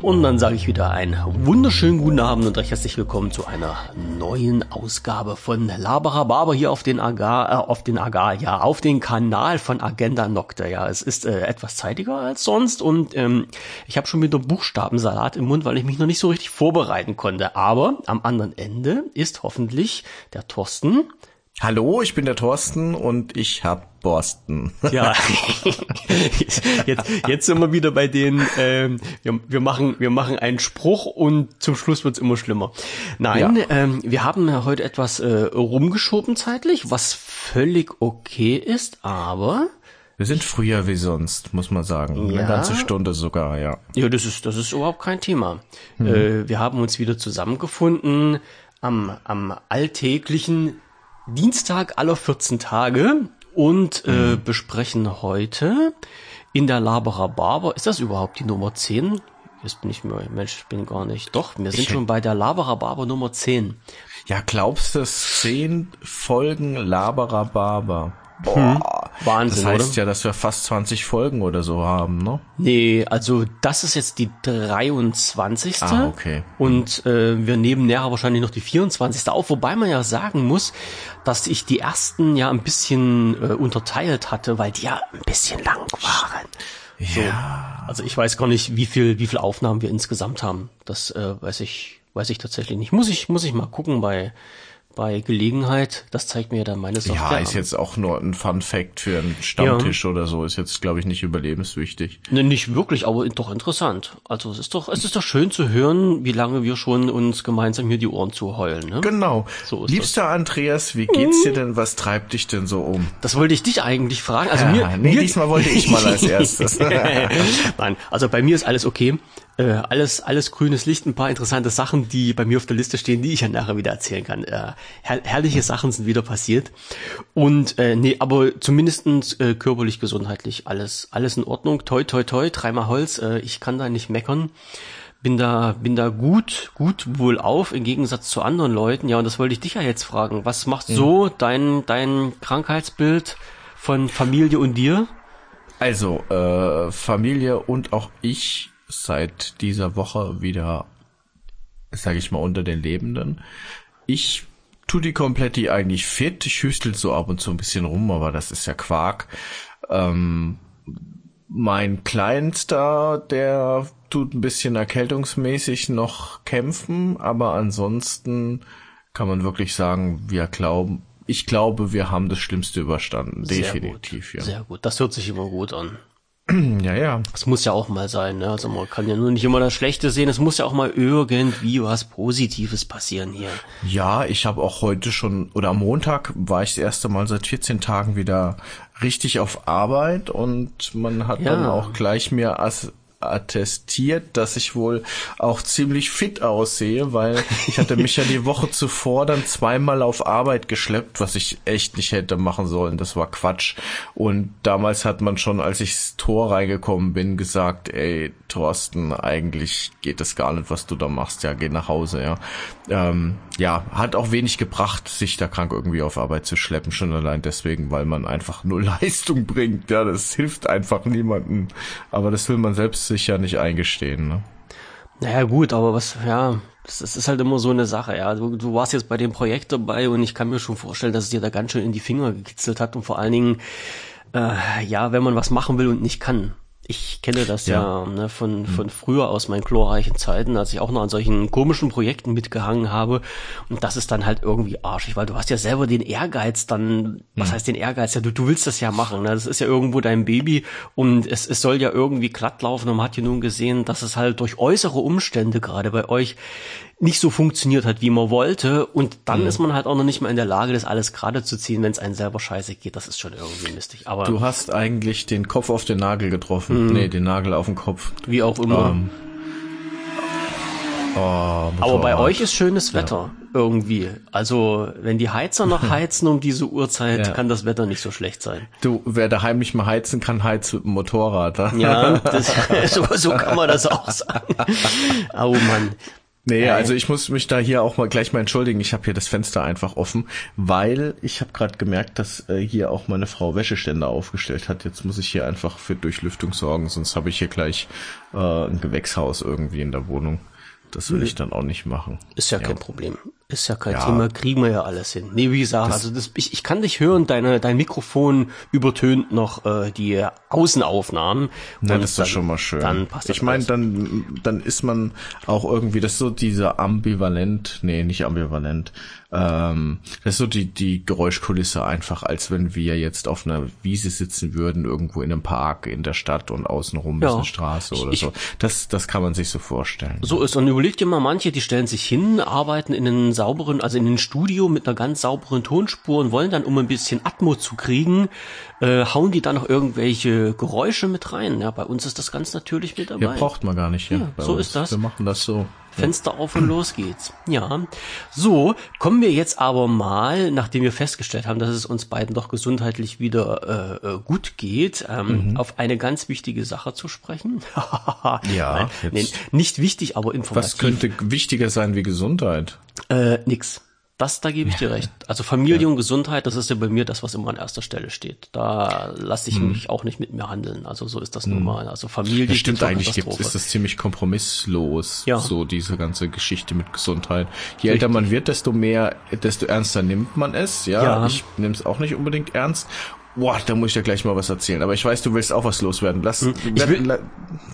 Und dann sage ich wieder einen wunderschönen guten Abend und recht herzlich willkommen zu einer neuen Ausgabe von Labara Barber hier auf den Agar, äh, auf den Agar, ja, auf den Kanal von Agenda Nocte. Ja, es ist äh, etwas zeitiger als sonst und ähm, ich habe schon wieder Buchstabensalat im Mund, weil ich mich noch nicht so richtig vorbereiten konnte. Aber am anderen Ende ist hoffentlich der Thorsten. Hallo, ich bin der Thorsten und ich hab Borsten. Ja, jetzt, jetzt sind wir wieder bei den, ähm, wir, wir, machen, wir machen einen Spruch und zum Schluss wird's immer schlimmer. Nein, ja. ähm, wir haben heute etwas äh, rumgeschoben zeitlich, was völlig okay ist, aber wir sind früher wie sonst, muss man sagen. Ja. Eine ganze Stunde sogar, ja. Ja, das ist, das ist überhaupt kein Thema. Mhm. Äh, wir haben uns wieder zusammengefunden am, am alltäglichen Dienstag aller 14 Tage und äh, mhm. besprechen heute in der Labera Barber, ist das überhaupt die Nummer 10? Jetzt bin ich mir, Mensch, ich bin gar nicht. Doch, wir sind ich schon bei der Labera Barber Nummer 10. Ja, glaubst du, 10 Folgen Labera Barber? Boah, hm. Wahnsinn, Das heißt oder? ja, dass wir fast 20 Folgen oder so haben, ne? Nee, also das ist jetzt die 23. Ah, okay. Und äh, wir nehmen näher wahrscheinlich noch die 24. auf, wobei man ja sagen muss, dass ich die ersten ja ein bisschen äh, unterteilt hatte, weil die ja ein bisschen lang waren. So. Ja. Also ich weiß gar nicht, wie viel, wie viel Aufnahmen wir insgesamt haben. Das äh, weiß ich, weiß ich tatsächlich nicht. Muss ich, muss ich mal gucken bei bei Gelegenheit. Das zeigt mir dann meine Software. Ja, ist jetzt auch nur ein Fun Fact für einen Stammtisch ja. oder so. Ist jetzt, glaube ich, nicht überlebenswichtig. Ne, nicht wirklich, aber doch interessant. Also es ist doch, es ist doch schön zu hören, wie lange wir schon uns gemeinsam hier die Ohren zuheulen. Ne? Genau. So Liebster das. Andreas, wie geht's dir denn? Was treibt dich denn so um? Das wollte ich dich eigentlich fragen. Also ja, mir, nee, mir, diesmal wollte ich mal als erstes. Nein, also bei mir ist alles okay. Äh, alles, alles grünes Licht, ein paar interessante Sachen, die bei mir auf der Liste stehen, die ich ja nachher wieder erzählen kann. Äh, her herrliche Sachen sind wieder passiert. Und äh, nee, aber zumindestens äh, körperlich, gesundheitlich alles, alles in Ordnung. Toi, toi, toi, dreimal Holz. Äh, ich kann da nicht meckern. Bin da, bin da gut, gut wohl auf, im Gegensatz zu anderen Leuten. Ja, und das wollte ich dich ja jetzt fragen. Was macht mhm. so dein, dein Krankheitsbild von Familie und dir? Also, äh, Familie und auch ich seit dieser Woche wieder, sage ich mal, unter den Lebenden. Ich tu die Kompletti eigentlich fit. Ich hüstel so ab und zu ein bisschen rum, aber das ist ja Quark. Ähm, mein Kleinster, der tut ein bisschen erkältungsmäßig noch kämpfen, aber ansonsten kann man wirklich sagen, wir glauben, ich glaube, wir haben das Schlimmste überstanden. Sehr Definitiv, gut. ja. Sehr gut. Das hört sich immer gut an. Ja, ja. Das muss ja auch mal sein, ne? Also man kann ja nur nicht immer das Schlechte sehen, es muss ja auch mal irgendwie was Positives passieren hier. Ja, ich habe auch heute schon, oder am Montag war ich das erste Mal seit 14 Tagen wieder richtig auf Arbeit und man hat ja. dann auch gleich mir als attestiert, dass ich wohl auch ziemlich fit aussehe, weil ich hatte mich ja die Woche zuvor dann zweimal auf Arbeit geschleppt, was ich echt nicht hätte machen sollen. Das war Quatsch. Und damals hat man schon, als ich ins Tor reingekommen bin, gesagt, ey, Thorsten, eigentlich geht das gar nicht, was du da machst. Ja, geh nach Hause, ja. Ähm, ja, hat auch wenig gebracht, sich da krank irgendwie auf Arbeit zu schleppen, schon allein deswegen, weil man einfach nur Leistung bringt. Ja, das hilft einfach niemandem. Aber das will man selbst sich ja nicht eingestehen, ne? Naja, gut, aber was, ja, das, das ist halt immer so eine Sache, ja. Du, du warst jetzt bei dem Projekt dabei und ich kann mir schon vorstellen, dass es dir da ganz schön in die Finger gekitzelt hat und vor allen Dingen, äh, ja, wenn man was machen will und nicht kann. Ich kenne das ja, ja ne, von, hm. von früher aus meinen glorreichen Zeiten, als ich auch noch an solchen komischen Projekten mitgehangen habe. Und das ist dann halt irgendwie arschig, weil du hast ja selber den Ehrgeiz dann, was hm. heißt den Ehrgeiz? Ja, du, du willst das ja machen. Ne? Das ist ja irgendwo dein Baby und es, es soll ja irgendwie glatt laufen. Und man hat ja nun gesehen, dass es halt durch äußere Umstände gerade bei euch nicht so funktioniert hat, wie man wollte. Und dann mhm. ist man halt auch noch nicht mal in der Lage, das alles gerade zu ziehen, wenn es einen selber scheiße geht. Das ist schon irgendwie mistig. Aber du hast eigentlich den Kopf auf den Nagel getroffen. Mhm. Nee, den Nagel auf den Kopf. Wie auch immer. Ähm. oh, Aber bei euch ist schönes Wetter. Ja. Irgendwie. Also, wenn die Heizer noch heizen um diese Uhrzeit, ja. kann das Wetter nicht so schlecht sein. Du, wer daheim nicht mehr heizen kann, heizt mit dem Motorrad. Ja, das, so, so kann man das auch sagen. Oh Mann. Nee, äh, also ich muss mich da hier auch mal gleich mal entschuldigen. Ich habe hier das Fenster einfach offen, weil ich habe gerade gemerkt, dass äh, hier auch meine Frau Wäscheständer aufgestellt hat. Jetzt muss ich hier einfach für Durchlüftung sorgen, sonst habe ich hier gleich äh, ein Gewächshaus irgendwie in der Wohnung. Das will ich dann auch nicht machen. Ist ja, ja. kein Problem. Ist ja kein ja. Thema, kriegen wir ja alles hin. Nee, wie gesagt, das also das, ich, ich kann dich hören, deine, dein Mikrofon übertönt noch äh, die Außenaufnahmen. Ja, das ist doch schon mal schön. Dann passt das ich meine, dann, dann ist man auch irgendwie, das ist so dieser ambivalent, nee, nicht ambivalent, ähm, das ist so die, die Geräuschkulisse einfach, als wenn wir jetzt auf einer Wiese sitzen würden, irgendwo in einem Park in der Stadt und außenrum ja. ist eine Straße oder ich, so. Das, das kann man sich so vorstellen. So ist, und überleg dir mal, manche, die stellen sich hin, arbeiten in einem sauberen, also in einem Studio mit einer ganz sauberen Tonspur und wollen dann, um ein bisschen Atmo zu kriegen, äh, hauen die da noch irgendwelche Geräusche mit rein. Ja, bei uns ist das ganz natürlich mit dabei. Ja, braucht man gar nicht. Ja, ja so uns. ist das. Wir machen das so. Fenster auf und los geht's. Ja. So, kommen wir jetzt aber mal, nachdem wir festgestellt haben, dass es uns beiden doch gesundheitlich wieder äh, äh gut geht, ähm, mhm. auf eine ganz wichtige Sache zu sprechen. ja. Nein, nee, nicht wichtig, aber informativ. Was könnte wichtiger sein wie Gesundheit? Äh, nix. Das, da gebe ich dir recht. Also Familie ja. und Gesundheit, das ist ja bei mir das, was immer an erster Stelle steht. Da lasse ich hm. mich auch nicht mit mir handeln. Also so ist das hm. nun mal. Also Familie. Das stimmt eigentlich, gibt, ist das ziemlich kompromisslos. Ja. So diese ganze Geschichte mit Gesundheit. Je Richtig. älter man wird, desto mehr, desto ernster nimmt man es. Ja, ja. ich nehme es auch nicht unbedingt ernst. Boah, da muss ich dir gleich mal was erzählen. Aber ich weiß, du willst auch was loswerden. Lass, ich will,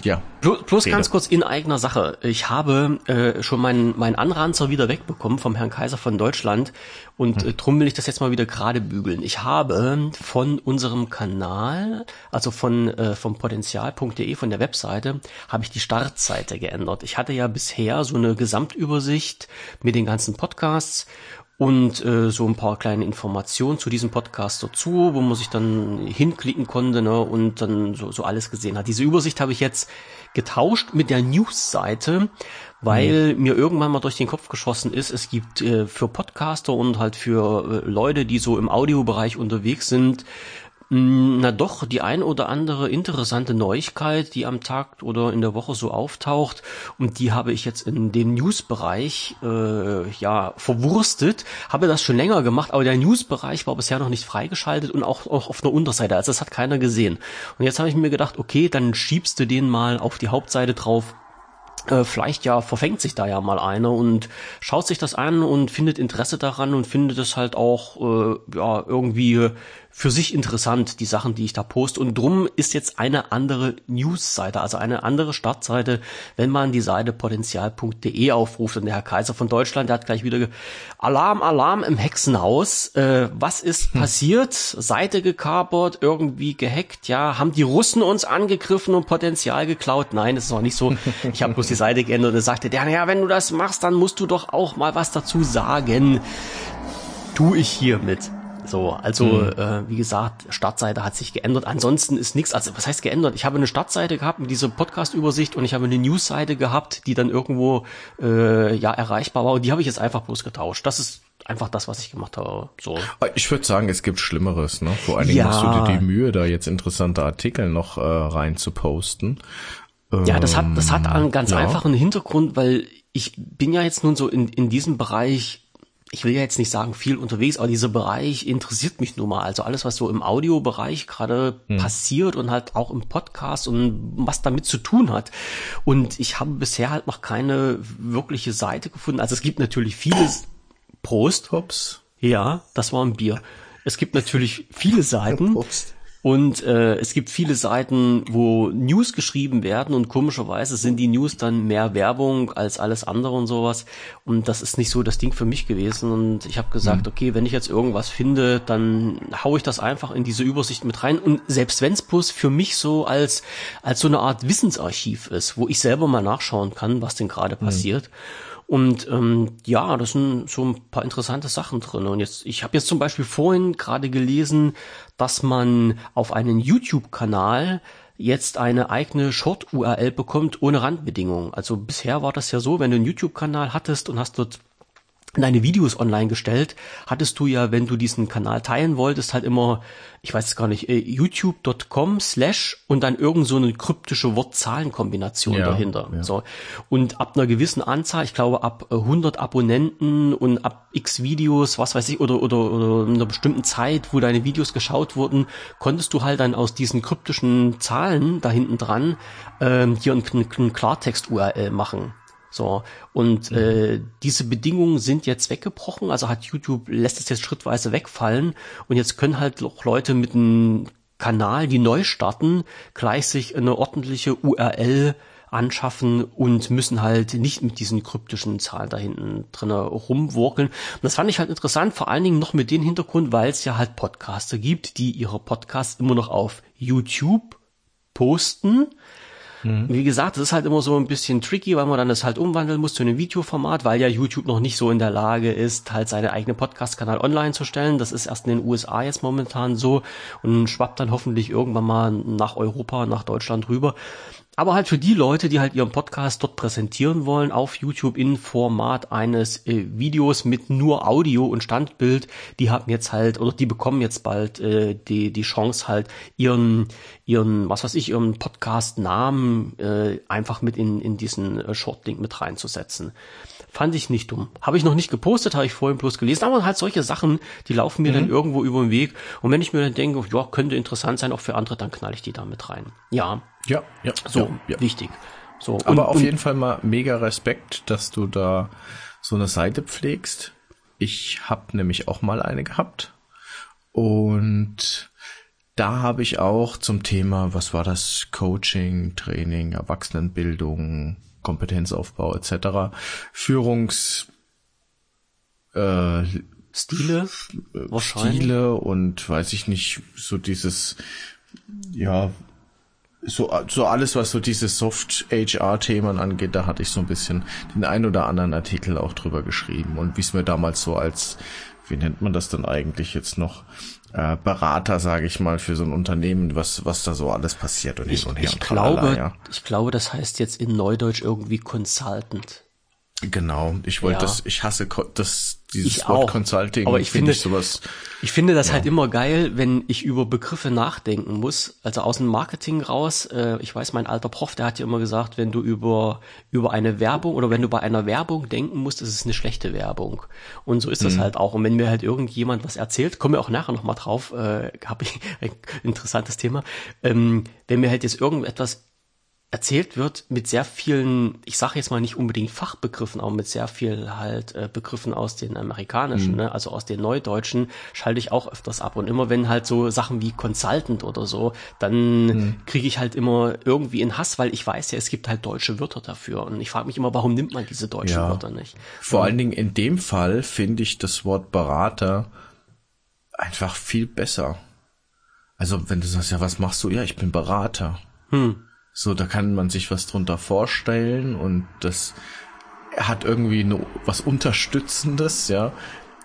ja. Bloß, bloß ganz kurz in eigener Sache. Ich habe äh, schon meinen mein Anranzer wieder wegbekommen vom Herrn Kaiser von Deutschland und hm. äh, drum will ich das jetzt mal wieder gerade bügeln. Ich habe von unserem Kanal, also von äh, vom Potenzial.de, von der Webseite, habe ich die Startseite geändert. Ich hatte ja bisher so eine Gesamtübersicht mit den ganzen Podcasts und äh, so ein paar kleine Informationen zu diesem Podcast dazu, wo man sich dann hinklicken konnte ne, und dann so, so alles gesehen hat. Diese Übersicht habe ich jetzt getauscht mit der News-Seite, weil mhm. mir irgendwann mal durch den Kopf geschossen ist, es gibt äh, für Podcaster und halt für äh, Leute, die so im Audiobereich unterwegs sind, na doch, die ein oder andere interessante Neuigkeit, die am Tag oder in der Woche so auftaucht und die habe ich jetzt in dem Newsbereich äh, ja verwurstet. Habe das schon länger gemacht, aber der Newsbereich war bisher noch nicht freigeschaltet und auch, auch auf einer Unterseite, also das hat keiner gesehen. Und jetzt habe ich mir gedacht, okay, dann schiebst du den mal auf die Hauptseite drauf äh, vielleicht ja verfängt sich da ja mal einer und schaut sich das an und findet Interesse daran und findet es halt auch äh, ja irgendwie für sich interessant, die Sachen, die ich da poste. Und drum ist jetzt eine andere News-Seite, also eine andere Startseite, wenn man die Seite potenzial.de aufruft. Und der Herr Kaiser von Deutschland, der hat gleich wieder Alarm, Alarm im Hexenhaus. Äh, was ist hm. passiert? Seite gekapert, irgendwie gehackt, ja. Haben die Russen uns angegriffen und Potenzial geklaut? Nein, das ist auch nicht so. Ich habe bloß die Seite geändert und er sagte, der, ja, wenn du das machst, dann musst du doch auch mal was dazu sagen. Tu ich hiermit. So, also mhm. äh, wie gesagt, Startseite hat sich geändert. Ansonsten ist nichts. Also was heißt geändert? Ich habe eine Startseite gehabt mit dieser Podcast-Übersicht und ich habe eine Newsseite gehabt, die dann irgendwo äh, ja erreichbar war. Und die habe ich jetzt einfach bloß getauscht. Das ist einfach das, was ich gemacht habe. So. Ich würde sagen, es gibt Schlimmeres. Ne? Vor allen Dingen ja. machst du dir die Mühe, da jetzt interessante Artikel noch äh, rein zu posten. Ja, das hat das hat einen ganz ja. einfachen Hintergrund, weil ich bin ja jetzt nun so in in diesem Bereich ich will ja jetzt nicht sagen viel unterwegs, aber dieser Bereich interessiert mich nun mal. Also alles, was so im Audiobereich gerade hm. passiert und halt auch im Podcast und was damit zu tun hat. Und ich habe bisher halt noch keine wirkliche Seite gefunden. Also es gibt natürlich vieles. Prost. Hops. Ja, das war ein Bier. Es gibt natürlich viele Seiten. Prost. Und äh, es gibt viele Seiten, wo News geschrieben werden und komischerweise sind die News dann mehr Werbung als alles andere und sowas. Und das ist nicht so das Ding für mich gewesen. Und ich habe gesagt, mhm. okay, wenn ich jetzt irgendwas finde, dann hau ich das einfach in diese Übersicht mit rein. Und selbst wenn es bloß für mich so als, als so eine Art Wissensarchiv ist, wo ich selber mal nachschauen kann, was denn gerade mhm. passiert. Und ähm, ja, das sind so ein paar interessante Sachen drin. Und jetzt, ich habe jetzt zum Beispiel vorhin gerade gelesen, dass man auf einen YouTube-Kanal jetzt eine eigene Short-URL bekommt ohne Randbedingungen. Also bisher war das ja so, wenn du einen YouTube-Kanal hattest und hast dort deine Videos online gestellt, hattest du ja, wenn du diesen Kanal teilen wolltest, halt immer, ich weiß es gar nicht, äh, youtube.com slash und dann irgend so eine kryptische Wort-Zahlen-Kombination ja, dahinter. Ja. So. Und ab einer gewissen Anzahl, ich glaube ab 100 Abonnenten und ab x Videos, was weiß ich, oder, oder, oder in einer bestimmten Zeit, wo deine Videos geschaut wurden, konntest du halt dann aus diesen kryptischen Zahlen da hinten dran ähm, hier ein, ein Klartext-URL machen. So, und mhm. äh, diese Bedingungen sind jetzt weggebrochen, also hat YouTube, lässt es jetzt schrittweise wegfallen und jetzt können halt auch Leute mit einem Kanal, die neu starten, gleich sich eine ordentliche URL anschaffen und müssen halt nicht mit diesen kryptischen Zahlen da hinten drin rumwurkeln. Und das fand ich halt interessant, vor allen Dingen noch mit dem Hintergrund, weil es ja halt Podcaster gibt, die ihre Podcasts immer noch auf YouTube posten Mhm. Wie gesagt, das ist halt immer so ein bisschen tricky, weil man dann das halt umwandeln muss zu einem Videoformat, weil ja YouTube noch nicht so in der Lage ist, halt seine eigene Podcast-Kanal online zu stellen. Das ist erst in den USA jetzt momentan so und schwappt dann hoffentlich irgendwann mal nach Europa, nach Deutschland rüber. Aber halt für die Leute, die halt ihren Podcast dort präsentieren wollen, auf YouTube in Format eines äh, Videos mit nur Audio und Standbild, die haben jetzt halt, oder die bekommen jetzt bald äh, die, die Chance halt ihren, ihren, was weiß ich, ihren Podcast-Namen äh, einfach mit in, in diesen äh, Short-Link mit reinzusetzen. Fand ich nicht dumm. Habe ich noch nicht gepostet, habe ich vorhin bloß gelesen, aber halt solche Sachen, die laufen mir mhm. dann irgendwo über den Weg. Und wenn ich mir dann denke, ja, könnte interessant sein, auch für andere, dann knall ich die da mit rein. Ja. Ja, ja. So, ja, ja. wichtig. So, aber und, auf und, jeden Fall mal mega Respekt, dass du da so eine Seite pflegst. Ich habe nämlich auch mal eine gehabt. Und da habe ich auch zum Thema, was war das, Coaching, Training, Erwachsenenbildung, Kompetenzaufbau etc. Führungs äh, Stile, Stile und weiß ich nicht, so dieses, ja, so, so alles, was so diese Soft-HR-Themen angeht, da hatte ich so ein bisschen den ein oder anderen Artikel auch drüber geschrieben. Und wie es mir damals so als, wie nennt man das dann eigentlich jetzt noch, äh, Berater, sage ich mal, für so ein Unternehmen, was, was da so alles passiert und ich, hin und her. Ich und glaube, ja. ich glaube, das heißt jetzt in Neudeutsch irgendwie Consultant. Genau, ich wollte ja. das, ich hasse das, dieses ich Wort auch. Consulting. Aber ich finde, ich sowas. Ich finde das ja. halt immer geil, wenn ich über Begriffe nachdenken muss. Also aus dem Marketing raus. Äh, ich weiß, mein alter Prof, der hat ja immer gesagt, wenn du über über eine Werbung oder wenn du bei einer Werbung denken musst, ist es eine schlechte Werbung. Und so ist das mhm. halt auch. Und wenn mir halt irgendjemand was erzählt, kommen wir auch nachher noch mal drauf. Äh, Habe ich ein interessantes Thema. Ähm, wenn mir halt jetzt irgendetwas erzählt wird mit sehr vielen, ich sage jetzt mal nicht unbedingt Fachbegriffen, aber mit sehr viel halt äh, Begriffen aus den amerikanischen, mhm. ne? also aus den Neudeutschen, schalte ich auch öfters ab. Und immer wenn halt so Sachen wie Consultant oder so, dann mhm. kriege ich halt immer irgendwie in Hass, weil ich weiß ja, es gibt halt deutsche Wörter dafür. Und ich frage mich immer, warum nimmt man diese deutschen ja. Wörter nicht? Vor ja. allen Dingen in dem Fall finde ich das Wort Berater einfach viel besser. Also wenn du sagst, ja, was machst du? Ja, ich bin Berater. Hm. So, da kann man sich was drunter vorstellen und das hat irgendwie no, was Unterstützendes, ja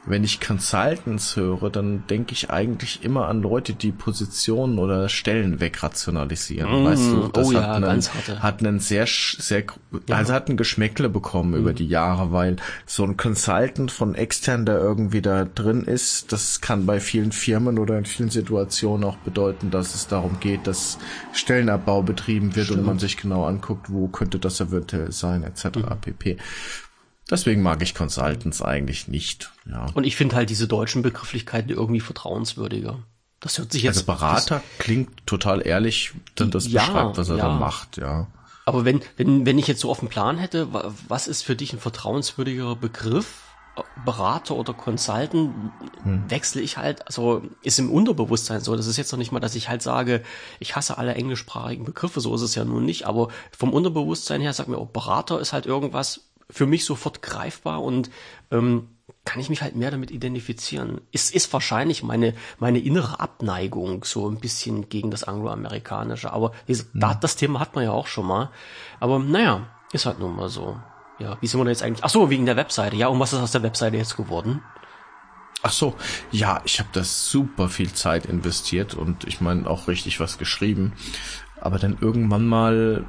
wenn ich Consultants höre, dann denke ich eigentlich immer an Leute, die Positionen oder Stellen wegrationalisieren. Mm, weißt du, das oh hat, ja, einen, hat einen sehr, sehr, ja. also hat ein Geschmäckle bekommen mm. über die Jahre, weil so ein Consultant von extern, der irgendwie da drin ist, das kann bei vielen Firmen oder in vielen Situationen auch bedeuten, dass es darum geht, dass Stellenabbau betrieben wird Stimmt. und man sich genau anguckt, wo könnte das eventuell sein, etc. Mhm. pp. Deswegen mag ich Consultants eigentlich nicht. Ja. Und ich finde halt diese deutschen Begrifflichkeiten irgendwie vertrauenswürdiger. Das hört sich jetzt. Also Berater klingt total ehrlich, denn das ja, beschreibt, was er ja. da macht, ja. Aber wenn, wenn, wenn ich jetzt so auf dem Plan hätte, was ist für dich ein vertrauenswürdiger Begriff? Berater oder Consultant hm. wechsle ich halt, also ist im Unterbewusstsein so. Das ist jetzt noch nicht mal, dass ich halt sage, ich hasse alle englischsprachigen Begriffe, so ist es ja nun nicht, aber vom Unterbewusstsein her sagt mir, oh, Berater ist halt irgendwas, für mich sofort greifbar und ähm, kann ich mich halt mehr damit identifizieren. Es ist wahrscheinlich meine, meine innere Abneigung so ein bisschen gegen das Angloamerikanische. Aber das, mhm. das Thema hat man ja auch schon mal. Aber naja, ist halt nun mal so. Ja, wie sind wir denn jetzt eigentlich? Ach so, wegen der Webseite. Ja, und was ist aus der Webseite jetzt geworden? Ach so, ja, ich habe da super viel Zeit investiert und ich meine auch richtig was geschrieben. Aber dann irgendwann mal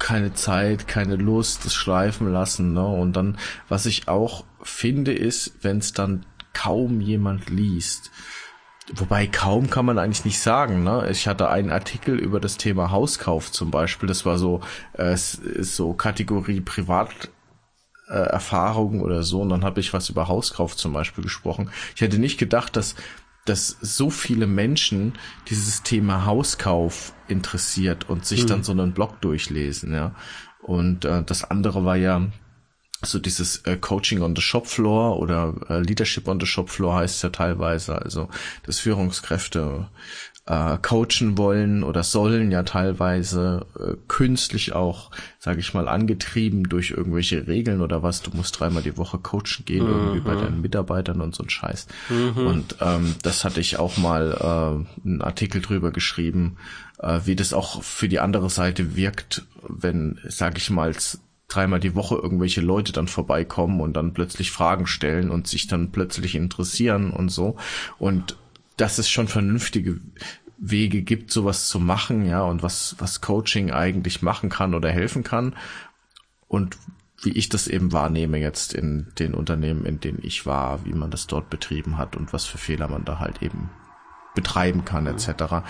keine Zeit, keine Lust, das schleifen lassen. Ne? Und dann, was ich auch finde, ist, wenn es dann kaum jemand liest. Wobei kaum kann man eigentlich nicht sagen. Ne? Ich hatte einen Artikel über das Thema Hauskauf zum Beispiel. Das war so, äh, so Kategorie Privat äh, oder so. Und dann habe ich was über Hauskauf zum Beispiel gesprochen. Ich hätte nicht gedacht, dass dass so viele Menschen dieses Thema Hauskauf interessiert und sich mhm. dann so einen Blog durchlesen, ja. Und äh, das andere war ja so dieses äh, Coaching on the Shop Floor oder äh, Leadership on the Shop Floor heißt ja teilweise, also dass Führungskräfte äh, coachen wollen oder sollen ja teilweise äh, künstlich auch, sage ich mal, angetrieben durch irgendwelche Regeln oder was. Du musst dreimal die Woche coachen gehen, mhm. irgendwie bei deinen Mitarbeitern und so ein Scheiß. Mhm. Und ähm, das hatte ich auch mal äh, einen Artikel drüber geschrieben, äh, wie das auch für die andere Seite wirkt, wenn, sage ich mal, dreimal die Woche irgendwelche Leute dann vorbeikommen und dann plötzlich Fragen stellen und sich dann plötzlich interessieren und so. Und dass es schon vernünftige Wege gibt, sowas zu machen, ja, und was, was Coaching eigentlich machen kann oder helfen kann. Und wie ich das eben wahrnehme jetzt in den Unternehmen, in denen ich war, wie man das dort betrieben hat und was für Fehler man da halt eben betreiben kann, etc.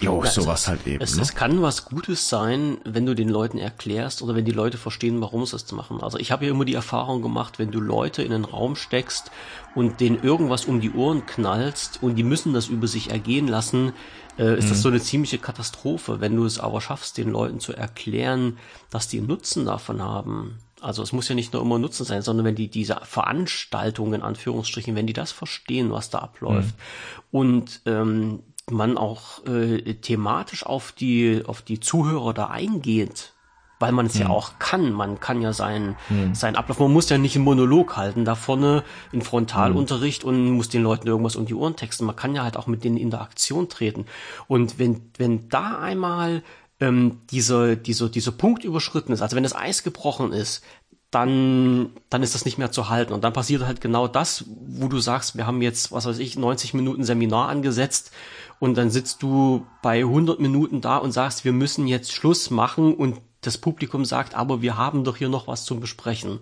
Jo, ja, sowas halt eben. Es, ne? es kann was Gutes sein, wenn du den Leuten erklärst oder wenn die Leute verstehen, warum es das zu machen. Also ich habe ja immer die Erfahrung gemacht, wenn du Leute in einen Raum steckst und denen irgendwas um die Ohren knallst und die müssen das über sich ergehen lassen, äh, ist mhm. das so eine ziemliche Katastrophe. Wenn du es aber schaffst, den Leuten zu erklären, dass die Nutzen davon haben, also es muss ja nicht nur immer Nutzen sein, sondern wenn die diese Veranstaltungen, in Anführungsstrichen, wenn die das verstehen, was da abläuft mhm. und ähm, man auch äh, thematisch auf die, auf die Zuhörer da eingeht, weil man es hm. ja auch kann. Man kann ja sein, hm. sein Ablauf, man muss ja nicht einen Monolog halten da vorne in Frontalunterricht hm. und muss den Leuten irgendwas um die Ohren texten. Man kann ja halt auch mit denen in Interaktion treten. Und wenn, wenn da einmal ähm, diese, diese, diese Punkt überschritten ist, also wenn das Eis gebrochen ist, dann, dann ist das nicht mehr zu halten. Und dann passiert halt genau das, wo du sagst, wir haben jetzt, was weiß ich, 90 Minuten Seminar angesetzt und dann sitzt du bei 100 Minuten da und sagst, wir müssen jetzt Schluss machen und das Publikum sagt, aber wir haben doch hier noch was zum Besprechen.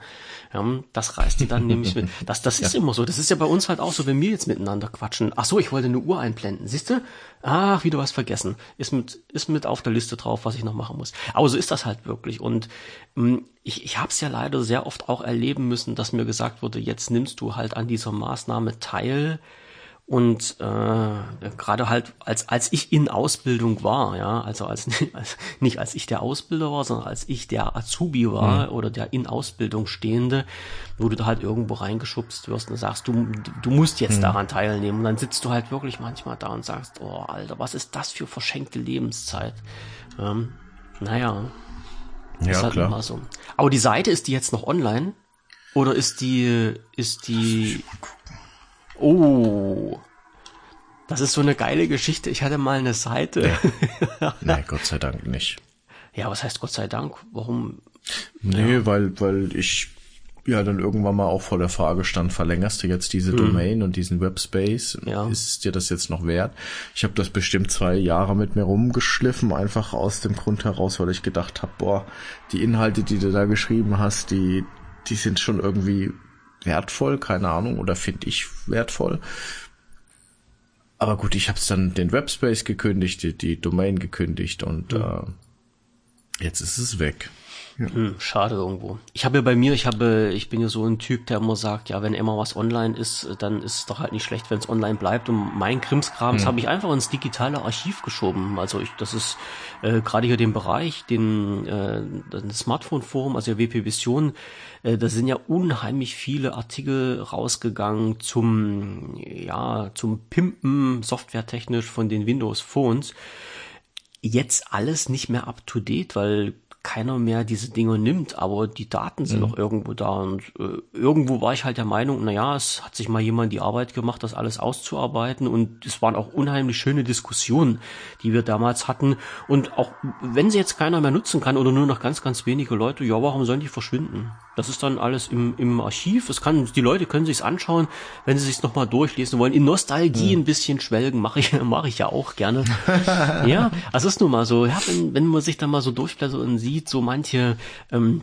Ja, das reißt die dann nämlich mit. Das, das ist ja. immer so. Das ist ja bei uns halt auch so, wenn wir jetzt miteinander quatschen. Ach so, ich wollte eine Uhr einblenden. Siehst du? Ach, wieder was vergessen. Ist mit, ist mit auf der Liste drauf, was ich noch machen muss. Aber so ist das halt wirklich. Und mh, mm, ich, ich habe es ja leider sehr oft auch erleben müssen, dass mir gesagt wurde, jetzt nimmst du halt an dieser Maßnahme teil und äh, gerade halt, als, als ich in Ausbildung war, ja, also als, als nicht als ich der Ausbilder war, sondern als ich der Azubi war mhm. oder der in Ausbildung Stehende, wo du da halt irgendwo reingeschubst wirst und sagst, du, du musst jetzt mhm. daran teilnehmen. Und dann sitzt du halt wirklich manchmal da und sagst, oh Alter, was ist das für verschenkte Lebenszeit? Ähm, naja. Ja, ist halt klar. immer so. Aber die Seite, ist die jetzt noch online? Oder ist die, ist die, Oh. Das ist so eine geile Geschichte. Ich hatte mal eine Seite. Nee, nee Gott sei Dank nicht. Ja, was heißt Gott sei Dank? Warum? Nee, ja. weil, weil ich ja dann irgendwann mal auch vor der Frage stand, verlängerst du jetzt diese hm. Domain und diesen Webspace? Ja. Ist dir das jetzt noch wert? Ich habe das bestimmt zwei Jahre mit mir rumgeschliffen, einfach aus dem Grund heraus, weil ich gedacht habe, boah, die Inhalte, die du da geschrieben hast, die, die sind schon irgendwie wertvoll, keine Ahnung, oder finde ich wertvoll. Aber gut, ich habe es dann den Webspace gekündigt, die, die Domain gekündigt und mhm. äh, jetzt ist es weg. Ja. Hm, schade irgendwo. Ich habe ja bei mir, ich habe, ich bin ja so ein Typ, der immer sagt, ja, wenn immer was online ist, dann ist es doch halt nicht schlecht, wenn es online bleibt. Und mein Krimskrams hm. habe ich einfach ins digitale Archiv geschoben. Also ich, das ist äh, gerade hier den Bereich, den äh, das Smartphone-Forum, also der WP Vision, äh, da sind ja unheimlich viele Artikel rausgegangen zum, ja, zum Pimpen softwaretechnisch von den Windows Phones jetzt alles nicht mehr up to date, weil keiner mehr diese Dinge nimmt, aber die Daten sind mhm. noch irgendwo da und äh, irgendwo war ich halt der Meinung, na ja, es hat sich mal jemand die Arbeit gemacht, das alles auszuarbeiten und es waren auch unheimlich schöne Diskussionen, die wir damals hatten und auch wenn sie jetzt keiner mehr nutzen kann oder nur noch ganz, ganz wenige Leute, ja, warum sollen die verschwinden? Das ist dann alles im, im Archiv. Es kann, die Leute können sich's anschauen, wenn sie sich's nochmal durchlesen wollen. In Nostalgie mhm. ein bisschen schwelgen mache ich, mache ich ja auch gerne. ja, es ist nun mal so, ja, wenn, wenn man sich dann mal so durchblättert und sieht, so manche, ähm,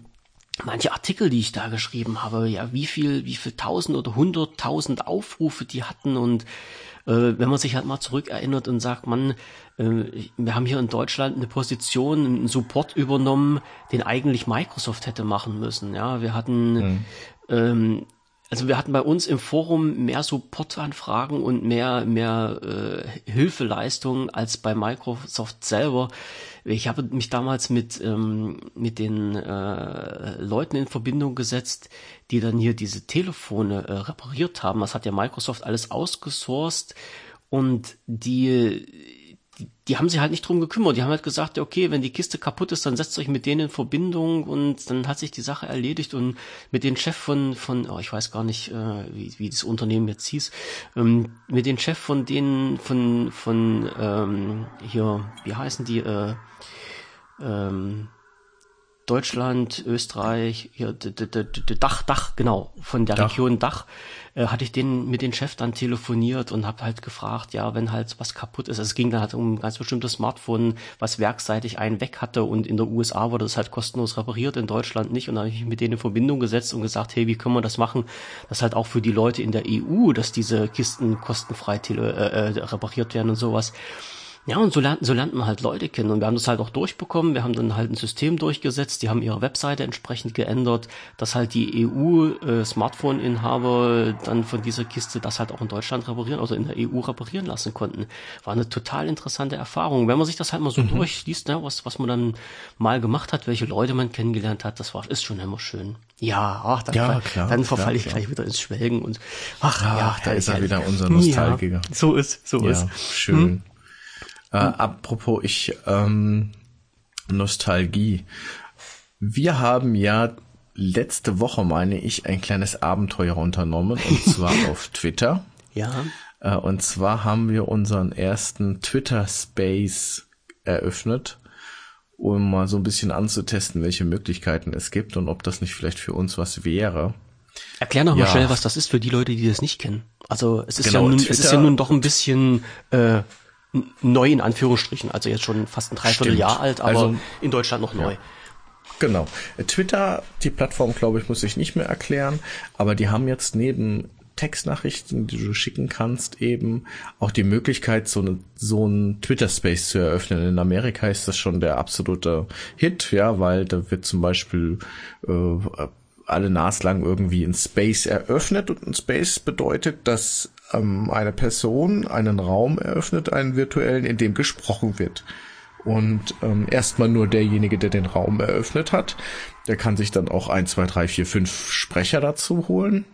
manche Artikel, die ich da geschrieben habe, ja, wie viel, wie viel tausend oder hunderttausend Aufrufe die hatten und äh, wenn man sich halt mal zurückerinnert und sagt, man, äh, wir haben hier in Deutschland eine Position, einen Support übernommen, den eigentlich Microsoft hätte machen müssen. Ja, wir hatten mhm. ähm, also wir hatten bei uns im Forum mehr Supportanfragen und mehr mehr äh, Hilfeleistungen als bei Microsoft selber. Ich habe mich damals mit ähm, mit den äh, Leuten in Verbindung gesetzt, die dann hier diese Telefone äh, repariert haben. Das hat ja Microsoft alles ausgesourced und die die, die haben sich halt nicht drum gekümmert. Die haben halt gesagt, okay, wenn die Kiste kaputt ist, dann setzt euch mit denen in Verbindung und dann hat sich die Sache erledigt und mit den Chef von, von, oh, ich weiß gar nicht, äh, wie, wie das Unternehmen jetzt hieß, ähm, mit den Chef von denen, von, von, ähm, hier, wie heißen die, äh, ähm, Deutschland, Österreich, hier, Dach, Dach, genau, von der Dach. Region Dach, äh, hatte ich den mit den Chef dann telefoniert und habe halt gefragt, ja, wenn halt was kaputt ist. Also es ging dann halt um ein ganz bestimmtes Smartphone, was werkseitig einen weg hatte und in der USA wurde das halt kostenlos repariert, in Deutschland nicht. Und dann habe ich mich mit denen in Verbindung gesetzt und gesagt, hey, wie können wir das machen, dass halt auch für die Leute in der EU, dass diese Kisten kostenfrei äh, äh, repariert werden und sowas. Ja, und so lernt, so lernt man halt Leute kennen. Und wir haben das halt auch durchbekommen. Wir haben dann halt ein System durchgesetzt. Die haben ihre Webseite entsprechend geändert, dass halt die EU-Smartphone-Inhaber äh, dann von dieser Kiste das halt auch in Deutschland reparieren, also in der EU reparieren lassen konnten. War eine total interessante Erfahrung. Wenn man sich das halt mal so mhm. durchliest, ne, was, was man dann mal gemacht hat, welche Leute man kennengelernt hat, das war, ist schon immer schön. Ja, ach, dann, ja, klar, dann verfalle ich klar. gleich wieder ins Schwelgen und ach, ach ja, da ist er wieder unser Nostalgiker. Ja, so ist, so ja, ist. Schön. Hm? Äh, apropos ich ähm, Nostalgie. Wir haben ja letzte Woche, meine ich, ein kleines Abenteuer unternommen und zwar auf Twitter. Ja. Äh, und zwar haben wir unseren ersten Twitter Space eröffnet, um mal so ein bisschen anzutesten, welche Möglichkeiten es gibt und ob das nicht vielleicht für uns was wäre. Erklär noch ja. mal schnell, was das ist für die Leute, die das nicht kennen. Also es ist genau, ja nun, es ist ja nun doch ein bisschen äh, neu in Anführungsstrichen, also jetzt schon fast ein Dreivierteljahr alt, aber also, in Deutschland noch neu. Ja. Genau. Twitter, die Plattform, glaube ich, muss ich nicht mehr erklären, aber die haben jetzt neben Textnachrichten, die du schicken kannst, eben auch die Möglichkeit, so, eine, so einen Twitter-Space zu eröffnen. In Amerika ist das schon der absolute Hit, ja, weil da wird zum Beispiel äh, alle naslang irgendwie ein Space eröffnet und ein Space bedeutet, dass ähm, eine Person einen Raum eröffnet, einen virtuellen, in dem gesprochen wird. Und ähm, erstmal nur derjenige, der den Raum eröffnet hat, der kann sich dann auch ein, zwei, drei, vier, fünf Sprecher dazu holen.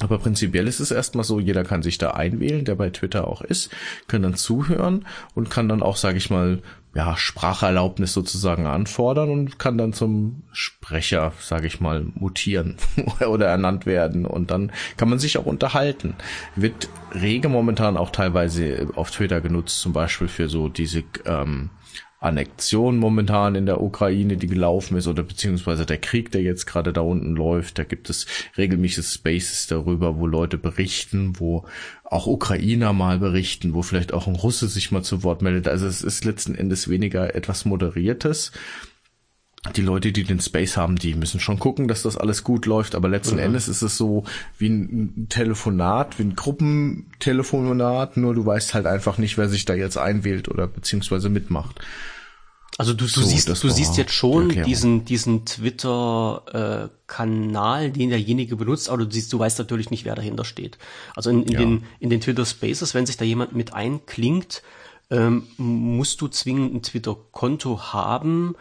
Aber prinzipiell ist es erstmal so, jeder kann sich da einwählen, der bei Twitter auch ist, kann dann zuhören und kann dann auch, sage ich mal, ja, Spracherlaubnis sozusagen anfordern und kann dann zum Sprecher, sage ich mal, mutieren oder ernannt werden und dann kann man sich auch unterhalten. Wird rege momentan auch teilweise auf Twitter genutzt, zum Beispiel für so diese ähm, Annexion momentan in der Ukraine, die gelaufen ist, oder beziehungsweise der Krieg, der jetzt gerade da unten läuft. Da gibt es regelmäßige Spaces darüber, wo Leute berichten, wo auch Ukrainer mal berichten, wo vielleicht auch ein Russe sich mal zu Wort meldet. Also es ist letzten Endes weniger etwas Moderiertes. Die Leute, die den Space haben, die müssen schon gucken, dass das alles gut läuft, aber letzten mhm. Endes ist es so wie ein Telefonat, wie ein Gruppentelefonat, nur du weißt halt einfach nicht, wer sich da jetzt einwählt oder beziehungsweise mitmacht. Also du, du so, siehst, du siehst jetzt schon die diesen, diesen Twitter-Kanal, äh, den derjenige benutzt, aber du siehst, du weißt natürlich nicht, wer dahinter steht. Also in, in ja. den, in den Twitter Spaces, wenn sich da jemand mit einklingt, ähm, musst du zwingend ein Twitter-Konto haben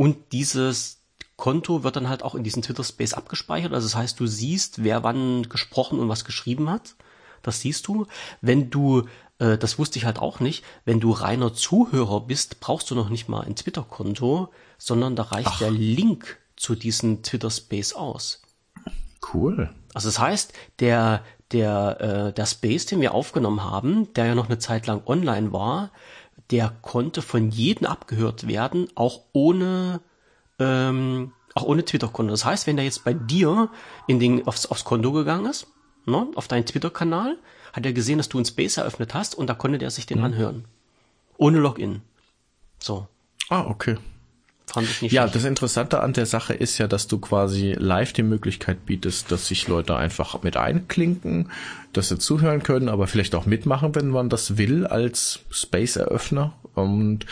und dieses Konto wird dann halt auch in diesen Twitter Space abgespeichert. Also das heißt, du siehst, wer wann gesprochen und was geschrieben hat. Das siehst du. Wenn du äh, das wusste ich halt auch nicht, wenn du reiner Zuhörer bist, brauchst du noch nicht mal ein Twitter-Konto, sondern da reicht Ach. der Link zu diesem Twitter-Space aus. Cool. Also das heißt, der, der, äh, der Space, den wir aufgenommen haben, der ja noch eine Zeit lang online war, der konnte von jedem abgehört werden, auch ohne, ähm, auch ohne Twitter-Konto. Das heißt, wenn der jetzt bei dir in den, aufs, aufs Konto gegangen ist, ne, auf deinen Twitter-Kanal, hat er gesehen, dass du einen Space eröffnet hast und da konnte der sich den mhm. anhören. Ohne Login. So. Ah, okay. Fand ich nicht ja, schlecht. das Interessante an der Sache ist ja, dass du quasi live die Möglichkeit bietest, dass sich Leute einfach mit einklinken, dass sie zuhören können, aber vielleicht auch mitmachen, wenn man das will, als Space-Eröffner. Und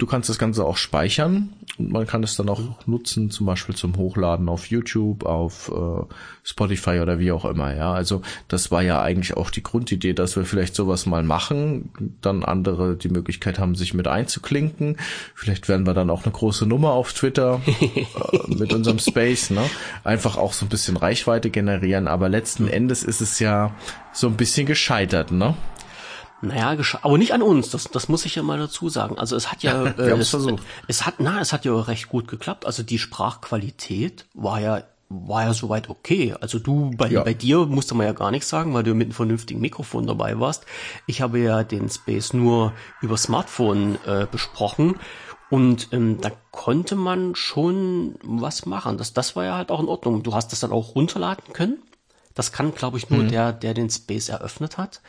Du kannst das Ganze auch speichern und man kann es dann auch nutzen, zum Beispiel zum Hochladen auf YouTube, auf äh, Spotify oder wie auch immer. Ja, also das war ja eigentlich auch die Grundidee, dass wir vielleicht sowas mal machen, dann andere die Möglichkeit haben, sich mit einzuklinken. Vielleicht werden wir dann auch eine große Nummer auf Twitter äh, mit unserem Space, ne? Einfach auch so ein bisschen Reichweite generieren. Aber letzten Endes ist es ja so ein bisschen gescheitert, ne? Naja, aber nicht an uns, das, das muss ich ja mal dazu sagen. Also es hat ja, äh, es, es hat, na, es hat ja recht gut geklappt. Also die Sprachqualität war ja war ja soweit okay. Also du, bei, ja. bei dir musste man ja gar nichts sagen, weil du mit einem vernünftigen Mikrofon dabei warst. Ich habe ja den Space nur über Smartphone äh, besprochen und ähm, da konnte man schon was machen. Das, das war ja halt auch in Ordnung. Du hast das dann auch runterladen können. Das kann, glaube ich, nur mhm. der, der den Space eröffnet hat.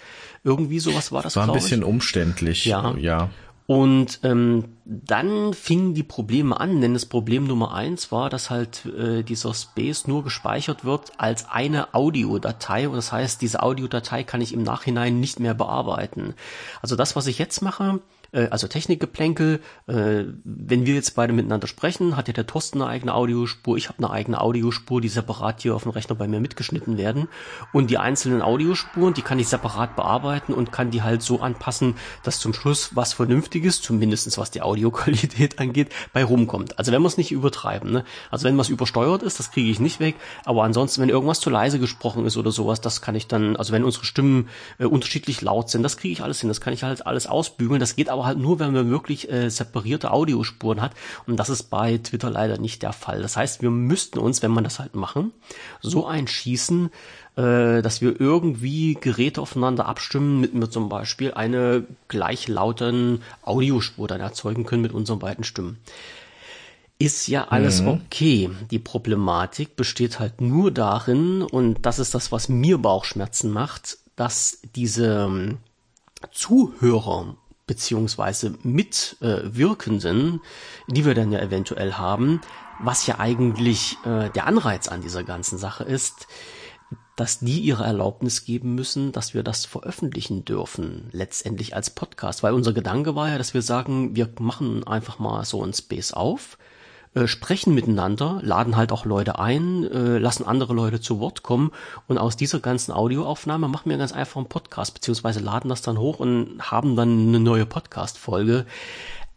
Irgendwie sowas war das. War ein bisschen ich. umständlich. Ja. ja. Und ähm, dann fingen die Probleme an, denn das Problem Nummer eins war, dass halt äh, dieser Space nur gespeichert wird als eine Audiodatei und das heißt, diese Audiodatei kann ich im Nachhinein nicht mehr bearbeiten. Also das, was ich jetzt mache, äh, also Technikgeplänkel. Äh, wenn wir jetzt beide miteinander sprechen, hat ja der Thorsten eine eigene Audiospur, ich habe eine eigene Audiospur, die separat hier auf dem Rechner bei mir mitgeschnitten werden. Und die einzelnen Audiospuren, die kann ich separat bearbeiten und kann die halt so anpassen, dass zum Schluss was Vernünftiges, zumindestens was die Audioqualität angeht, bei rumkommt. Also wenn wir es nicht übertreiben. Ne? Also wenn was übersteuert ist, das kriege ich nicht weg. Aber ansonsten, wenn irgendwas zu leise gesprochen ist oder sowas, das kann ich dann, also wenn unsere Stimmen äh, unterschiedlich laut sind, das kriege ich alles hin. Das kann ich halt alles ausbügeln. Das geht aber aber halt nur, wenn man wirklich äh, separierte Audiospuren hat. Und das ist bei Twitter leider nicht der Fall. Das heißt, wir müssten uns, wenn man das halt machen, so einschießen, äh, dass wir irgendwie Geräte aufeinander abstimmen, mit mir zum Beispiel eine gleichlauten Audiospur dann erzeugen können mit unseren beiden Stimmen ist ja alles mhm. okay. Die Problematik besteht halt nur darin, und das ist das, was mir Bauchschmerzen macht, dass diese ähm, Zuhörer beziehungsweise Mitwirkenden, äh, die wir dann ja eventuell haben, was ja eigentlich äh, der Anreiz an dieser ganzen Sache ist, dass die ihre Erlaubnis geben müssen, dass wir das veröffentlichen dürfen, letztendlich als Podcast. Weil unser Gedanke war ja, dass wir sagen, wir machen einfach mal so ein Space auf, äh, sprechen miteinander, laden halt auch Leute ein, äh, lassen andere Leute zu Wort kommen und aus dieser ganzen Audioaufnahme machen wir ganz einfach einen Podcast, beziehungsweise laden das dann hoch und haben dann eine neue Podcast-Folge.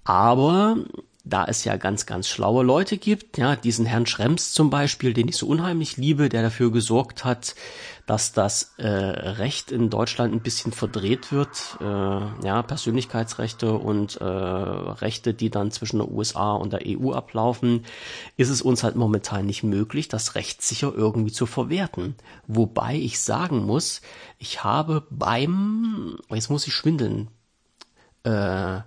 Aber da es ja ganz, ganz schlaue Leute gibt, ja, diesen Herrn Schrems zum Beispiel, den ich so unheimlich liebe, der dafür gesorgt hat, dass das äh, Recht in Deutschland ein bisschen verdreht wird, äh, ja, Persönlichkeitsrechte und äh, Rechte, die dann zwischen der USA und der EU ablaufen, ist es uns halt momentan nicht möglich, das rechtssicher irgendwie zu verwerten. Wobei ich sagen muss, ich habe beim, jetzt muss ich schwindeln, äh, äh,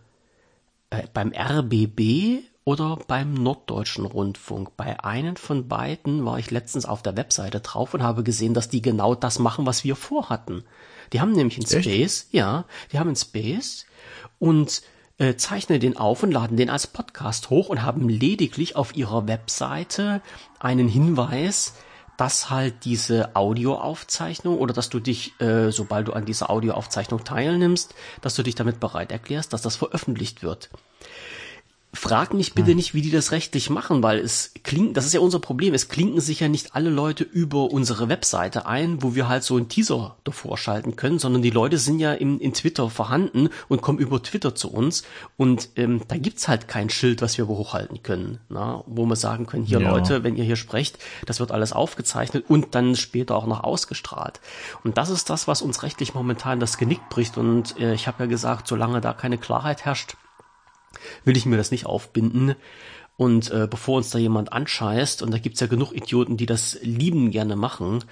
beim RBB oder beim Norddeutschen Rundfunk. Bei einem von beiden war ich letztens auf der Webseite drauf und habe gesehen, dass die genau das machen, was wir vorhatten. Die haben nämlich einen Space, Echt? ja, die haben einen Space und äh, zeichnen den auf und laden den als Podcast hoch und haben lediglich auf ihrer Webseite einen Hinweis, dass halt diese Audioaufzeichnung oder dass du dich, äh, sobald du an dieser Audioaufzeichnung teilnimmst, dass du dich damit bereit erklärst, dass das veröffentlicht wird. Frag mich bitte nicht, wie die das rechtlich machen, weil es klingt, das ist ja unser Problem, es klinken sich ja nicht alle Leute über unsere Webseite ein, wo wir halt so einen Teaser davor schalten können, sondern die Leute sind ja in, in Twitter vorhanden und kommen über Twitter zu uns. Und ähm, da gibt's halt kein Schild, was wir hochhalten können, na, wo wir sagen können, hier ja. Leute, wenn ihr hier sprecht, das wird alles aufgezeichnet und dann später auch noch ausgestrahlt. Und das ist das, was uns rechtlich momentan das Genick bricht. Und äh, ich habe ja gesagt, solange da keine Klarheit herrscht, will ich mir das nicht aufbinden. Und äh, bevor uns da jemand anscheißt, und da gibt's ja genug Idioten, die das lieben gerne machen,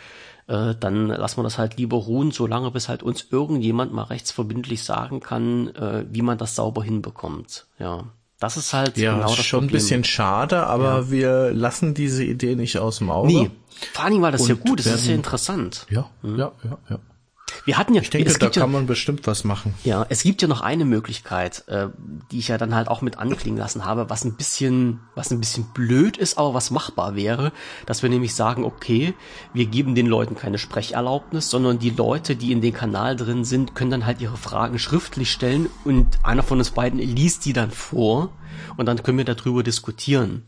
äh, dann lassen wir das halt lieber ruhen, solange bis halt uns irgendjemand mal rechtsverbindlich sagen kann, äh, wie man das sauber hinbekommt. Ja. Das ist halt ja, genau das schon Problem. ein bisschen schade, aber ja. wir lassen diese Idee nicht aus dem Auge. Nee, vor allem, weil das ja gut das ist ja interessant. Ja, hm. ja, ja, ja. Wir hatten ja, ich denke, da kann ja, man bestimmt was machen. Ja, es gibt ja noch eine Möglichkeit, äh, die ich ja dann halt auch mit anklingen lassen habe, was ein bisschen, was ein bisschen blöd ist, aber was machbar wäre, dass wir nämlich sagen, okay, wir geben den Leuten keine Sprecherlaubnis, sondern die Leute, die in den Kanal drin sind, können dann halt ihre Fragen schriftlich stellen und einer von uns beiden liest die dann vor und dann können wir darüber diskutieren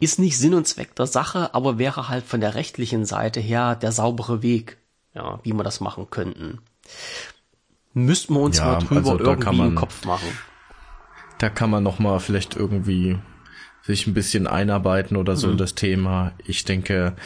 ist nicht Sinn und Zweck der Sache, aber wäre halt von der rechtlichen Seite her der saubere Weg, ja, wie wir das machen könnten. Müssten wir uns ja, mal drüber also irgendwie man, im Kopf machen. Da kann man noch mal vielleicht irgendwie sich ein bisschen einarbeiten oder so mhm. in das Thema. Ich denke,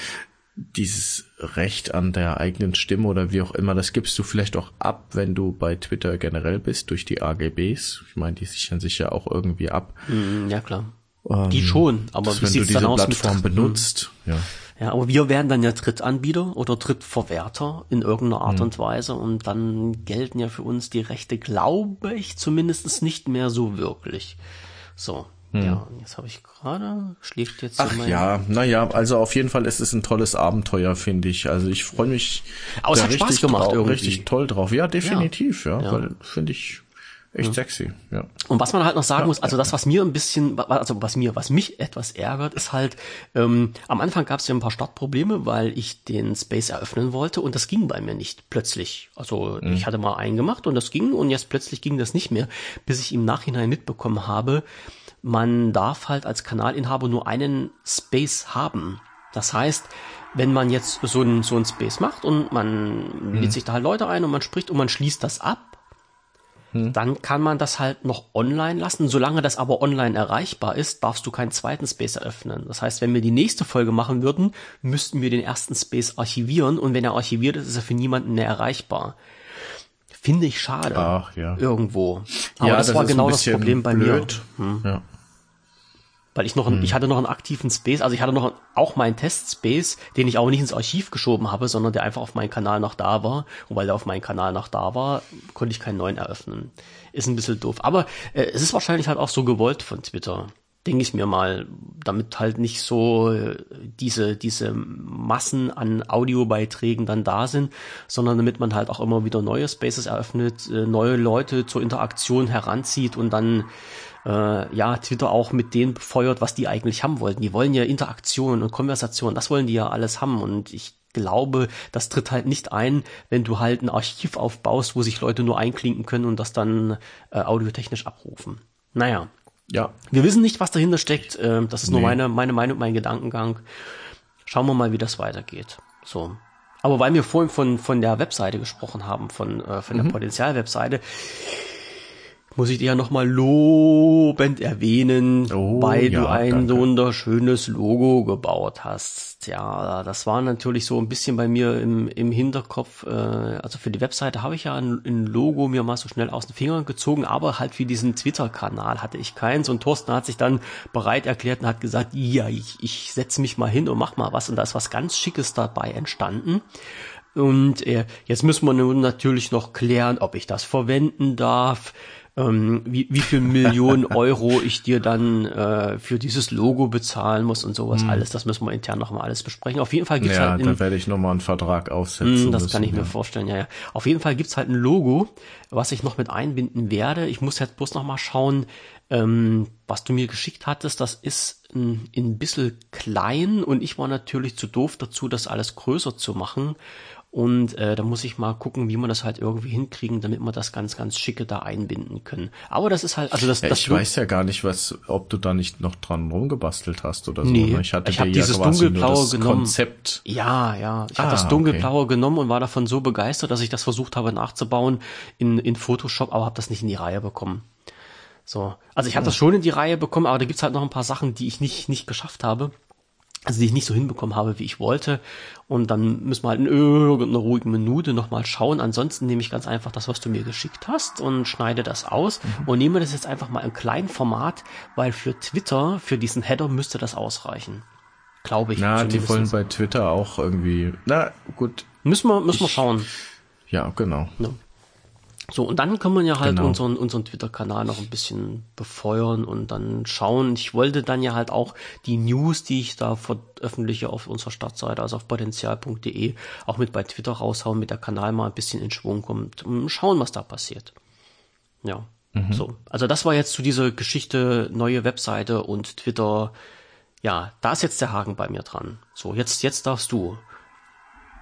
dieses Recht an der eigenen Stimme oder wie auch immer, das gibst du vielleicht auch ab, wenn du bei Twitter generell bist, durch die AGBs. Ich meine, die sichern sich ja auch irgendwie ab. Mhm, ja, klar. Ähm, die schon, aber wie sieht's dann aus Plattform benutzt, ja. Ja, aber wir werden dann ja Drittanbieter oder Drittverwerter in irgendeiner Art mhm. und Weise und dann gelten ja für uns die Rechte, glaube ich, zumindest nicht mehr so wirklich. So. Hm. Ja, jetzt habe ich gerade, schläft jetzt Ach mein ja, naja, also auf jeden Fall ist es ein tolles Abenteuer, finde ich. Also ich freue mich Aber es hat Spaß gemacht, drauf, richtig toll drauf. Ja, definitiv, ja, ja, ja. weil finde ich Echt ja. sexy, ja. Und was man halt noch sagen ja, muss, also das, was mir ein bisschen, also was mir, was mich etwas ärgert, ist halt, ähm, am Anfang gab es ja ein paar Startprobleme, weil ich den Space eröffnen wollte und das ging bei mir nicht plötzlich. Also mhm. ich hatte mal einen gemacht und das ging und jetzt plötzlich ging das nicht mehr, bis ich im Nachhinein mitbekommen habe, man darf halt als Kanalinhaber nur einen Space haben. Das heißt, wenn man jetzt so ein, so ein Space macht und man mhm. lädt sich da halt Leute ein und man spricht und man schließt das ab, hm. dann kann man das halt noch online lassen. Solange das aber online erreichbar ist, darfst du keinen zweiten Space eröffnen. Das heißt, wenn wir die nächste Folge machen würden, müssten wir den ersten Space archivieren und wenn er archiviert ist, ist er für niemanden mehr erreichbar. Finde ich schade. Ach, ja. Irgendwo. Aber ja, das, das war genau das Problem bei blöd. mir. Hm. Ja. Weil ich noch, hm. ich hatte noch einen aktiven Space, also ich hatte noch auch meinen Test-Space, den ich auch nicht ins Archiv geschoben habe, sondern der einfach auf meinem Kanal noch da war. Und weil der auf meinem Kanal noch da war, konnte ich keinen neuen eröffnen. Ist ein bisschen doof. Aber äh, es ist wahrscheinlich halt auch so gewollt von Twitter. Denke ich mir mal, damit halt nicht so äh, diese, diese Massen an Audiobeiträgen dann da sind, sondern damit man halt auch immer wieder neue Spaces eröffnet, äh, neue Leute zur Interaktion heranzieht und dann äh, ja, Twitter auch mit denen befeuert, was die eigentlich haben wollten. Die wollen ja Interaktion und Konversation, das wollen die ja alles haben und ich glaube, das tritt halt nicht ein, wenn du halt ein Archiv aufbaust, wo sich Leute nur einklinken können und das dann äh, audiotechnisch abrufen. Naja. Ja. Wir wissen nicht, was dahinter steckt. Äh, das ist nee. nur meine, meine Meinung, mein Gedankengang. Schauen wir mal, wie das weitergeht. So. Aber weil wir vorhin von, von der Webseite gesprochen haben, von, äh, von der mhm. Potenzialwebseite, muss ich dir ja nochmal lobend erwähnen, oh, weil ja, du ein danke. so wunderschönes Logo gebaut hast. Ja, das war natürlich so ein bisschen bei mir im, im Hinterkopf. Äh, also für die Webseite habe ich ja ein, ein, Logo mir mal so schnell aus den Fingern gezogen, aber halt für diesen Twitter-Kanal hatte ich keins. Und Thorsten hat sich dann bereit erklärt und hat gesagt, ja, ich, ich setze mich mal hin und mach mal was. Und da ist was ganz Schickes dabei entstanden. Und äh, jetzt müssen wir nun natürlich noch klären, ob ich das verwenden darf ähm, wie, wie viel Millionen Euro ich dir dann äh, für dieses Logo bezahlen muss und sowas hm. alles. Das müssen wir intern nochmal alles besprechen. Auf jeden Fall gibt's ja, halt in, da werde ich nochmal einen Vertrag aufsetzen. Mh, das müssen, kann ich ja. mir vorstellen, ja, ja. Auf jeden Fall gibt's halt ein Logo, was ich noch mit einbinden werde. Ich muss jetzt bloß nochmal schauen, ähm, was du mir geschickt hattest, das ist ein, ein bisschen klein und ich war natürlich zu doof dazu, das alles größer zu machen. Und äh, da muss ich mal gucken, wie man das halt irgendwie hinkriegen, damit wir das ganz, ganz schicke da einbinden können. Aber das ist halt, also das, ja, das ich weiß ja gar nicht, was, ob du da nicht noch dran rumgebastelt hast oder so. Nee, ne? ich hatte ich habe dieses ja dunkelblaue genommen. Konzept. Ja, ja. Ich ah, habe das dunkelblaue okay. genommen und war davon so begeistert, dass ich das versucht habe nachzubauen in, in Photoshop, aber habe das nicht in die Reihe bekommen. So, also ich habe hm. das schon in die Reihe bekommen, aber da gibt's halt noch ein paar Sachen, die ich nicht nicht geschafft habe also die ich nicht so hinbekommen habe, wie ich wollte. Und dann müssen wir halt in irgendeiner ruhigen Minute nochmal schauen. Ansonsten nehme ich ganz einfach das, was du mir geschickt hast und schneide das aus mhm. und nehme das jetzt einfach mal im kleinen Format, weil für Twitter, für diesen Header müsste das ausreichen. Glaube ich. Na, die wollen bei Twitter auch irgendwie, na gut. Müssen wir, müssen wir schauen. Ja, genau. Ja. So, und dann kann man ja halt genau. unseren, unseren Twitter-Kanal noch ein bisschen befeuern und dann schauen. Ich wollte dann ja halt auch die News, die ich da veröffentliche auf unserer Startseite, also auf potenzial.de, auch mit bei Twitter raushauen, mit der Kanal mal ein bisschen in Schwung kommt. Und schauen, was da passiert. Ja. Mhm. So. Also das war jetzt zu dieser Geschichte, neue Webseite und Twitter. Ja, da ist jetzt der Haken bei mir dran. So, jetzt, jetzt darfst du.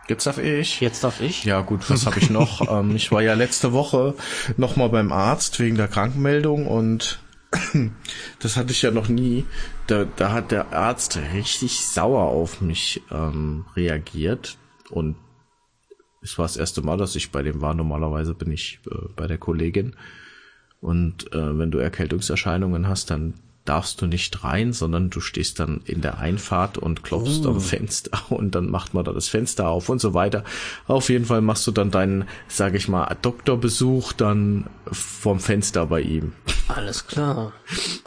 Jetzt darf ich. Jetzt darf ich. Ja gut, was habe ich noch? ähm, ich war ja letzte Woche noch mal beim Arzt wegen der Krankmeldung und das hatte ich ja noch nie. Da, da hat der Arzt richtig sauer auf mich ähm, reagiert und es war das erste Mal, dass ich bei dem war. Normalerweise bin ich äh, bei der Kollegin und äh, wenn du Erkältungserscheinungen hast, dann darfst du nicht rein, sondern du stehst dann in der Einfahrt und klopfst oh. am Fenster und dann macht man da das Fenster auf und so weiter. Auf jeden Fall machst du dann deinen, sage ich mal, Doktorbesuch dann vom Fenster bei ihm. Alles klar.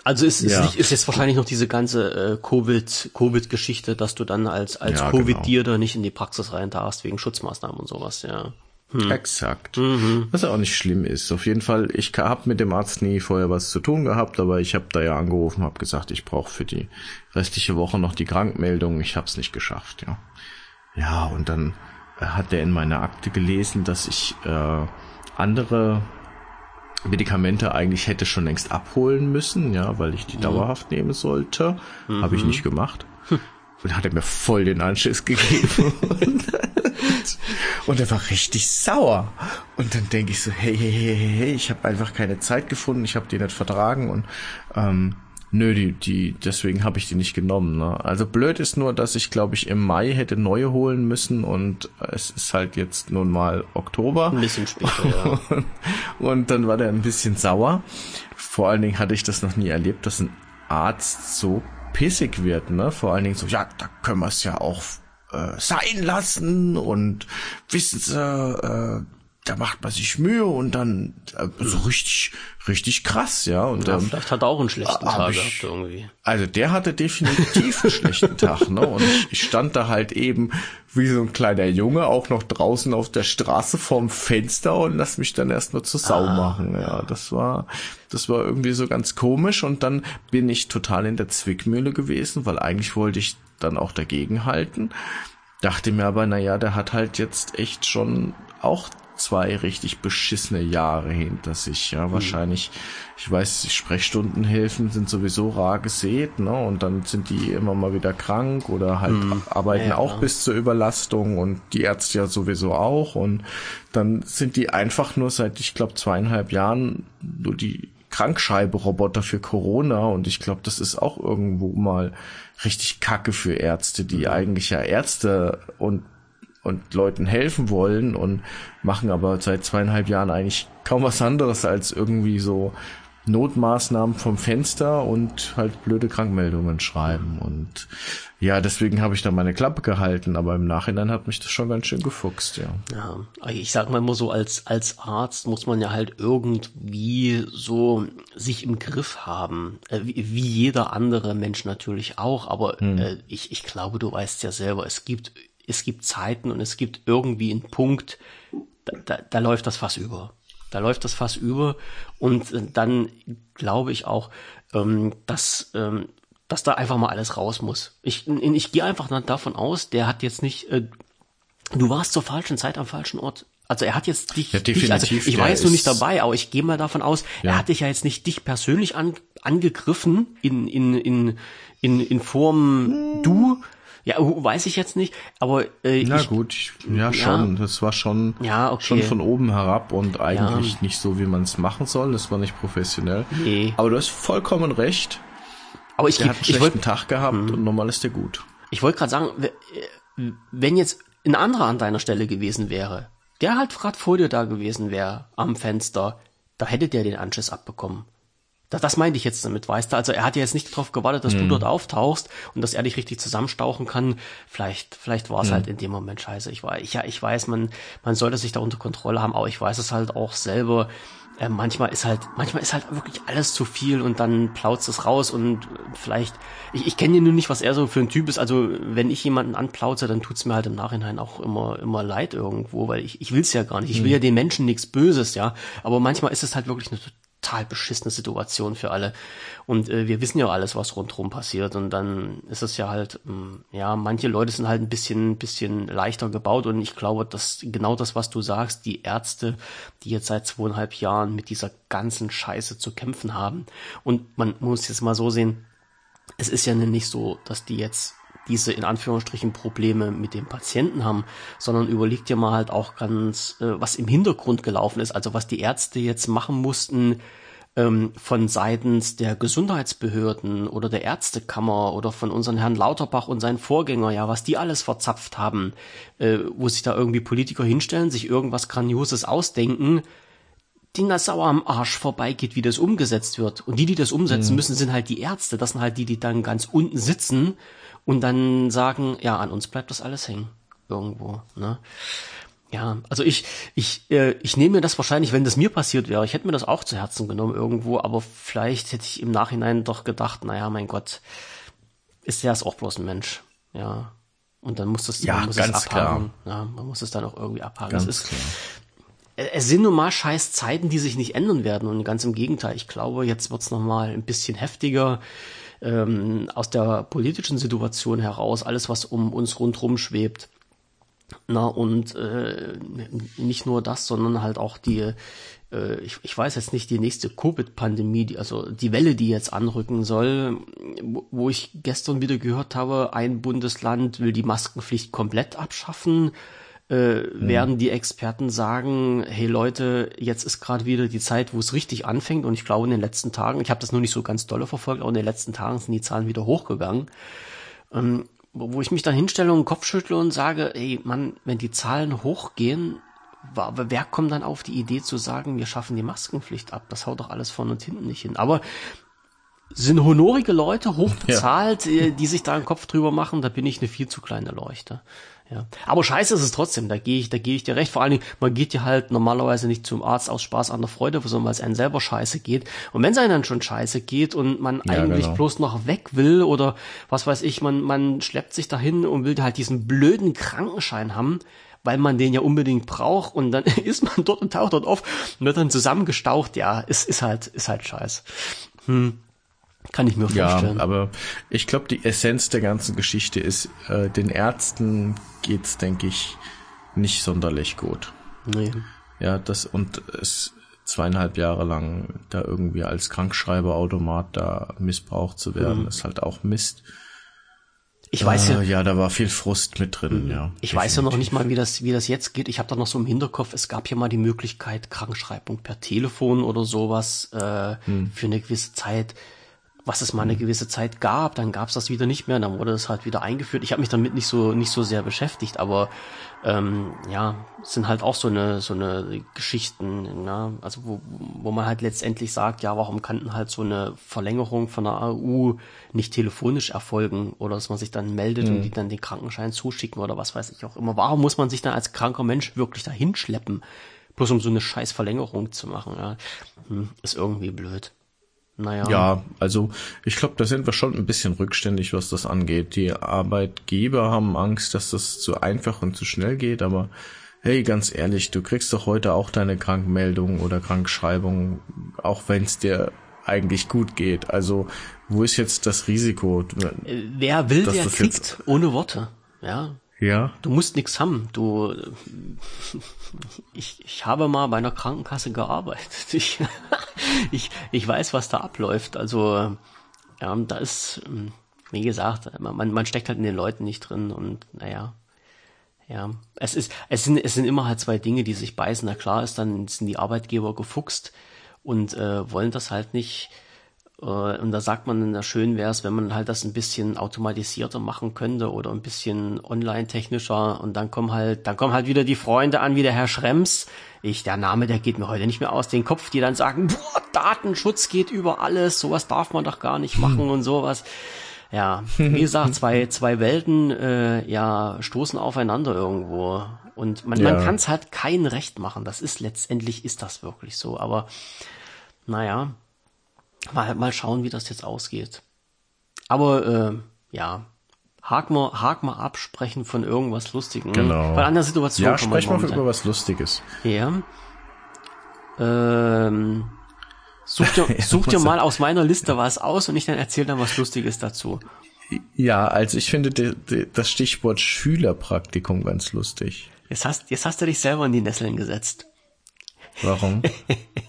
Also ist, ist, ja. nicht, ist jetzt wahrscheinlich noch diese ganze äh, Covid Covid Geschichte, dass du dann als als ja, Covid dir genau. da nicht in die Praxis rein darfst wegen Schutzmaßnahmen und sowas, ja. Hm. Exakt. Mhm. Was auch nicht schlimm ist. Auf jeden Fall, ich habe mit dem Arzt nie vorher was zu tun gehabt, aber ich habe da ja angerufen, habe gesagt, ich brauche für die restliche Woche noch die Krankmeldung. Ich habe es nicht geschafft, ja. Ja, und dann hat er in meiner Akte gelesen, dass ich äh, andere Medikamente eigentlich hätte schon längst abholen müssen, ja, weil ich die mhm. dauerhaft nehmen sollte. Mhm. Habe ich nicht gemacht. Und hat er mir voll den Anschiss gegeben. und er war richtig sauer. Und dann denke ich so, hey, hey, hey, hey, ich habe einfach keine Zeit gefunden, ich habe die nicht vertragen und ähm, nö, die, die, deswegen habe ich die nicht genommen. Ne? Also blöd ist nur, dass ich, glaube ich, im Mai hätte neue holen müssen und es ist halt jetzt nun mal Oktober. Ein bisschen später, ja. und dann war der ein bisschen sauer. Vor allen Dingen hatte ich das noch nie erlebt, dass ein Arzt so pissig wird, ne? Vor allen Dingen so, ja, da können wir es ja auch äh, sein lassen und wissen Sie, äh, da macht man sich Mühe und dann äh, so richtig, richtig krass, ja. Und ja, ähm, vielleicht hat er auch einen schlechten Tag ich, gehabt irgendwie. Also der hatte definitiv einen schlechten Tag, ne? Und ich, ich stand da halt eben wie so ein kleiner Junge auch noch draußen auf der Straße vorm Fenster und lass mich dann erstmal zur Sau ah, machen. Ja, das war, das war irgendwie so ganz komisch und dann bin ich total in der Zwickmühle gewesen, weil eigentlich wollte ich dann auch dagegen halten. Dachte mir aber, na ja, der hat halt jetzt echt schon auch zwei richtig beschissene Jahre hinter sich. Ja, hm. wahrscheinlich, ich weiß, die Sprechstundenhilfen sind sowieso rar gesät, ne? Und dann sind die immer mal wieder krank oder halt hm. arbeiten ja, auch ja. bis zur Überlastung und die Ärzte ja sowieso auch. Und dann sind die einfach nur seit, ich glaube, zweieinhalb Jahren nur die Krankschreiberoboter für Corona und ich glaube, das ist auch irgendwo mal richtig kacke für Ärzte, die hm. eigentlich ja Ärzte und und Leuten helfen wollen und machen aber seit zweieinhalb Jahren eigentlich kaum was anderes als irgendwie so Notmaßnahmen vom Fenster und halt blöde Krankmeldungen schreiben. Und ja, deswegen habe ich da meine Klappe gehalten, aber im Nachhinein hat mich das schon ganz schön gefuchst, ja. Ja, ich sag mal immer so, als, als Arzt muss man ja halt irgendwie so sich im Griff haben. Äh, wie, wie jeder andere Mensch natürlich auch, aber hm. äh, ich, ich glaube, du weißt ja selber, es gibt es gibt Zeiten und es gibt irgendwie einen Punkt, da, da, da läuft das Fass über. Da läuft das Fass über und äh, dann glaube ich auch, ähm, dass, ähm, dass da einfach mal alles raus muss. Ich, ich gehe einfach davon aus, der hat jetzt nicht, äh, du warst zur falschen Zeit am falschen Ort. Also er hat jetzt dich, ja, dich also ich war jetzt nur nicht dabei, aber ich gehe mal davon aus, ja. er hat dich ja jetzt nicht dich persönlich an, angegriffen in, in, in, in, in Form du, ja, weiß ich jetzt nicht, aber äh, Na ich, gut, ja, schon. Das war schon, ja, okay. schon von oben herab und eigentlich ja. nicht so, wie man es machen soll. Das war nicht professionell. Nee. Aber du hast vollkommen recht. Aber ich, der hat einen schlechten wollt, Tag gehabt hm. und normal ist der gut. Ich wollte gerade sagen, wenn jetzt ein anderer an deiner Stelle gewesen wäre, der halt gerade vor dir da gewesen wäre am Fenster, da hätte der den Anschiss abbekommen. Das, das meinte ich jetzt damit, weißt du? Also er hat ja jetzt nicht darauf gewartet, dass mhm. du dort auftauchst und dass er dich richtig zusammenstauchen kann. Vielleicht, vielleicht war es mhm. halt in dem Moment scheiße. Ich weiß, ich, ja, ich weiß, man, man sollte sich da unter Kontrolle haben, aber ich weiß es halt auch selber. äh, manchmal ist halt, manchmal ist halt wirklich alles zu viel und dann plautzt es raus und vielleicht, ich, ich kenne ja nur nicht, was er so für ein Typ ist. Also wenn ich jemanden anplauze, dann tut's mir halt im Nachhinein auch immer, immer leid irgendwo, weil ich, ich will's ja gar nicht. Ich will ja den Menschen nichts Böses, ja. Aber manchmal ist es halt wirklich eine total beschissene Situation für alle. Und äh, wir wissen ja alles, was rundherum passiert. Und dann ist es ja halt, mh, hm, ja, manche Leute sind halt ein bisschen, bisschen leichter gebaut. Und ich glaube, dass genau das, was du sagst, die Ärzte, die jetzt seit zweieinhalb Jahren mit dieser ganzen Scheiße zu kämpfen haben. Und man muss jetzt mal so sehen, es ist ja nicht so, dass die jetzt diese in Anführungsstrichen Probleme mit dem Patienten haben, sondern überlegt dir mal halt auch ganz, äh, was im Hintergrund gelaufen ist, also was die Ärzte jetzt machen mussten, ähm, von seitens der Gesundheitsbehörden oder der Ärztekammer oder von unseren Herrn Lauterbach und seinen Vorgänger, ja, was die alles verzapft haben, äh, wo sich da irgendwie Politiker hinstellen, sich irgendwas Grandioses ausdenken, denen das sauer am Arsch vorbeigeht, wie das umgesetzt wird. Und die, die das umsetzen mhm. müssen, sind halt die Ärzte. Das sind halt die, die dann ganz unten sitzen und dann sagen, ja, an uns bleibt das alles hängen. Irgendwo, ne? Ja, also ich, ich, äh, ich nehme mir das wahrscheinlich, wenn das mir passiert wäre, ich hätte mir das auch zu Herzen genommen irgendwo, aber vielleicht hätte ich im Nachhinein doch gedacht, naja, mein Gott, ist der ist auch bloß ein Mensch. Ja. Und dann muss das, ja, man muss ganz es abhaken. Klar. Ja, man muss es dann auch irgendwie abhaken. Ganz es ist, klar. Es sind nun mal scheiß Zeiten, die sich nicht ändern werden. Und ganz im Gegenteil, ich glaube, jetzt wird's noch mal ein bisschen heftiger ähm, aus der politischen Situation heraus, alles, was um uns rundherum schwebt. Na, und äh, nicht nur das, sondern halt auch die, äh, ich, ich weiß jetzt nicht, die nächste Covid-Pandemie, also die Welle, die jetzt anrücken soll, wo ich gestern wieder gehört habe, ein Bundesland will die Maskenpflicht komplett abschaffen. Äh, mhm. werden die Experten sagen, hey Leute, jetzt ist gerade wieder die Zeit, wo es richtig anfängt und ich glaube in den letzten Tagen, ich habe das nur nicht so ganz dolle verfolgt, aber in den letzten Tagen sind die Zahlen wieder hochgegangen. Ähm, wo ich mich dann hinstelle und den Kopf schüttle und sage, ey Mann, wenn die Zahlen hochgehen, wer kommt dann auf die Idee zu sagen, wir schaffen die Maskenpflicht ab? Das haut doch alles vorne und hinten nicht hin. Aber sind honorige Leute, hochbezahlt, ja. Äh, die sich da einen Kopf drüber machen, da bin ich eine viel zu kleine Leuchte. Ja. Aber scheiße ist es trotzdem, da gehe ich, da gehe ich dir recht. Vor allen Dingen, man geht ja halt normalerweise nicht zum Arzt aus Spaß an der Freude, sondern weil es einem selber scheiße geht. Und wenn es einem dann schon scheiße geht und man ja, eigentlich genau. bloß noch weg will oder was weiß ich, man, man schleppt sich dahin und will halt diesen blöden Krankenschein haben, weil man den ja unbedingt braucht und dann ist man dort und taucht dort auf und wird dann zusammengestaucht, ja, ist, ist halt, ist halt scheiß. Hm. Kann ich mir vorstellen. Ja, aber ich glaube, die Essenz der ganzen Geschichte ist, äh, den Ärzten geht's, denke ich, nicht sonderlich gut. Nee. Ja, das und es zweieinhalb Jahre lang da irgendwie als Krankschreiberautomat da missbraucht zu werden, mhm. ist halt auch Mist. Ich weiß ja, äh, ja, da war viel Frust mit drin, mhm. ja. Ich definitiv. weiß ja noch nicht mal, wie das, wie das jetzt geht. Ich habe da noch so im Hinterkopf, es gab ja mal die Möglichkeit, Krankschreibung per Telefon oder sowas äh, mhm. für eine gewisse Zeit was es mal eine gewisse Zeit gab, dann gab es das wieder nicht mehr, dann wurde es halt wieder eingeführt. Ich habe mich damit nicht so nicht so sehr beschäftigt, aber ähm, ja, sind halt auch so eine so eine Geschichten, ja, also wo, wo man halt letztendlich sagt, ja, warum kann halt so eine Verlängerung von der AU nicht telefonisch erfolgen oder dass man sich dann meldet mhm. und die dann den Krankenschein zuschicken oder was weiß ich auch immer. Warum muss man sich dann als kranker Mensch wirklich dahin schleppen, bloß um so eine scheiß Verlängerung zu machen? Ja? Hm, ist irgendwie blöd. Naja. Ja, also ich glaube, da sind wir schon ein bisschen rückständig, was das angeht. Die Arbeitgeber haben Angst, dass das zu einfach und zu schnell geht, aber hey, ganz ehrlich, du kriegst doch heute auch deine Krankmeldung oder Krankschreibung, auch wenn es dir eigentlich gut geht. Also wo ist jetzt das Risiko? Wer will, der kriegt, ohne Worte. Ja, ja. Du musst nichts haben. Du, ich, ich habe mal bei einer Krankenkasse gearbeitet. Ich, ich, ich weiß, was da abläuft. Also, ja, da ist, wie gesagt, man, man steckt halt in den Leuten nicht drin und, naja. Ja, es ist, es sind, es sind immer halt zwei Dinge, die sich beißen. Na klar ist dann, sind die Arbeitgeber gefuchst und äh, wollen das halt nicht, äh, und da sagt man, na schön wäre es, wenn man halt das ein bisschen automatisierter machen könnte oder ein bisschen online-technischer. Und dann kommen halt, dann kommen halt wieder die Freunde an, wie der Herr Schrems. Ich, der Name, der geht mir heute nicht mehr aus den Kopf, die dann sagen, boah, Datenschutz geht über alles, sowas darf man doch gar nicht machen und sowas. Ja, wie gesagt, zwei, zwei Welten, äh, ja, stoßen aufeinander irgendwo. Und man, ja. man kann es halt kein Recht machen. Das ist letztendlich ist das wirklich so. Aber naja, mal, mal schauen, wie das jetzt ausgeht. Aber äh, ja, hak mal, hak mal absprechen von irgendwas Lustigem. Genau. Weil an der Situation ja, sprech mal über was Lustiges. Ja. Ähm, such dir, such dir mal aus meiner Liste was aus und ich dann erzähle dann was Lustiges dazu. Ja, also ich finde die, die, das Stichwort Schülerpraktikum ganz lustig. Jetzt hast, jetzt hast du dich selber in die Nesseln gesetzt. Warum?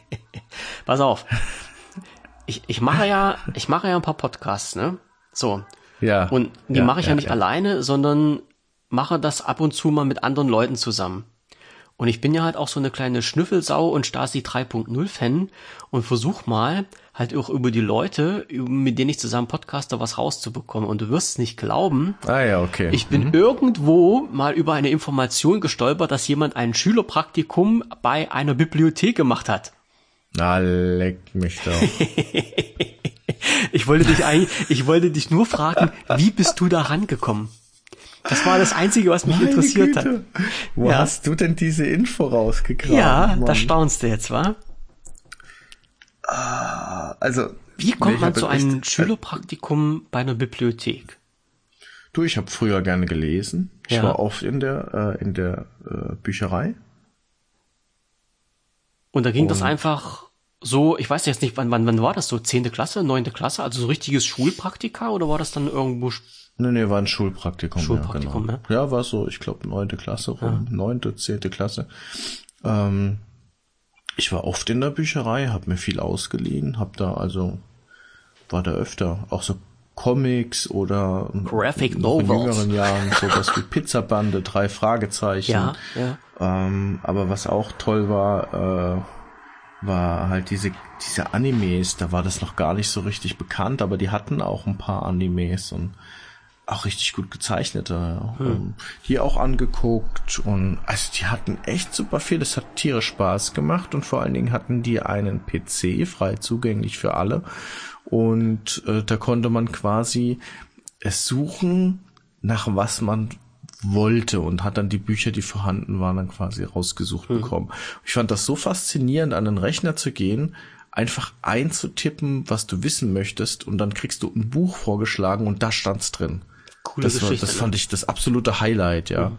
Pass auf. Ich, ich mache ja, ich mache ja ein paar Podcasts, ne? So. Ja. Und die ja, mache ich ja, ja nicht ja. alleine, sondern mache das ab und zu mal mit anderen Leuten zusammen. Und ich bin ja halt auch so eine kleine Schnüffelsau und Stasi 3.0 Fan und versuch mal halt auch über die Leute, mit denen ich zusammen podcaste, was rauszubekommen. Und du wirst es nicht glauben. Ah ja, okay. Ich bin mhm. irgendwo mal über eine Information gestolpert, dass jemand ein Schülerpraktikum bei einer Bibliothek gemacht hat. Na, leck mich doch. ich wollte dich eigentlich, ich wollte dich nur fragen, wie bist du da rangekommen? Das war das Einzige, was mich Meine interessiert Güte. hat. Wo Ja. hast du denn diese Info rausgegraben? Ja, Mann? da staunst du jetzt, wa? Also, Wie kommt man zu echt- einem Schülerpraktikum bei einer Bibliothek? Du, ich habe früher gerne gelesen. Ich Ja. war oft in der äh, in der äh, Bücherei. Und da ging das Und- einfach so, ich weiß jetzt nicht, wann, wann, wann war das so? Zehnte Klasse, neunte Klasse? Also so richtiges Schulpraktika oder war das dann irgendwo? Nee, nee, war ein Schulpraktikum. Schulpraktikum, ja, genau. ja, war so, ich glaube, neunte Klasse rum, neunte, zehnte Klasse. Ähm, ich war oft in der Bücherei, habe mir viel ausgeliehen, hab da also, war da öfter, auch so Comics oder Graphic noch in Novels. jüngeren Jahren sowas wie Pizzabande, drei Fragezeichen. Ja, ja. Ähm, aber was auch toll war, äh, war halt diese, diese Animes, da war das noch gar nicht so richtig bekannt, aber die hatten auch ein paar Animes und auch richtig gut gezeichnete, ja. ähm, die auch angeguckt und also die hatten echt super viel, es hat tierisch Spaß gemacht und vor allen Dingen hatten die einen PC frei zugänglich für alle und äh, da konnte man quasi es suchen, nach was man wollte und hat dann die Bücher, die vorhanden waren, dann quasi rausgesucht bekommen. Ich fand das so faszinierend, an den Rechner zu gehen, einfach einzutippen, was du wissen möchtest und dann kriegst du ein Buch vorgeschlagen und da stand's drin. Coole Das, war, Geschichte. das ne? fand ich das absolute Highlight, ja.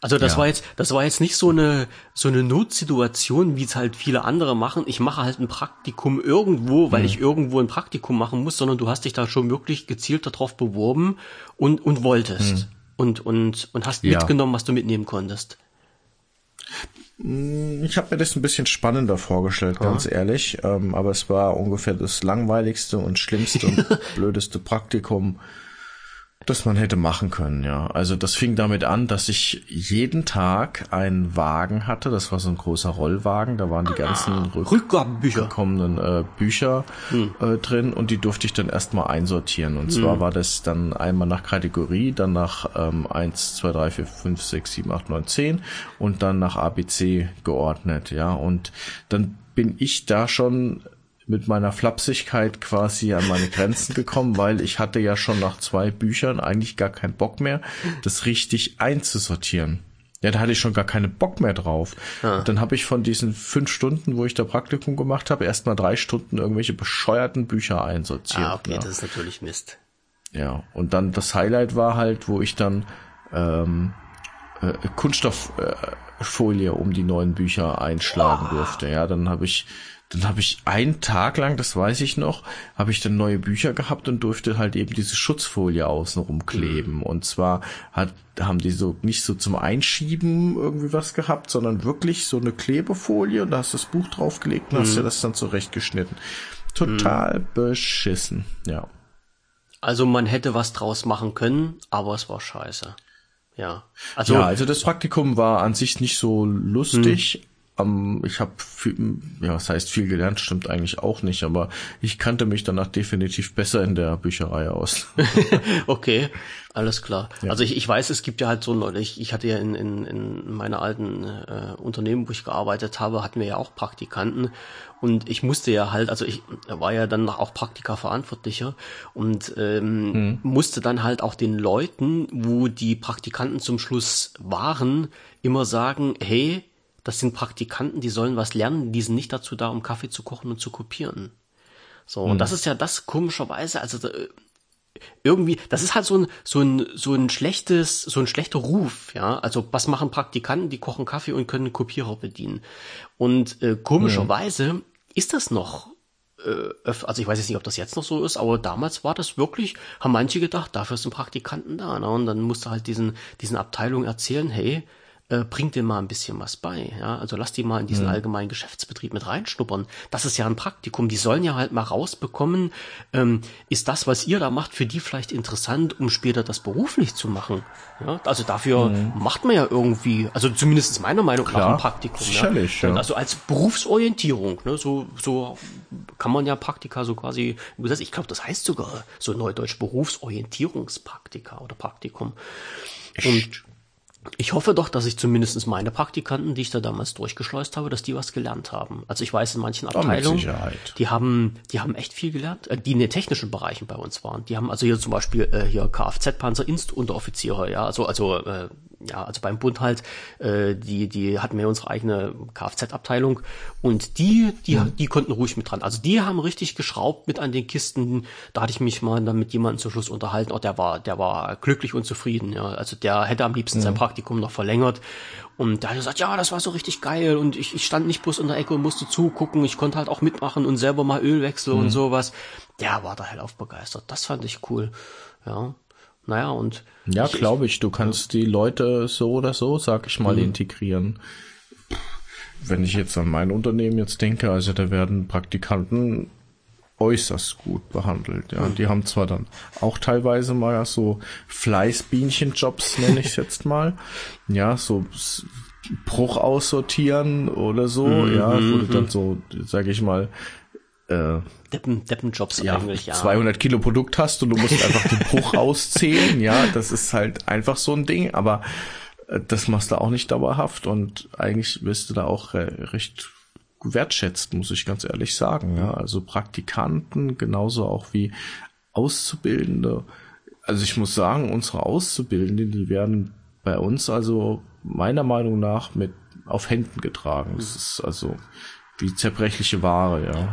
Also das Ja. war jetzt, das war jetzt nicht so eine so eine Notsituation, wie es halt viele andere machen. Ich mache halt ein Praktikum irgendwo, Hm. weil ich irgendwo ein Praktikum machen muss, sondern du hast dich da schon wirklich gezielt darauf beworben und und wolltest und und und hast Hm. Ja. mitgenommen, was du mitnehmen konntest. Ich habe mir das ein bisschen spannender vorgestellt, ganz ehrlich. Ähm, aber es war ungefähr das langweiligste und schlimmste und blödeste Praktikum, das man hätte machen können, ja. Also das fing damit an, dass ich jeden Tag einen Wagen hatte. Das war so ein großer Rollwagen. Da waren die ganzen Rück Rückgabebücher. kommenden äh, Bücher äh, drin und die durfte ich dann erstmal einsortieren. Und zwar war das dann einmal nach Kategorie, dann nach ähm, 1, 2, 3, 4, 5, 6, 7, 8, 9, 10 und dann nach ABC geordnet, ja. Und dann bin ich da schon mit meiner Flapsigkeit quasi an meine Grenzen gekommen, weil ich hatte ja schon nach zwei Büchern eigentlich gar keinen Bock mehr, das richtig einzusortieren. Ja, da hatte ich schon gar keinen Bock mehr drauf. Und dann habe ich von diesen fünf Stunden, wo ich da Praktikum gemacht habe, erstmal drei Stunden irgendwelche bescheuerten Bücher einsortiert. Ah, okay, ja. das ist natürlich Mist. Ja, und dann das Highlight war halt, wo ich dann ähm, äh, Kunststofffolie äh, um die neuen Bücher einschlagen durfte. Ja, dann habe ich dann habe ich einen Tag lang, das weiß ich noch, habe ich dann neue Bücher gehabt und durfte halt eben diese Schutzfolie außenrum kleben. Und zwar hat, haben die so nicht so zum Einschieben irgendwie was gehabt, sondern wirklich so eine Klebefolie und da hast du das Buch draufgelegt und hast dir das dann zurechtgeschnitten. Total beschissen, ja. Also man hätte was draus machen können, aber es war scheiße. Ja. Also ja, also das Praktikum war an sich nicht so lustig, ähm, ich habe ja, was heißt viel gelernt, stimmt eigentlich auch nicht, aber ich kannte mich danach definitiv besser in der Bücherei aus. okay, alles klar. Ja. Also ich, ich weiß, es gibt ja halt so Leute, ich, ich hatte ja in, in, in meiner alten äh, Unternehmen, wo ich gearbeitet habe, hatten wir ja auch Praktikanten und ich musste ja halt, also ich war ja dann auch Praktika-Verantwortlicher und ähm, hm. musste dann halt auch den Leuten, wo die Praktikanten zum Schluss waren, immer sagen, hey, das sind Praktikanten, die sollen was lernen, die sind nicht dazu da, um Kaffee zu kochen und zu kopieren. So, mhm. und das ist ja das komischerweise, also äh, irgendwie, das ist halt so ein, so ein, so ein schlechtes, so ein schlechter Ruf, ja. Also, was machen Praktikanten? Die kochen Kaffee und können Kopierer bedienen. Und äh, komischerweise ja. ist das noch, äh, also ich weiß jetzt nicht, ob das jetzt noch so ist, aber damals war das wirklich, haben manche gedacht, dafür sind Praktikanten da, ne? Und dann musste halt diesen, diesen Abteilungen erzählen, hey, äh, bringt dir mal ein bisschen was bei. Ja? Also lass die mal in diesen mhm. allgemeinen Geschäftsbetrieb mit reinschnuppern. Das ist ja ein Praktikum. Die sollen ja halt mal rausbekommen, ähm, ist das, was ihr da macht, für die vielleicht interessant, um später das beruflich zu machen. Ja? Also dafür mhm. macht man ja irgendwie, also zumindest ist meiner Meinung nach ein Praktikum. Sicherlich, ja? ja. Also als Berufsorientierung, ne? so, so kann man ja Praktika so quasi, ich glaube, das heißt sogar so neudeutsch Berufsorientierungspraktika oder Praktikum. Und ich hoffe doch, dass ich zumindest meine Praktikanten, die ich da damals durchgeschleust habe, dass die was gelernt haben. Also ich weiß in manchen Abteilungen, die haben, die haben echt viel gelernt, äh, die in den technischen Bereichen bei uns waren. Die haben also hier zum Beispiel äh, hier Kfz-Panzer Inst Unteroffiziere, ja, also also äh, ja, also beim Bund halt, äh, die, die hatten wir unsere eigene Kfz-Abteilung und die, die, mhm. die konnten ruhig mit dran. Also die haben richtig geschraubt mit an den Kisten. Da hatte ich mich mal dann mit jemandem zum Schluss unterhalten. Oh, der war, der war glücklich und zufrieden. Ja, also der hätte am liebsten mhm. sein Praktikum noch verlängert. Und da hat er gesagt, ja, das war so richtig geil und ich, ich stand nicht bloß in der Ecke und musste zugucken, ich konnte halt auch mitmachen und selber mal Öl wechseln mhm. und sowas. Der war da halt aufbegeistert. Das fand ich cool. Ja. Naja, und. Ja, glaube ich, du kannst ja. die Leute so oder so, sag ich mal, mhm. integrieren. Wenn ich jetzt an mein Unternehmen jetzt denke, also da werden Praktikanten äußerst gut behandelt. Ja, mhm. die haben zwar dann auch teilweise mal so Fleißbienchenjobs, nenne ich es jetzt mal. Ja, so Bruch aussortieren oder so. Mhm, ja, wo du dann mhm. so, sage ich mal, äh, Deppen, Deppenjobs ja, eigentlich, ja. 200 Kilo Produkt hast und du musst einfach den Bruch auszählen, ja, das ist halt einfach so ein Ding, aber äh, das machst du auch nicht dauerhaft und eigentlich wirst du da auch äh, recht wertschätzt, muss ich ganz ehrlich sagen, ja, also Praktikanten genauso auch wie Auszubildende. Also ich muss sagen, unsere Auszubildenden, die werden bei uns also meiner Meinung nach mit auf Händen getragen. Das ist also wie zerbrechliche Ware, ja.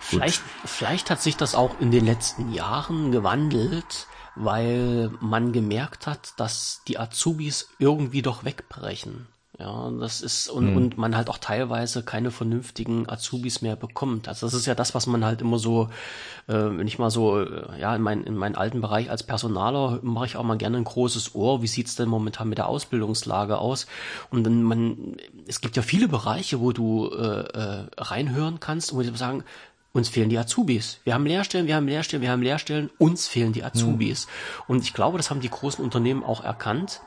Vielleicht, vielleicht hat sich das auch in den letzten Jahren gewandelt, weil man gemerkt hat, dass die Azubis irgendwie doch wegbrechen. Ja, das ist, und, mhm. und man halt auch teilweise keine vernünftigen Azubis mehr bekommt. Also das ist ja das, was man halt immer so, äh, wenn ich mal so, äh, ja, in, mein, in meinen alten Bereich als Personaler mache ich auch mal gerne ein großes Ohr. Wie sieht's denn momentan mit der Ausbildungslage aus? Und dann man, es gibt ja viele Bereiche, wo du äh, äh, reinhören kannst und wo die sagen, uns fehlen die Azubis. Wir haben Lehrstellen, wir haben Lehrstellen, wir haben Lehrstellen, uns fehlen die Azubis. Mhm. Und ich glaube, das haben die großen Unternehmen auch erkannt.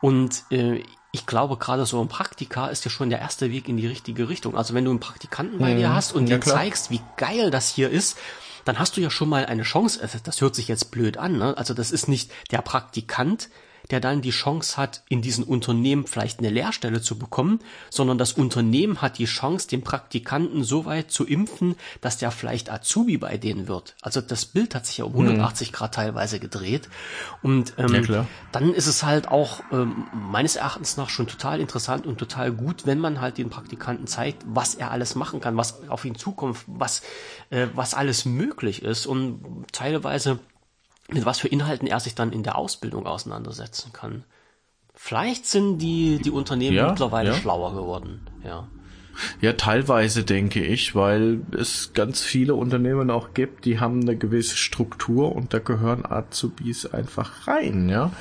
Und äh, ich glaube, gerade so ein Praktika ist ja schon der erste Weg in die richtige Richtung. Also wenn du einen Praktikanten bei mhm. dir hast und ja, dir zeigst, wie geil das hier ist, dann hast du ja schon mal eine Chance. Das hört sich jetzt blöd an. Ne? Also das ist nicht der Praktikant, der dann die Chance hat, in diesen Unternehmen vielleicht eine Lehrstelle zu bekommen, sondern das Unternehmen hat die Chance, den Praktikanten so weit zu impfen, dass der vielleicht Azubi bei denen wird. Also das Bild hat sich ja um 180 mhm. Grad teilweise gedreht. Und ähm, ja, dann ist es halt auch ähm, meines Erachtens nach schon total interessant und total gut, wenn man halt den Praktikanten zeigt, was er alles machen kann, was auf ihn zukommt, was, äh, was alles möglich ist. Und teilweise mit was für Inhalten er sich dann in der Ausbildung auseinandersetzen kann. Vielleicht sind die, die Unternehmen ja, mittlerweile ja. schlauer geworden, ja. Ja, teilweise denke ich, weil es ganz viele Unternehmen auch gibt, die haben eine gewisse Struktur und da gehören Azubis einfach rein, ja.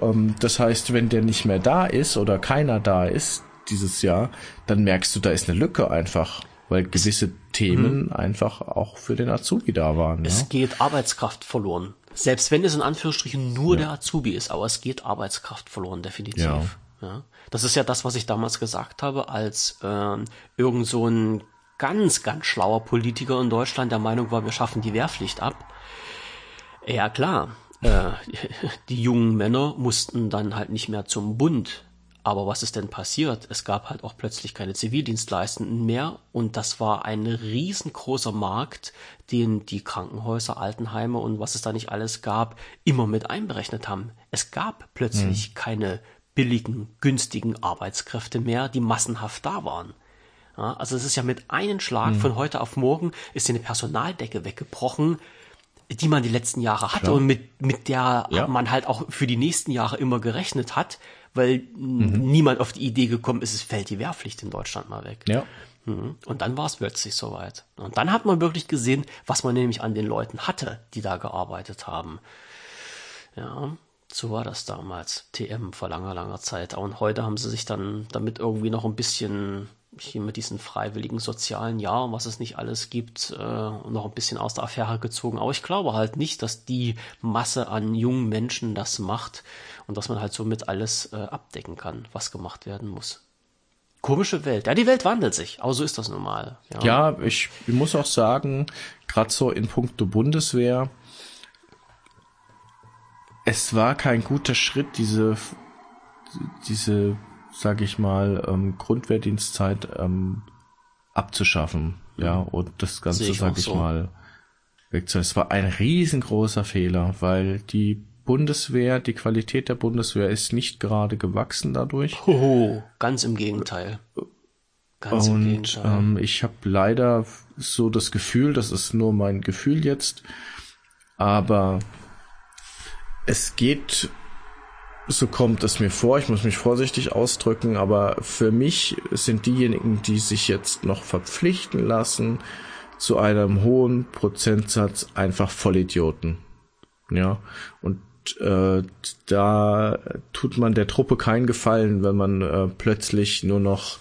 Ähm, das heißt, wenn der nicht mehr da ist oder keiner da ist dieses Jahr, dann merkst du, da ist eine Lücke einfach, weil gewisse Themen mhm. einfach auch für den Azubi da waren. Es ja? geht Arbeitskraft verloren. Selbst wenn es in Anführungsstrichen nur ja. der Azubi ist, aber es geht Arbeitskraft verloren, definitiv. Ja. Ja? Das ist ja das, was ich damals gesagt habe, als äh, irgend so ein ganz, ganz schlauer Politiker in Deutschland der Meinung war, wir schaffen die Wehrpflicht ab. Ja klar, äh, die jungen Männer mussten dann halt nicht mehr zum Bund. Aber was ist denn passiert? Es gab halt auch plötzlich keine Zivildienstleistenden mehr und das war ein riesengroßer Markt, den die Krankenhäuser, Altenheime und was es da nicht alles gab, immer mit einberechnet haben. Es gab plötzlich hm. keine billigen, günstigen Arbeitskräfte mehr, die massenhaft da waren. Ja, also es ist ja mit einem Schlag hm. von heute auf morgen ist eine Personaldecke weggebrochen, die man die letzten Jahre hatte Klar. und mit, mit der ja. man halt auch für die nächsten Jahre immer gerechnet hat, weil mhm. niemand auf die Idee gekommen ist, es fällt die Wehrpflicht in Deutschland mal weg. Ja. Mhm. Und dann war es plötzlich soweit. Und dann hat man wirklich gesehen, was man nämlich an den Leuten hatte, die da gearbeitet haben. Ja, so war das damals. TM vor langer, langer Zeit. Und heute haben sie sich dann damit irgendwie noch ein bisschen hier mit diesen freiwilligen sozialen Jahren, was es nicht alles gibt, äh, noch ein bisschen aus der Affäre gezogen. Aber ich glaube halt nicht, dass die Masse an jungen Menschen das macht und dass man halt somit alles äh, abdecken kann, was gemacht werden muss. Komische Welt. Ja, die Welt wandelt sich, aber so ist das normal. Ja, ja ich, ich muss auch sagen, gerade so in puncto Bundeswehr, es war kein guter Schritt, diese, diese sag ich mal, ähm, Grundwehrdienstzeit ähm, abzuschaffen. Ja, und das Ganze, ich sag ich so. mal, wegzunehmen. Es war ein riesengroßer Fehler, weil die Bundeswehr, die Qualität der Bundeswehr ist nicht gerade gewachsen dadurch. Hoho, ganz im Gegenteil. Ganz und, im Gegenteil. Ähm, ich habe leider so das Gefühl, das ist nur mein Gefühl jetzt, aber es geht so kommt es mir vor. Ich muss mich vorsichtig ausdrücken, aber für mich sind diejenigen, die sich jetzt noch verpflichten lassen, zu einem hohen Prozentsatz einfach Vollidioten. Ja, und äh, da tut man der Truppe keinen Gefallen, wenn man äh, plötzlich nur noch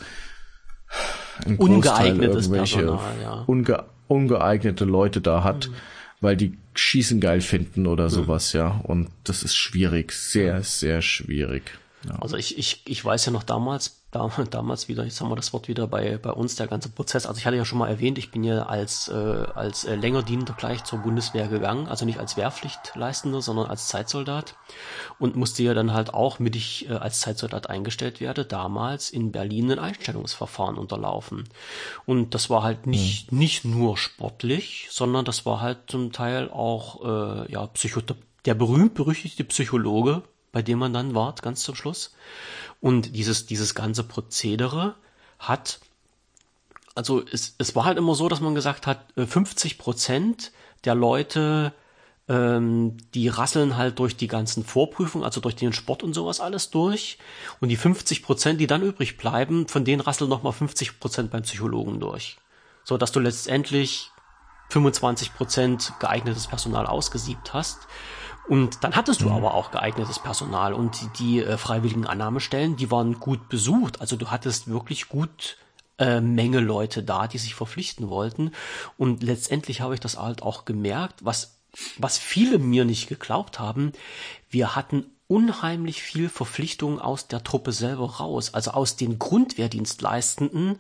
ein ungeeignetes Personal, ja. unge ungeeignete Leute da hat. Mhm weil die Schießen geil finden oder sowas, ja. Und das ist schwierig, sehr, sehr schwierig. Ja. Also ich, ich, ich weiß ja noch damals, da, damals wieder, jetzt haben wir das Wort wieder bei, bei uns, der ganze Prozess. Also ich hatte ja schon mal erwähnt, ich bin ja als, äh, als äh, länger dienender gleich zur Bundeswehr gegangen, also nicht als Wehrpflichtleistender, sondern als Zeitsoldat und musste ja dann halt auch, mit ich äh, als Zeitsoldat eingestellt werde, damals in Berlin ein Einstellungsverfahren unterlaufen. Und das war halt nicht, mhm. nicht nur sportlich, sondern das war halt zum Teil auch, äh, ja, Psycho der berühmt-berüchtigte Psychologe bei dem man dann war, ganz zum Schluss. Und dieses, dieses ganze Prozedere hat, also es, es war halt immer so, dass man gesagt hat, 50 äh, Prozent der Leute, ähm, die rasseln halt durch die ganzen Vorprüfungen, also durch den Sport und sowas alles durch. Und die 50 Prozent, die dann übrig bleiben, von denen rasseln nochmal 50 Prozent beim Psychologen durch. So dass du letztendlich 25 Prozent geeignetes Personal ausgesiebt hast. Und dann hattest du mhm. aber auch geeignetes Personal und die, die äh, freiwilligen Annahmestellen, die waren gut besucht. Also du hattest wirklich gut äh, Menge Leute da, die sich verpflichten wollten. Und letztendlich habe ich das halt auch gemerkt, was, was viele mir nicht geglaubt haben. Wir hatten unheimlich viel Verpflichtung aus der Truppe selber raus, also aus den Grundwehrdienstleistenden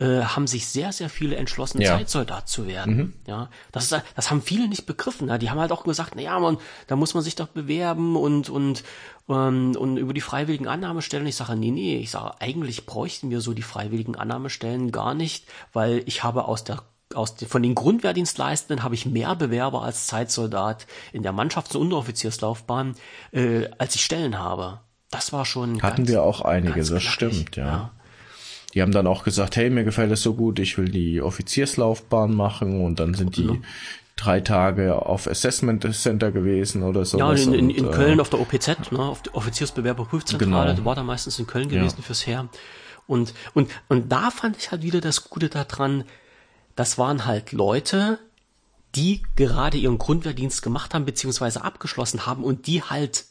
äh, haben sich sehr, sehr viele entschlossen, ja. Zeitsoldat zu werden. Mhm. Ja, das ist, das haben viele nicht begriffen. Ja? Die haben halt auch gesagt, na ja, man, da muss man sich doch bewerben und, und, und, ähm, und über die freiwilligen Annahmestellen. Ich sage, nee, nee, ich sage, eigentlich bräuchten wir so die freiwilligen Annahmestellen gar nicht, weil ich habe aus der aus den, von den Grundwehrdienstleistenden habe ich mehr Bewerber als Zeitsoldat in der Mannschafts- und Unteroffizierslaufbahn, äh, als ich Stellen habe. Das war schon. Hatten ganz, wir auch einige, das stimmt, ja. ja. Die haben dann auch gesagt, hey, mir gefällt es so gut, ich will die Offizierslaufbahn machen und dann sind die drei Tage auf Assessment Center gewesen oder so. Ja, in, in, in und, Köln äh, auf der OPZ, ne, auf der Offiziersbewerberprüfzentrale, genau. war da meistens in Köln gewesen ja. fürs Heer. Und, und, und da fand ich halt wieder das Gute daran, das waren halt Leute, die gerade ihren Grundwehrdienst gemacht haben, beziehungsweise abgeschlossen haben und die halt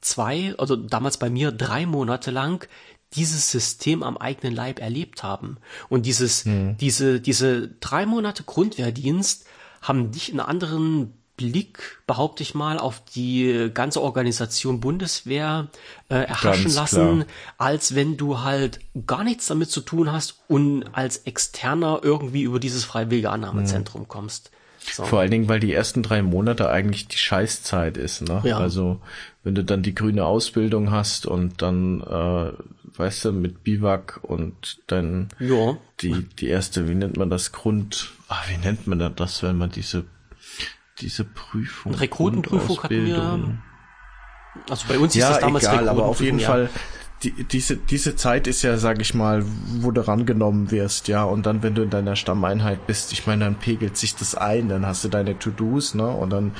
zwei, also damals bei mir drei Monate lang dieses System am eigenen Leib erlebt haben. Und dieses, hm. diese, diese drei Monate Grundwehrdienst haben dich in anderen Blick, behaupte ich mal, auf die ganze Organisation Bundeswehr äh, erhaschen Ganz lassen, klar. als wenn du halt gar nichts damit zu tun hast und als Externer irgendwie über dieses freiwillige Annahmezentrum mhm. kommst. So. Vor allen Dingen, weil die ersten drei Monate eigentlich die Scheißzeit ist, ne? Ja. Also wenn du dann die grüne Ausbildung hast und dann, äh, weißt du, mit Biwak und dann ja. die, die erste, wie nennt man das, Grund, ach, wie nennt man das, wenn man diese, diese Prüfung. Rekrutenprüfung hatten wir. Also bei uns ja, ist das damals egal, aber auf jeden ja. Fall die, diese, diese Zeit ist ja, sag ich mal, wo du rangenommen wirst, ja, und dann, wenn du in deiner Stammeinheit bist, ich meine, dann pegelt sich das ein, dann hast du deine To-Dos, ne, und dann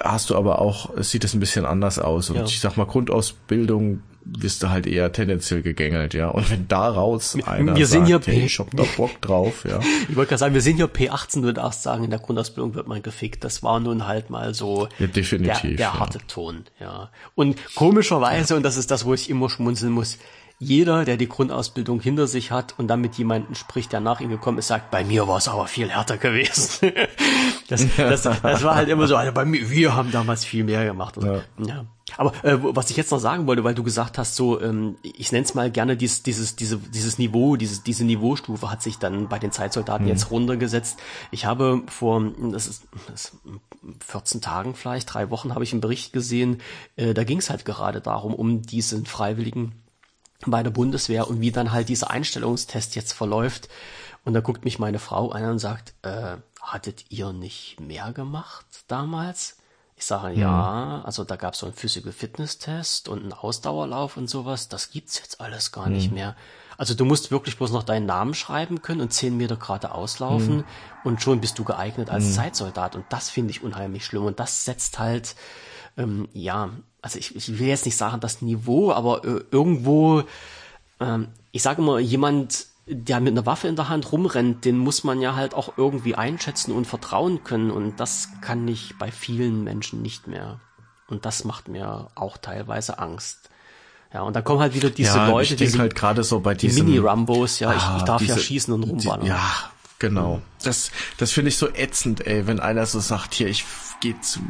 hast du aber auch, sieht es ein bisschen anders aus. Und ja. ich sag mal, Grundausbildung wirst du halt eher tendenziell gegängelt, ja. Und wenn daraus einer wir sagt, hier hey, ich hab da Bock drauf, ja. ich wollte gerade sagen, wir sind hier P18, würde auch sagen, in der Grundausbildung wird man gefickt. Das war nun halt mal so ja, definitiv, der, der ja. harte Ton, ja. Und komischerweise, und das ist das, wo ich immer schmunzeln muss, jeder, der die Grundausbildung hinter sich hat und dann mit jemandem spricht, der nach ihm gekommen ist, sagt, bei mir war es aber viel härter gewesen. das, das, das war halt immer so, also bei mir, wir haben damals viel mehr gemacht. Und, ja. ja. Aber äh, was ich jetzt noch sagen wollte, weil du gesagt hast, so, ähm, ich nenne es mal gerne dieses, dieses, diese, dieses Niveau, dieses, diese Niveaustufe hat sich dann bei den Zeitsoldaten mhm. jetzt runtergesetzt. Ich habe vor, das ist, das ist 14 Tagen vielleicht, drei Wochen habe ich einen Bericht gesehen, äh, da ging es halt gerade darum, um diesen Freiwilligen bei der Bundeswehr und wie dann halt dieser Einstellungstest jetzt verläuft. Und da guckt mich meine Frau an und sagt, äh, hattet ihr nicht mehr gemacht damals? Ich sage, mhm. ja, also da gab es so einen Physical Fitness Test und einen Ausdauerlauf und sowas. Das gibt's jetzt alles gar mhm. nicht mehr. Also du musst wirklich bloß noch deinen Namen schreiben können und zehn Meter gerade auslaufen mhm. und schon bist du geeignet als mhm. Zeitsoldat. Und das finde ich unheimlich schlimm. Und das setzt halt, ähm, ja, also ich, ich will jetzt nicht sagen das Niveau, aber äh, irgendwo, ähm, ich sage immer, jemand, der mit einer Waffe in der Hand rumrennt, den muss man ja halt auch irgendwie einschätzen und vertrauen können. Und das kann ich bei vielen Menschen nicht mehr. Und das macht mir auch teilweise Angst. Ja, und dann kommen halt wieder diese ja, Leute, die halt gerade so bei diesen die Mini-Rambos, ja, ah, ich, ich darf diese, ja schießen und rumballern. Die, ja, genau. Das, das finde ich so ätzend, ey, wenn einer so sagt, hier, ich gehe zu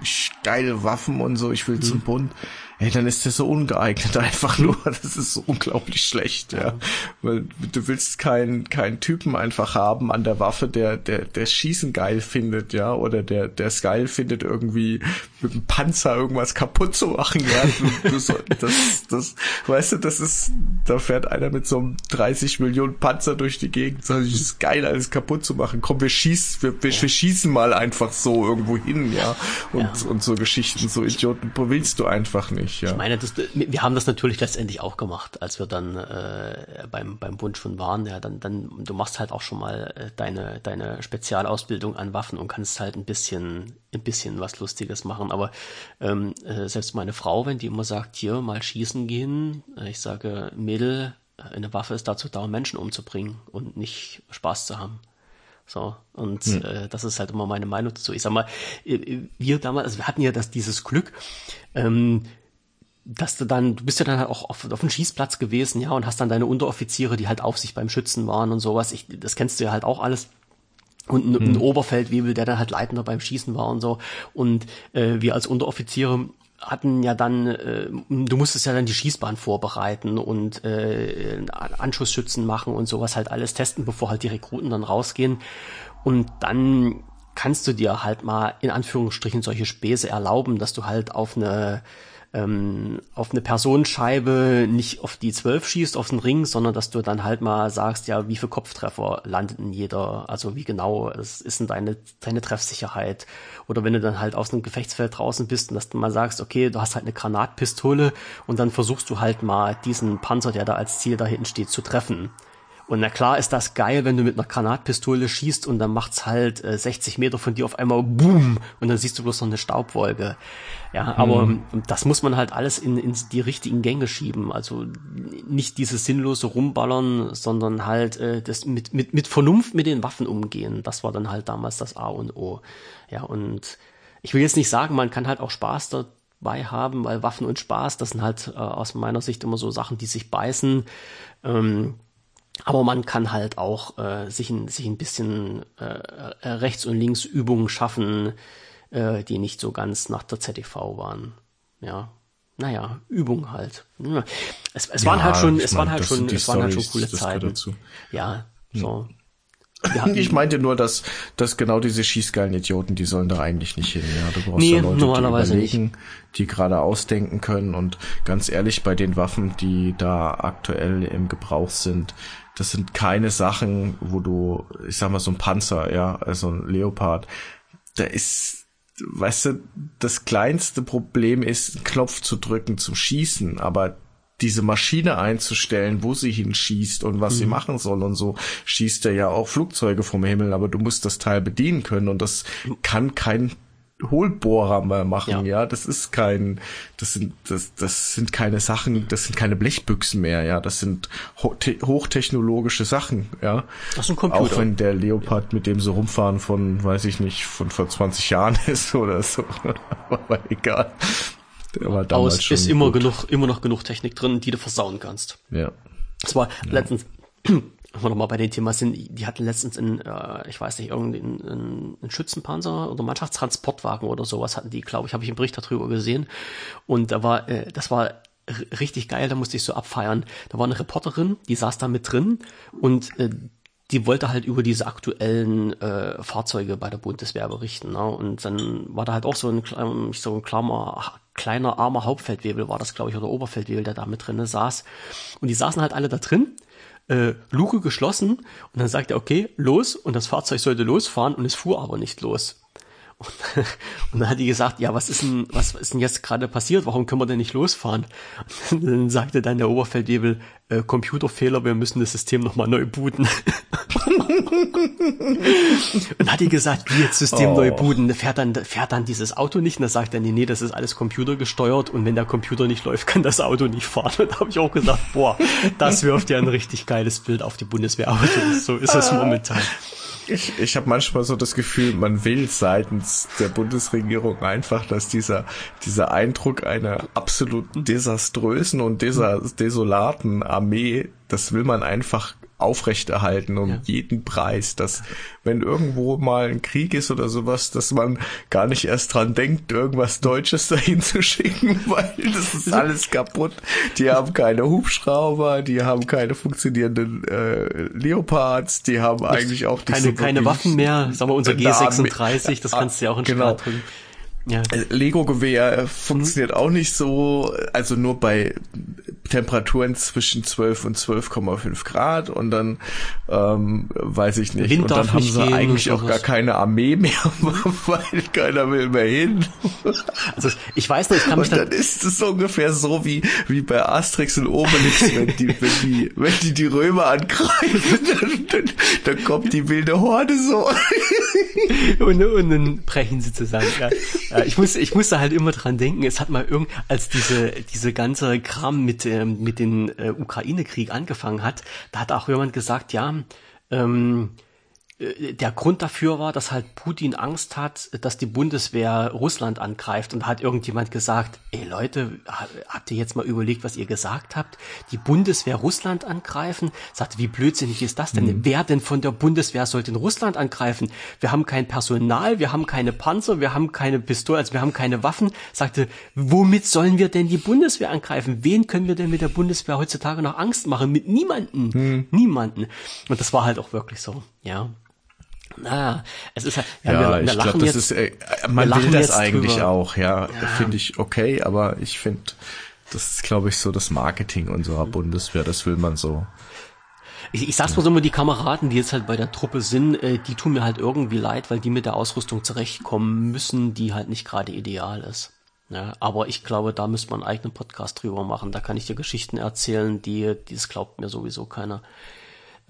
geile Waffen und so, ich will mhm. zum Bund ey, dann ist der so ungeeignet einfach nur. Das ist so unglaublich schlecht, ja. Weil du willst keinen keinen Typen einfach haben an der Waffe, der der der Schießen geil findet, ja, oder der der es geil findet irgendwie mit dem Panzer irgendwas kaputt zu machen, ja. Du, du so, das das weißt du, das ist da fährt einer mit so einem 30 Millionen Panzer durch die Gegend, sagt, es ist geil alles kaputt zu machen. Komm, wir schießen wir, wir, wir schießen mal einfach so irgendwo hin, ja. Und ja. und so Geschichten, so Idioten willst du einfach nicht nicht, ja. Ich meine, das, wir haben das natürlich letztendlich auch gemacht, als wir dann äh, beim, beim Bund schon waren. Ja, dann, dann, du machst halt auch schon mal äh, deine, deine Spezialausbildung an Waffen und kannst halt ein bisschen, ein bisschen was Lustiges machen. Aber ähm, äh, selbst meine Frau, wenn die immer sagt, hier mal schießen gehen, äh, ich sage, Mädel, äh, eine Waffe ist dazu da, Menschen umzubringen und nicht Spaß zu haben. So, und hm. äh, das ist halt immer meine Meinung dazu. Ich sag mal, äh, wir damals, also wir hatten ja das, dieses Glück, ähm, dass du dann, du bist ja dann halt auch auf, auf dem Schießplatz gewesen, ja, und hast dann deine Unteroffiziere, die halt auf sich beim Schützen waren und sowas. Ich, das kennst du ja halt auch alles. Und ein, hm. ein Oberfeldwebel, der dann halt Leitender beim Schießen war und so. Und äh, wir als Unteroffiziere hatten ja dann, äh, du musstest ja dann die Schießbahn vorbereiten und äh, Anschussschützen machen und sowas halt alles testen, bevor halt die Rekruten dann rausgehen. Und dann kannst du dir halt mal in Anführungsstrichen solche Späße erlauben, dass du halt auf eine ähm, auf eine Personenscheibe nicht auf die 12 schießt, auf den Ring, sondern dass du dann halt mal sagst, ja, wie viel Kopftreffer landet in jeder, also wie genau es ist denn deine, deine Treffsicherheit. Oder wenn du dann halt aus einem Gefechtsfeld draußen bist und dass du mal sagst, okay, du hast halt eine Granatpistole und dann versuchst du halt mal diesen Panzer, der da als Ziel da hinten steht, zu treffen. Und na klar ist das geil, wenn du mit einer Granatpistole schießt und dann macht's halt äh, 60 Meter von dir auf einmal Boom und dann siehst du bloß noch eine Staubwolke. Ja, aber hm. das muss man halt alles in, in die richtigen Gänge schieben. Also nicht dieses sinnlose Rumballern, sondern halt äh, das mit, mit, mit Vernunft mit den Waffen umgehen. Das war dann halt damals das A und O. Ja, und ich will jetzt nicht sagen, man kann halt auch Spaß dabei haben, weil Waffen und Spaß, das sind halt äh, aus meiner Sicht immer so Sachen, die sich beißen. Ähm, aber man kann halt auch äh, sich, ein, sich ein bisschen äh, äh, rechts und links Übungen schaffen, äh, die nicht so ganz nach der ZTV waren. Ja, naja, Übung halt. Es, es ja, waren halt schon, es waren halt schon, es waren halt schon coole Zeiten. Ja, so. Ja, ich meinte nur, dass, dass genau diese schießgeilen Idioten, die sollen da eigentlich nicht hin. Ja, du brauchst nee, da Leute, normalerweise die überlegen, nicht. die gerade ausdenken können. Und ganz ehrlich, bei den Waffen, die da aktuell im Gebrauch sind, das sind keine Sachen, wo du, ich sag mal, so ein Panzer, ja, also ein Leopard, da ist, weißt du, das kleinste Problem ist, einen Knopf zu drücken zum Schießen, aber diese Maschine einzustellen, wo sie hinschießt und was mhm. sie machen soll und so, schießt er ja auch Flugzeuge vom Himmel, aber du musst das Teil bedienen können und das kann kein Hohlbohrer mal machen, ja. ja. Das ist kein, das sind, das, das sind keine Sachen, das sind keine Blechbüchsen mehr, ja. Das sind ho hochtechnologische Sachen, ja. Das ist ein Computer. Auch wenn der Leopard mit dem so rumfahren von, weiß ich nicht, von vor 20 Jahren ist oder so. Aber egal. Der war damals Aus schon ist immer gut. genug, immer noch genug Technik drin, die du versauen kannst. Ja. Das war ja. letztens, wenn wir nochmal bei dem Thema sind, die hatten letztens in, äh, ich weiß nicht, irgendeinen ein Schützenpanzer oder Mannschaftstransportwagen oder sowas hatten die, glaube ich, habe ich einen Bericht darüber gesehen. Und da war, äh, das war richtig geil, da musste ich so abfeiern. Da war eine Reporterin, die saß da mit drin und äh, die wollte halt über diese aktuellen äh, Fahrzeuge bei der Bundeswehr berichten. Ne? Und dann war da halt auch so ein, so ein kleiner, kleiner armer Hauptfeldwebel, war das, glaube ich, oder Oberfeldwebel, der da mit drin saß. Und die saßen halt alle da drin, äh, Luke geschlossen, und dann sagt er, okay, los, und das Fahrzeug sollte losfahren, und es fuhr aber nicht los. Und, und dann hat die gesagt, ja, was ist denn, was ist denn jetzt gerade passiert? Warum können wir denn nicht losfahren? Und dann sagte dann der Oberfeldwebel, äh, Computerfehler, wir müssen das System nochmal neu booten. und hat die gesagt, wie jetzt System oh. neu booten? Fährt dann, fährt dann dieses Auto nicht? Und dann sagt er, nee, nee, das ist alles computergesteuert und wenn der Computer nicht läuft, kann das Auto nicht fahren. Und da habe ich auch gesagt, boah, das wirft ja ein richtig geiles Bild auf die Bundeswehrautos. So ist es momentan. Ich, ich habe manchmal so das Gefühl, man will seitens der Bundesregierung einfach, dass dieser, dieser Eindruck einer absolut desaströsen und desolaten Armee, das will man einfach aufrechterhalten um ja. jeden Preis, dass wenn irgendwo mal ein Krieg ist oder sowas, dass man gar nicht erst dran denkt, irgendwas Deutsches dahin zu schicken, weil das ist alles kaputt. Die haben keine Hubschrauber, die haben keine funktionierenden äh, Leopards, die haben eigentlich auch keine, so keine Waffen mehr. Sagen wir unser G36, das kannst du ja auch in genau. drücken. Ja. Lego-Gewehr funktioniert mhm. auch nicht so, also nur bei Temperaturen zwischen 12 und 12,5 Grad und dann ähm, weiß ich nicht. Wind und dann haben sie eigentlich auch gar keine Armee mehr, weil keiner will mehr hin. Also ich weiß nicht, ich kann mich und dann, dann ist es ungefähr so wie wie bei Asterix und Obelix, wenn die wenn die wenn die die Römer angreifen, dann, dann, dann kommt die wilde Horde so. und, und dann brechen sie zusammen. Ja. Ich muss ich musste halt immer dran denken. Es hat mal irgend als diese diese ganze Kram mit äh, ähm, mit dem äh, Ukraine-Krieg angefangen hat, da hat auch jemand gesagt, ja, ähm, äh, der Grund dafür war, dass halt Putin Angst hat, dass die Bundeswehr Russland angreift. Und hat irgendjemand gesagt, ey Leute, habt ihr jetzt mal überlegt, was ihr gesagt habt? Die Bundeswehr Russland angreifen? Sagte, wie blödsinnig ist das denn? Mhm. Wer denn von der Bundeswehr sollte in Russland angreifen? Wir haben kein Personal, wir haben keine Panzer, wir haben keine Pistolen, also wir haben keine Waffen. Sagte, womit sollen wir denn die Bundeswehr angreifen? Wen können wir denn mit der Bundeswehr heutzutage noch Angst machen? Mit niemanden. Mhm. Niemanden. Und das war halt auch wirklich so, ja. Na, es ist halt, ja, ja wir, wir ich glaube, das ist, äh, man will das eigentlich drüber. auch, ja, ja. finde ich okay, aber ich finde, das ist, glaube ich, so das Marketing unserer Bundeswehr, das will man so. Ich, ich sag's mal so, immer die Kameraden, die jetzt halt bei der Truppe sind, äh, die tun mir halt irgendwie leid, weil die mit der Ausrüstung zurechtkommen müssen, die halt nicht gerade ideal ist. Ja, aber ich glaube, da müsste man einen eigenen Podcast drüber machen. Da kann ich dir Geschichten erzählen, die, die das glaubt mir sowieso keiner.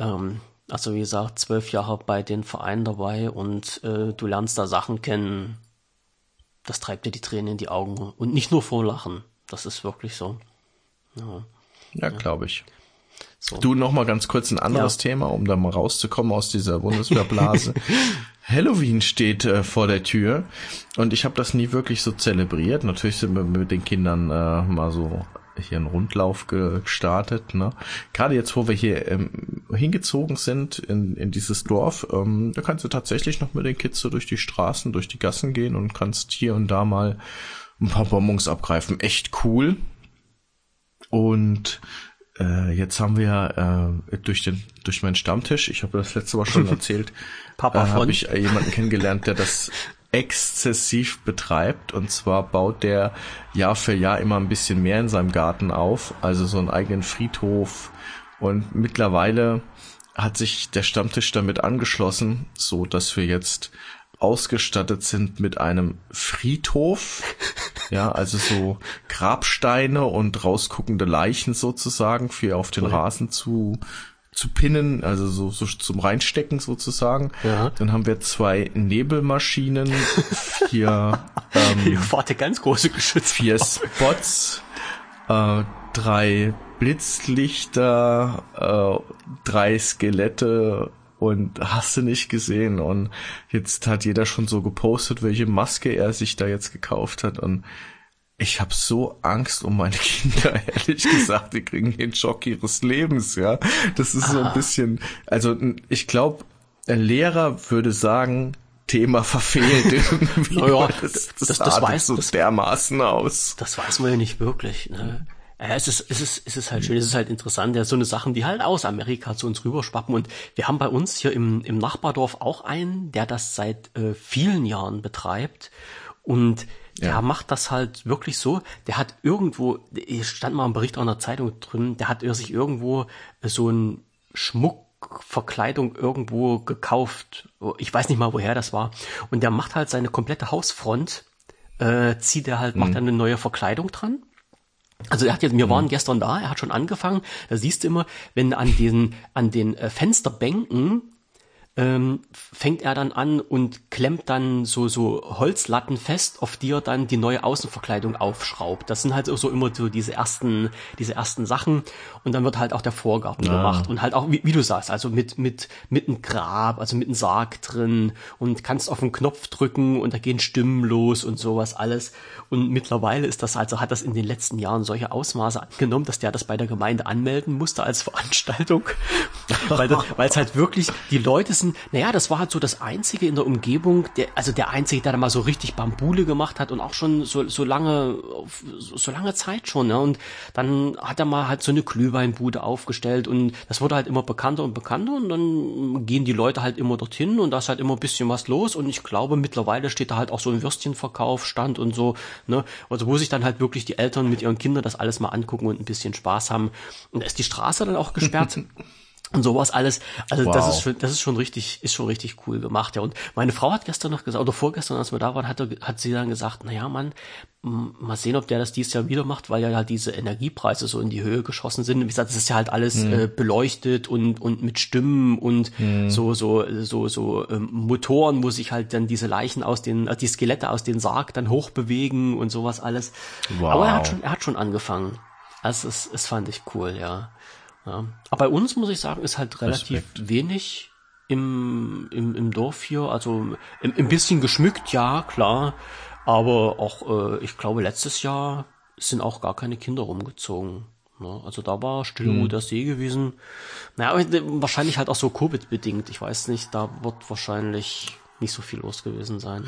Ähm, also wie gesagt, zwölf Jahre bei den Vereinen dabei und äh, du lernst da Sachen kennen. Das treibt dir die Tränen in die Augen. Und nicht nur vor Lachen. Das ist wirklich so. Ja, ja glaube ich. So. Du noch mal ganz kurz ein anderes ja. Thema, um da mal rauszukommen aus dieser Bundeswehrblase. Halloween steht äh, vor der Tür und ich habe das nie wirklich so zelebriert. Natürlich sind wir mit den Kindern äh, mal so hier einen Rundlauf gestartet. Ne? Gerade jetzt, wo wir hier ähm, hingezogen sind in, in dieses Dorf, ähm, da kannst du tatsächlich noch mit den Kids so durch die Straßen, durch die Gassen gehen und kannst hier und da mal ein paar Bonbons abgreifen. Echt cool. Und äh, jetzt haben wir äh, durch den durch meinen Stammtisch, ich habe das letzte Mal schon erzählt, Papa äh, habe ich äh, jemanden kennengelernt, der das exzessiv betreibt. Und zwar baut der Jahr für Jahr immer ein bisschen mehr in seinem Garten auf, also so einen eigenen Friedhof. Und mittlerweile hat sich der Stammtisch damit angeschlossen, so dass wir jetzt ausgestattet sind mit einem Friedhof. Ja, also so Grabsteine und rausguckende Leichen sozusagen für auf den Rasen zu zu pinnen, also so, so zum Reinstecken sozusagen. Ja. Dann haben wir zwei Nebelmaschinen, vier, ähm, Warte, ganz große Geschütze. Vier Spots, äh, drei Blitzlichter, äh, drei Skelette und hast du nicht gesehen. Und jetzt hat jeder schon so gepostet, welche Maske er sich da jetzt gekauft hat. Und ich habe so Angst um meine Kinder, ehrlich gesagt. Die kriegen den Schock ihres Lebens, ja. Das ist so ein ah. bisschen, also ich glaube, ein Lehrer würde sagen, Thema verfehlt irgendwie. naja, das, das, das, das weiß so das, dermaßen aus. Das weiß man ja nicht wirklich. Ne? Ja, es ist, es ist, es ist halt schön, es ist halt interessant, ja, so eine Sachen, die halt aus Amerika zu uns rüberschwappen. Und wir haben bei uns hier im, im Nachbardorf auch einen, der das seit äh, vielen Jahren betreibt. Und der ja. macht das halt wirklich so. Der hat irgendwo, stand mal im Bericht auch in der Zeitung drin, der hat sich irgendwo so ein Schmuckverkleidung irgendwo gekauft. Ich weiß nicht mal, woher das war. Und der macht halt seine komplette Hausfront, äh, zieht er halt, mhm. macht er eine neue Verkleidung dran. Also er hat jetzt, wir mhm. waren gestern da, er hat schon angefangen. Da siehst du immer, wenn an den, an den äh, Fensterbänken ähm, fängt er dann an und klemmt dann so, so Holzlatten fest, auf die er dann die neue Außenverkleidung aufschraubt. Das sind halt so immer so diese ersten, diese ersten Sachen. Und dann wird halt auch der Vorgarten ja. gemacht. Und halt auch, wie, wie, du sagst, also mit, mit, mit einem Grab, also mit einem Sarg drin und kannst auf den Knopf drücken und da gehen Stimmen los und sowas alles. Und mittlerweile ist das also, hat das in den letzten Jahren solche Ausmaße angenommen, dass der das bei der Gemeinde anmelden musste als Veranstaltung. weil, es halt wirklich, die Leute sind. Naja, das war halt so das Einzige in der Umgebung, der, also der Einzige, der da mal so richtig Bambule gemacht hat und auch schon so, so lange, so lange Zeit schon, ne? Und dann hat er mal halt so eine Glühweinbude aufgestellt und das wurde halt immer bekannter und bekannter und dann gehen die Leute halt immer dorthin und da ist halt immer ein bisschen was los und ich glaube, mittlerweile steht da halt auch so ein Würstchenverkauf, Stand und so, ne? Also wo sich dann halt wirklich die Eltern mit ihren Kindern das alles mal angucken und ein bisschen Spaß haben. Und da ist die Straße dann auch gesperrt. und sowas alles. Also wow. das ist schon, das ist schon richtig, ist schon richtig cool gemacht, ja. Und meine Frau hat gestern noch gesagt, oder vorgestern, als wir da waren, hat, hat sie dann gesagt, na ja, Mann, mal sehen, ob der das dieses Jahr wieder macht, weil ja halt diese Energiepreise so in die Höhe geschossen sind. Wie gesagt, das ist ja halt alles hm. äh, beleuchtet und und mit Stimmen und hm. so so so so ähm, Motoren, wo sich halt dann diese Leichen aus den, äh, die Skelette aus den Sarg dann hochbewegen und sowas alles. Wow. Aber er hat schon, er hat schon angefangen. Also es, es fand ich cool, ja. Ja. Aber bei uns, muss ich sagen, ist halt relativ Respekt. wenig im, im, im Dorf hier. Also ein bisschen geschmückt, ja, klar. Aber auch, äh, ich glaube, letztes Jahr sind auch gar keine Kinder rumgezogen. Ne? Also da war still hm. der See gewesen. Naja, äh, wahrscheinlich halt auch so Covid-bedingt. Ich weiß nicht, da wird wahrscheinlich nicht so viel los gewesen sein.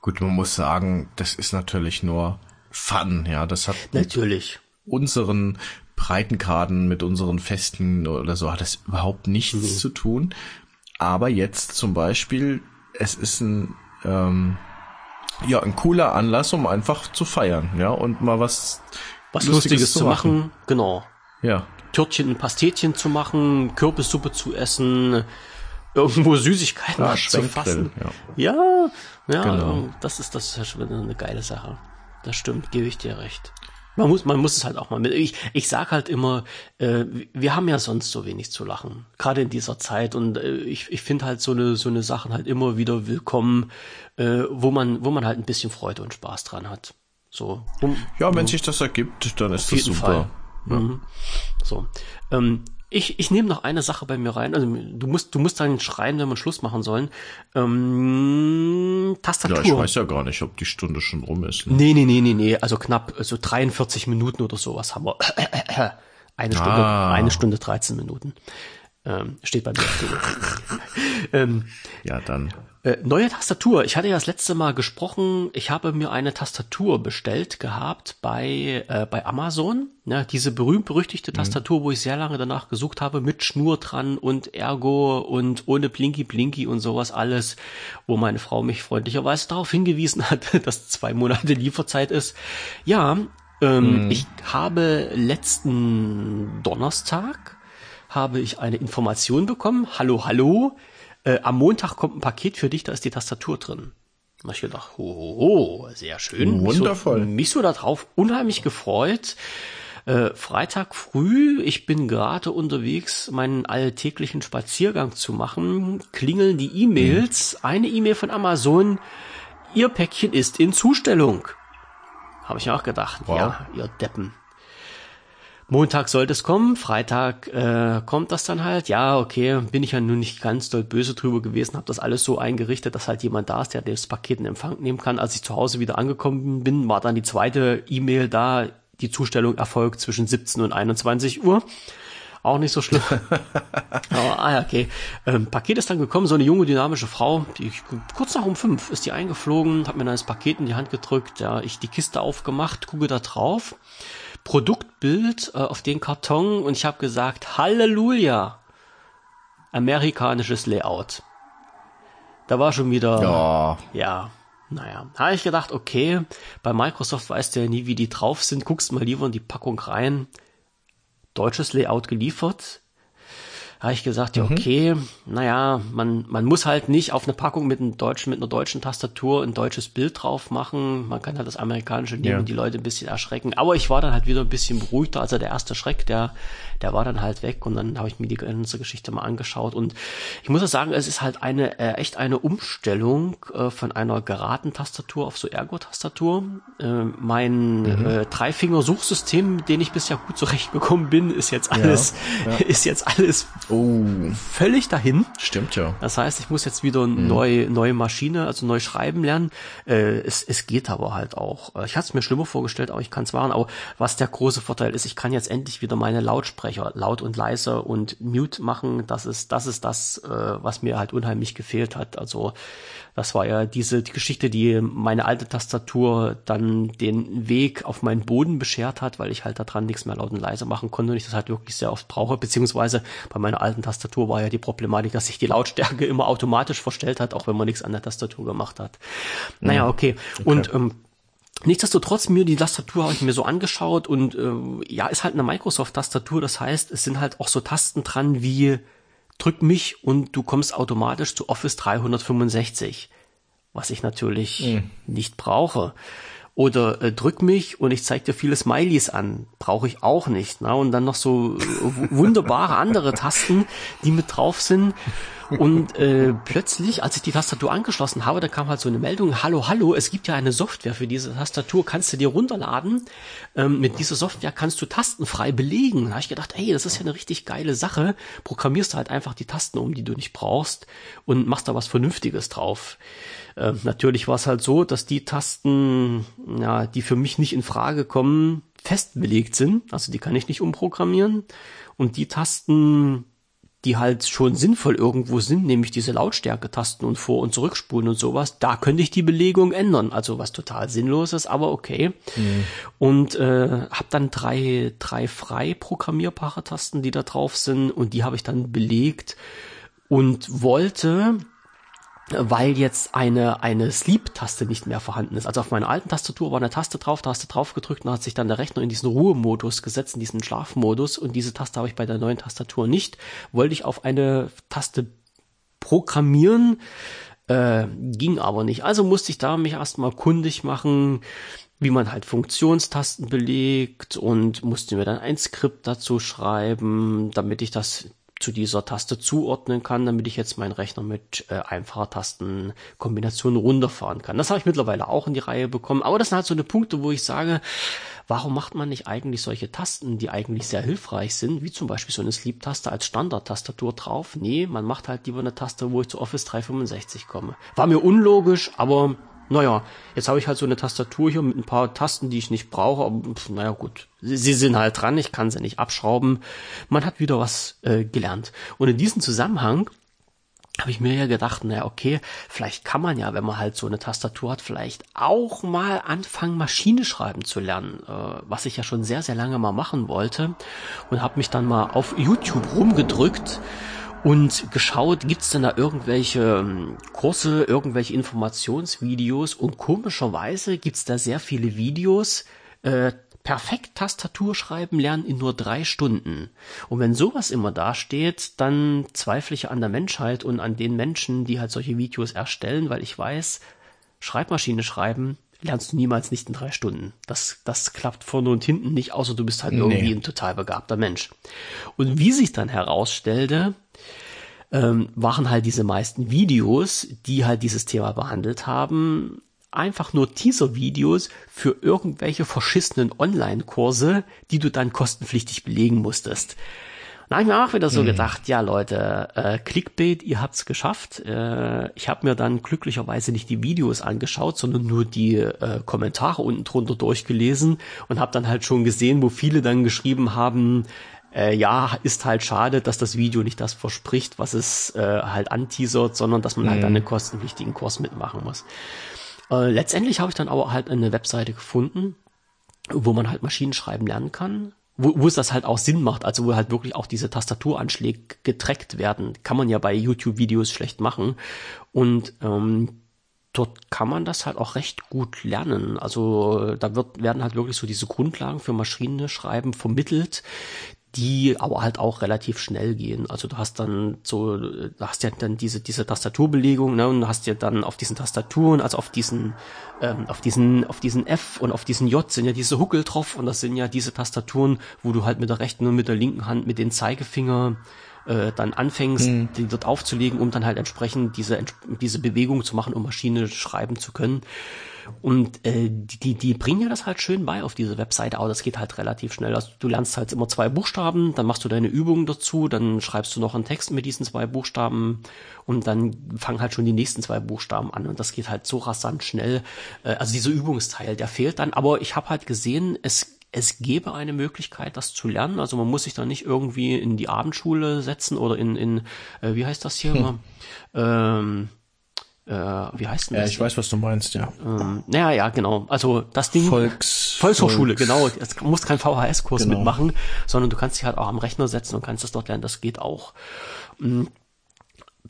Gut, man muss sagen, das ist natürlich nur Fun, ja. Das hat natürlich unseren Breitengraden, mit unseren Festen oder so hat das überhaupt nichts mhm. zu tun. Aber jetzt zum Beispiel, es ist ein, ähm, ja, ein cooler Anlass, um einfach zu feiern, ja, und mal was, was Lustiges, Lustiges zu machen. machen. Genau. Ja. Törtchen und Pastetchen zu machen, Kürbissuppe zu essen, irgendwo Süßigkeiten ja, zu fassen. Ja, ja, ja genau. das ist das ist eine geile Sache. Das stimmt, gebe ich dir recht. Man muss, man muss es halt auch mal mit. Ich, ich sag halt immer, äh, wir haben ja sonst so wenig zu lachen, gerade in dieser Zeit. Und äh, ich, ich finde halt so eine so eine Sachen halt immer wieder willkommen, äh, wo man wo man halt ein bisschen Freude und Spaß dran hat. So. Um, ja, wenn um, sich das ergibt, dann ist das super. Ja. Mhm. So. Ähm, Ich, ich nehme noch eine Sache bei mir rein. Also du musst, du musst dann schreien, wenn wir Schluss machen sollen. Ähm, Tastatur. Ja, ich weiß ja gar nicht, ob die Stunde schon rum ist. Ne? Nee, nee, nee, nee, nee. Also knapp, also 43 Minuten oder sowas haben wir. Eine Stunde, ah. eine Stunde 13 Minuten. Ähm, steht bei mir. ähm, ja, dann. Äh, neue Tastatur. Ich hatte ja das letzte Mal gesprochen. Ich habe mir eine Tastatur bestellt gehabt bei, äh, bei Amazon. Ja, diese berühmt-berüchtigte mhm. Tastatur, wo ich sehr lange danach gesucht habe, mit Schnur dran und Ergo und ohne Blinky Blinky und sowas alles, wo meine Frau mich freundlicherweise darauf hingewiesen hat, dass zwei Monate Lieferzeit ist. Ja, ähm, mhm. ich habe letzten Donnerstag habe ich eine Information bekommen. Hallo, hallo äh, am Montag kommt ein Paket für dich, da ist die Tastatur drin. Da habe ich gedacht, oh, oh, sehr schön. Wundervoll. Mich so, mich so darauf unheimlich gefreut. Äh, Freitag früh, ich bin gerade unterwegs, meinen alltäglichen Spaziergang zu machen, klingeln die E-Mails, mhm. eine E-Mail von Amazon, Ihr Päckchen ist in Zustellung. Habe ich auch gedacht, wow. ja, ihr Deppen. Montag sollte es kommen, Freitag äh, kommt das dann halt. Ja, okay, bin ich ja nun nicht ganz doll böse drüber gewesen, habe das alles so eingerichtet, dass halt jemand da ist, der das Paket in Empfang nehmen kann. Als ich zu Hause wieder angekommen bin, war dann die zweite E-Mail da. Die Zustellung erfolgt zwischen 17 und 21 Uhr. Auch nicht so schlimm. Aber, ah ja, okay. Ähm, Paket ist dann gekommen, so eine junge, dynamische Frau, die, kurz nach um fünf ist die eingeflogen, hat mir dann das Paket in die Hand gedrückt, ja, ich die Kiste aufgemacht, gucke da drauf Produktbild äh, auf den Karton und ich habe gesagt, Halleluja, amerikanisches Layout. Da war schon wieder, ja, ja naja, habe ich gedacht, okay, bei Microsoft weißt du ja nie, wie die drauf sind, guckst mal lieber in die Packung rein. Deutsches Layout geliefert, habe ich gesagt, ja, mhm. okay, mhm. naja, man, man muss halt nicht auf eine Packung mit einem deutschen, mit einer deutschen Tastatur ein deutsches Bild drauf machen. Man kann halt das amerikanische nehmen ja. und die Leute ein bisschen erschrecken. Aber ich war dann halt wieder ein bisschen beruhigter. Also der erste Schreck, der, der war dann halt weg und dann habe ich mir die ganze Geschichte mal angeschaut. Und ich muss auch sagen, es ist halt eine, äh, echt eine Umstellung äh, von einer geraden Tastatur auf so Ergo-Tastatur. Äh, mein mhm. äh, Dreifinger-Suchsystem, mit dem ich bisher gut zurechtgekommen bin, ist jetzt alles, ja, ja. ist jetzt alles Oh. Völlig dahin. Stimmt ja. Das heißt, ich muss jetzt wieder mhm. neu, neue Maschine, also neu schreiben lernen. Äh, es, es geht aber halt auch. Ich hatte es mir schlimmer vorgestellt, aber ich kann es machen. Aber was der große Vorteil ist, ich kann jetzt endlich wieder meine Lautsprecher laut und leise und mute machen. Das ist, das ist das, äh, was mir halt unheimlich gefehlt hat. Also das war ja diese die Geschichte, die meine alte Tastatur dann den Weg auf meinen Boden beschert hat, weil ich halt daran nichts mehr laut und leise machen konnte und ich das halt wirklich sehr oft brauche. Beziehungsweise bei meiner alten Tastatur war ja die Problematik, dass sich die Lautstärke immer automatisch verstellt hat, auch wenn man nichts an der Tastatur gemacht hat. Mhm. Naja, okay. okay. Und ähm, Nichtsdestotrotz mir die Tastatur habe ich mir so angeschaut und äh, ja, ist halt eine Microsoft-Tastatur. Das heißt, es sind halt auch so Tasten dran wie drück mich und du kommst automatisch zu Office 365, was ich natürlich mhm. nicht brauche. Oder äh, drück mich und ich zeige dir viele Smileys an. Brauche ich auch nicht. Ne? Und dann noch so äh, wunderbare andere Tasten, die mit drauf sind. Und äh, plötzlich, als ich die Tastatur angeschlossen habe, da kam halt so eine Meldung, hallo, hallo, es gibt ja eine Software für diese Tastatur, kannst du dir runterladen. Ähm, mit dieser Software kannst du Tasten frei belegen. Da habe ich gedacht, hey, das ist ja eine richtig geile Sache. Programmierst du halt einfach die Tasten um, die du nicht brauchst und machst da was Vernünftiges drauf. Äh, natürlich war es halt so, dass die Tasten, ja, die für mich nicht in Frage kommen, fest belegt sind. Also die kann ich nicht umprogrammieren. Und die Tasten, die halt schon sinnvoll irgendwo sind, nämlich diese Lautstärke-Tasten und Vor- und Zurückspulen und sowas, da könnte ich die Belegung ändern. Also was total sinnlos ist, aber okay. Mhm. Und äh, habe dann drei, drei frei programmierbare Tasten, die da drauf sind und die habe ich dann belegt und wollte weil jetzt eine, eine Sleep-Taste nicht mehr vorhanden ist. Also auf meiner alten Tastatur war eine Taste drauf, du drauf gedrückt und hat sich dann der Rechner in diesen Ruhemodus gesetzt, in diesen Schlafmodus und diese Taste habe ich bei der neuen Tastatur nicht. Wollte ich auf eine Taste programmieren, äh, ging aber nicht. Also musste ich da mich erstmal kundig machen, wie man halt Funktionstasten belegt und musste mir dann ein Skript dazu schreiben, damit ich das zu dieser Taste zuordnen kann, damit ich jetzt meinen Rechner mit äh, einfacher Tastenkombination runterfahren kann. Das habe ich mittlerweile auch in die Reihe bekommen. Aber das sind halt so eine Punkte, wo ich sage, warum macht man nicht eigentlich solche Tasten, die eigentlich sehr hilfreich sind, wie zum Beispiel so eine Sleep-Taste als Standard-Tastatur drauf? Nee, man macht halt lieber eine Taste, wo ich zu Office 365 komme. War mir unlogisch, aber naja, jetzt habe ich halt so eine Tastatur hier mit ein paar Tasten, die ich nicht brauche, aber naja gut, sie, sie sind halt dran, ich kann sie nicht abschrauben. Man hat wieder was äh, gelernt. Und in diesem Zusammenhang habe ich mir ja gedacht, naja, okay, vielleicht kann man ja, wenn man halt so eine Tastatur hat, vielleicht auch mal anfangen, Maschine schreiben zu lernen, äh, was ich ja schon sehr, sehr lange mal machen wollte und habe mich dann mal auf YouTube rumgedrückt und geschaut, gibt's denn da irgendwelche ähm, Kurse, irgendwelche Informationsvideos und komischerweise gibt's da sehr viele Videos, äh, perfekt Tastatur schreiben lernen in nur drei Stunden. Und wenn sowas immer dasteht, dann zweifle ich an der Menschheit und an den Menschen, die halt solche Videos erstellen, weil ich weiß, Schreibmaschine schreiben lernst du niemals nicht in drei Stunden. Das, das klappt vorne und hinten nicht, außer du bist halt nee. irgendwie ein total begabter Mensch. Und wie sich dann herausstellte, ähm, waren halt diese meisten Videos, die halt dieses Thema behandelt haben, einfach nur Teaser-Videos für irgendwelche verschissenen Online-Kurse, die du dann kostenpflichtig belegen musstest. Da habe ich mir auch wieder so hm. gedacht, ja Leute, äh, Clickbait, ihr habt's geschafft. Äh, ich habe mir dann glücklicherweise nicht die Videos angeschaut, sondern nur die äh, Kommentare unten drunter durchgelesen und habe dann halt schon gesehen, wo viele dann geschrieben haben, äh, ja, ist halt schade, dass das Video nicht das verspricht, was es äh, halt anteasert, sondern dass man halt hm. halt einen kostenpflichtigen Kurs mitmachen muss. Äh, letztendlich habe ich dann aber halt eine Webseite gefunden, wo man halt Maschinenschreiben lernen kann, wo, wo es das halt auch Sinn macht, also wo halt wirklich auch diese Tastaturanschläge getrackt werden. Kann man ja bei YouTube-Videos schlecht machen. Und ähm, dort kann man das halt auch recht gut lernen. Also da wird, werden halt wirklich so diese Grundlagen für Maschinenschreiben vermittelt, die aber halt auch relativ schnell gehen. Also du hast dann so, du hast ja dann diese diese Tastaturbelegung, ne, und hast ja dann auf diesen Tastaturen, also auf diesen ähm, auf diesen auf diesen F und auf diesen J sind ja diese Huckel drauf und das sind ja diese Tastaturen, wo du halt mit der rechten und mit der linken Hand mit den Zeigefinger äh, dann anfängst, mhm. die dort aufzulegen, um dann halt entsprechend diese diese Bewegung zu machen, um Maschine schreiben zu können. Und äh, die, die bringen ja das halt schön bei auf diese Webseite, aber das geht halt relativ schnell. Also du lernst halt immer zwei Buchstaben, dann machst du deine Übungen dazu, dann schreibst du noch einen Text mit diesen zwei Buchstaben und dann fangen halt schon die nächsten zwei Buchstaben an und das geht halt so rasant schnell. Äh, also dieser Übungsteil, der fehlt dann, aber ich habe halt gesehen, es es gäbe eine Möglichkeit, das zu lernen. Also man muss sich da nicht irgendwie in die Abendschule setzen oder in, in äh, wie heißt das hier? Hm. Ähm, äh, wie heißt denn das? Ja, ich weiß, was du meinst, ja. Ähm, naja, ja, genau. Also das Ding. Volks, Volkshochschule, Volks, genau. Es musst kein VHS-Kurs genau. mitmachen, sondern du kannst dich halt auch am Rechner setzen und kannst das dort lernen. Das geht auch. Mhm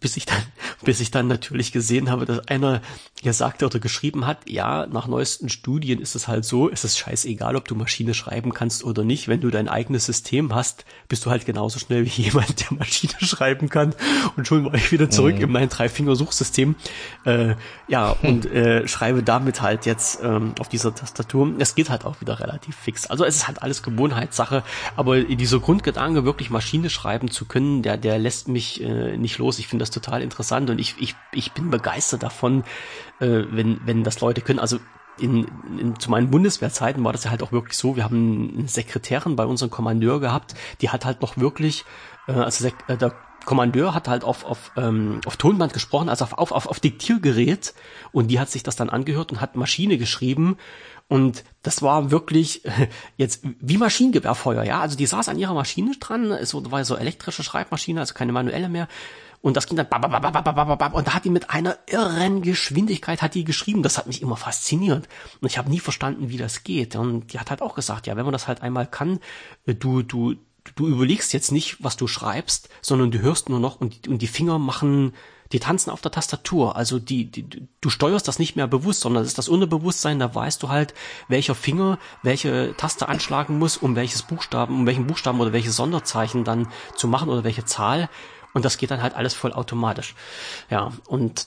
bis ich dann, bis ich dann natürlich gesehen habe, dass einer gesagt oder geschrieben hat, ja, nach neuesten Studien ist es halt so, es ist scheißegal, ob du Maschine schreiben kannst oder nicht. Wenn du dein eigenes System hast, bist du halt genauso schnell wie jemand, der Maschine schreiben kann. Und schon war ich wieder zurück mhm. in mein Drei-Finger-Suchsystem. Äh, ja, und äh, schreibe damit halt jetzt ähm, auf dieser Tastatur. Es geht halt auch wieder relativ fix. Also es ist halt alles Gewohnheitssache, aber dieser Grundgedanke, wirklich Maschine schreiben zu können, der, der lässt mich äh, nicht los. Ich finde das total interessant und ich, ich, ich bin begeistert davon, äh, wenn, wenn das Leute können. Also in, in, zu meinen Bundeswehrzeiten war das ja halt auch wirklich so, wir haben eine Sekretärin bei unserem Kommandeur gehabt, die hat halt noch wirklich, äh, also Sek äh, der Kommandeur hat halt auf, auf, ähm, auf Tonband gesprochen, also auf, auf, auf, auf Diktiergerät und die hat sich das dann angehört und hat Maschine geschrieben und das war wirklich jetzt wie Maschinengewehrfeuer, ja. Also die saß an ihrer Maschine dran, es war so elektrische Schreibmaschine, also keine manuelle mehr. Und das ging dann und da hat die mit einer irren Geschwindigkeit hat die geschrieben. Das hat mich immer fasziniert. Und ich habe nie verstanden, wie das geht. Und die hat halt auch gesagt, ja, wenn man das halt einmal kann, äh, du, du, du überlegst jetzt nicht, was du schreibst, sondern du hörst nur noch und, und die Finger machen, die tanzen auf der Tastatur. Also die, die, du steuerst das nicht mehr bewusst, sondern es ist das Unterbewusstsein, da weißt du halt, welcher Finger welche Taste anschlagen muss, um welches Buchstaben, um welchen Buchstaben oder welches Sonderzeichen dann zu machen oder welche Zahl. Und das geht dann halt alles voll automatisch. Ja, und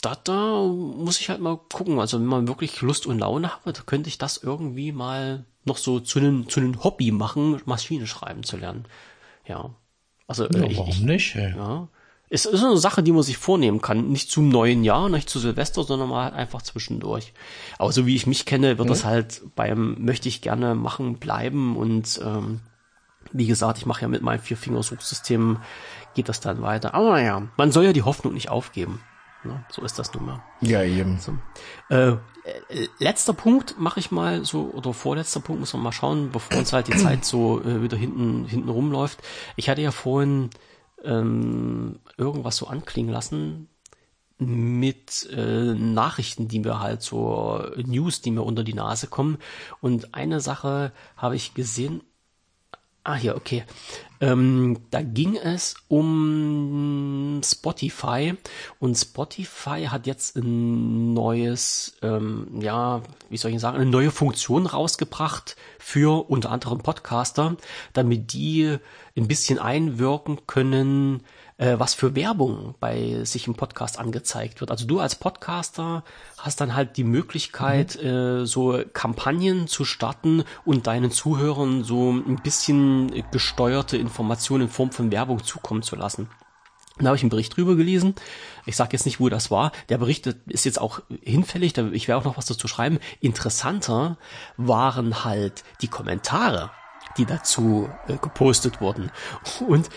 da, da muss ich halt mal gucken. Also wenn man wirklich Lust und Laune hat, könnte ich das irgendwie mal noch so zu einem zu einem Hobby machen, Maschine schreiben zu lernen. Ja. Also ja, ich, warum ich, nicht? Ey? Ja. Es ist eine Sache, die man sich vornehmen kann. Nicht zum neuen Jahr, nicht zu Silvester, sondern mal halt einfach zwischendurch. Aber so wie ich mich kenne, wird mhm. das halt beim möchte ich gerne machen bleiben. Und ähm, wie gesagt, ich mache ja mit meinem Vierfingersuchsystem, geht das dann weiter. Aber naja, man soll ja die Hoffnung nicht aufgeben. Ne? So ist das nun mal. Ja, eben. So. Äh, letzter Punkt mache ich mal so, oder vorletzter Punkt muss man mal schauen, bevor uns halt die Zeit so äh, wieder hinten, hinten rumläuft. Ich hatte ja vorhin ähm, irgendwas so anklingen lassen mit äh, Nachrichten, die mir halt so News, die mir unter die Nase kommen. Und eine Sache habe ich gesehen. Ah, hier, okay. Ähm, da ging es um Spotify und Spotify hat jetzt ein neues, ähm, ja, wie soll ich sagen, eine neue Funktion rausgebracht für unter anderem Podcaster, damit die ein bisschen einwirken können, äh, was für Werbung bei sich im Podcast angezeigt wird. Also du als Podcaster hast dann halt die Möglichkeit, mhm. äh, so Kampagnen zu starten und deinen Zuhörern so ein bisschen gesteuerte Informationen in Form von Werbung zukommen zu lassen. Da habe ich einen Bericht drüber gelesen. Ich sage jetzt nicht, wo das war. Der Bericht ist jetzt auch hinfällig. Ich werde auch noch was dazu schreiben. Interessanter waren halt die Kommentare, die dazu äh, gepostet wurden. Und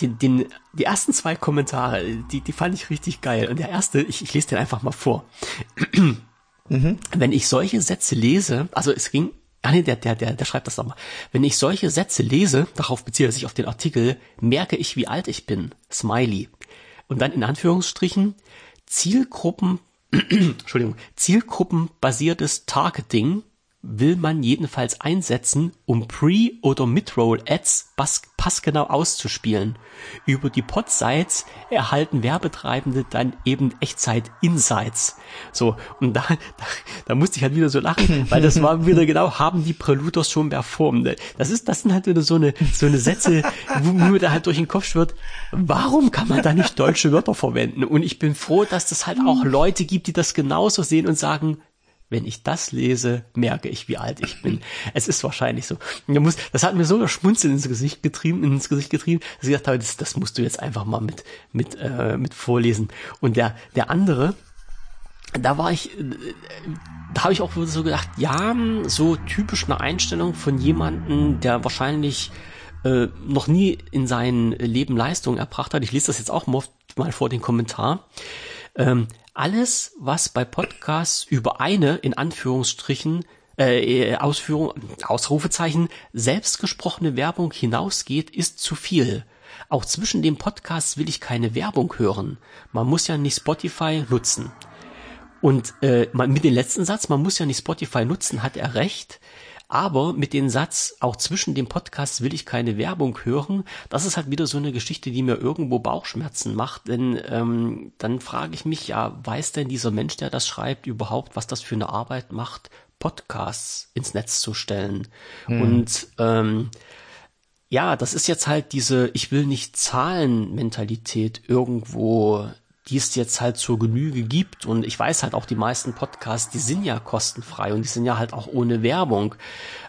den, den, die ersten zwei Kommentare, die, die fand ich richtig geil. Und der erste, ich, ich lese den einfach mal vor. mhm. Wenn ich solche Sätze lese, also es ging, ah nee, der, der, der, der schreibt das nochmal. Wenn ich solche Sätze lese, darauf beziehe er sich auf den Artikel, merke ich, wie alt ich bin. Smiley. Und dann in Anführungsstrichen, Zielgruppen, Entschuldigung, zielgruppenbasiertes Targeting will man jedenfalls einsetzen, um Pre- oder Mid-Roll-Ads passgenau auszuspielen. Über die Pod-Sites erhalten Werbetreibende dann eben Echtzeit-Insights. So, und da, da, da musste ich halt wieder so lachen, weil das war wieder genau, haben die Preluders schon performt. Das ist, das sind halt wieder so eine, so eine Sätze, wo mir da halt durch den Kopf schwirrt, warum kann man da nicht deutsche Wörter verwenden? Und ich bin froh, dass das halt auch Leute gibt, die das genauso sehen und sagen, wenn ich das lese, merke ich, wie alt ich bin. Es ist wahrscheinlich so. Muss, das hat mir so das Schmunzeln ins Gesicht getrieben, ins Gesicht getrieben, dass ich gedacht habe, das, das musst du jetzt einfach mal mit, mit, äh, mit vorlesen. Und der, der andere, da war ich, äh, da habe ich auch so gedacht, ja, so typisch eine Einstellung von jemanden, der wahrscheinlich äh, noch nie in seinem Leben Leistung erbracht hat. Ich lese das jetzt auch mal vor den Kommentar. Ähm, alles, was bei Podcasts über eine, in Anführungsstrichen, äh, Ausführung, Ausrufezeichen, selbstgesprochene Werbung hinausgeht, ist zu viel. Auch zwischen den Podcasts will ich keine Werbung hören. Man muss ja nicht Spotify nutzen. Und äh, mit dem letzten Satz, man muss ja nicht Spotify nutzen, hat er recht. Aber mit dem Satz, auch zwischen dem Podcast will ich keine Werbung hören, das ist halt wieder so eine Geschichte, die mir irgendwo Bauchschmerzen macht. Denn ähm, dann frage ich mich, ja, weiß denn dieser Mensch, der das schreibt, überhaupt, was das für eine Arbeit macht, Podcasts ins Netz zu stellen? Hm. Und ähm, ja, das ist jetzt halt diese Ich will nicht zahlen Mentalität irgendwo die es jetzt halt zur Genüge gibt. Und ich weiß halt auch, die meisten Podcasts, die sind ja kostenfrei und die sind ja halt auch ohne Werbung.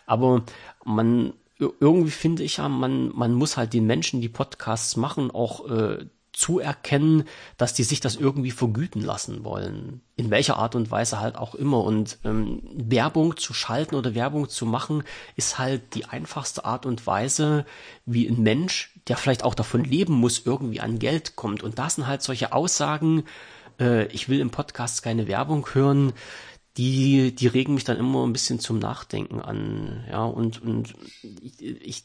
Aber man, irgendwie finde ich ja, man, man muss halt den Menschen, die Podcasts machen, auch äh, zuerkennen, dass die sich das irgendwie vergüten lassen wollen. In welcher Art und Weise halt auch immer. Und ähm, Werbung zu schalten oder Werbung zu machen, ist halt die einfachste Art und Weise, wie ein Mensch, der vielleicht auch davon leben muss, irgendwie an Geld kommt. Und das sind halt solche Aussagen, äh, ich will im Podcast keine Werbung hören, die, die regen mich dann immer ein bisschen zum Nachdenken an. Ja, und, und ich, ich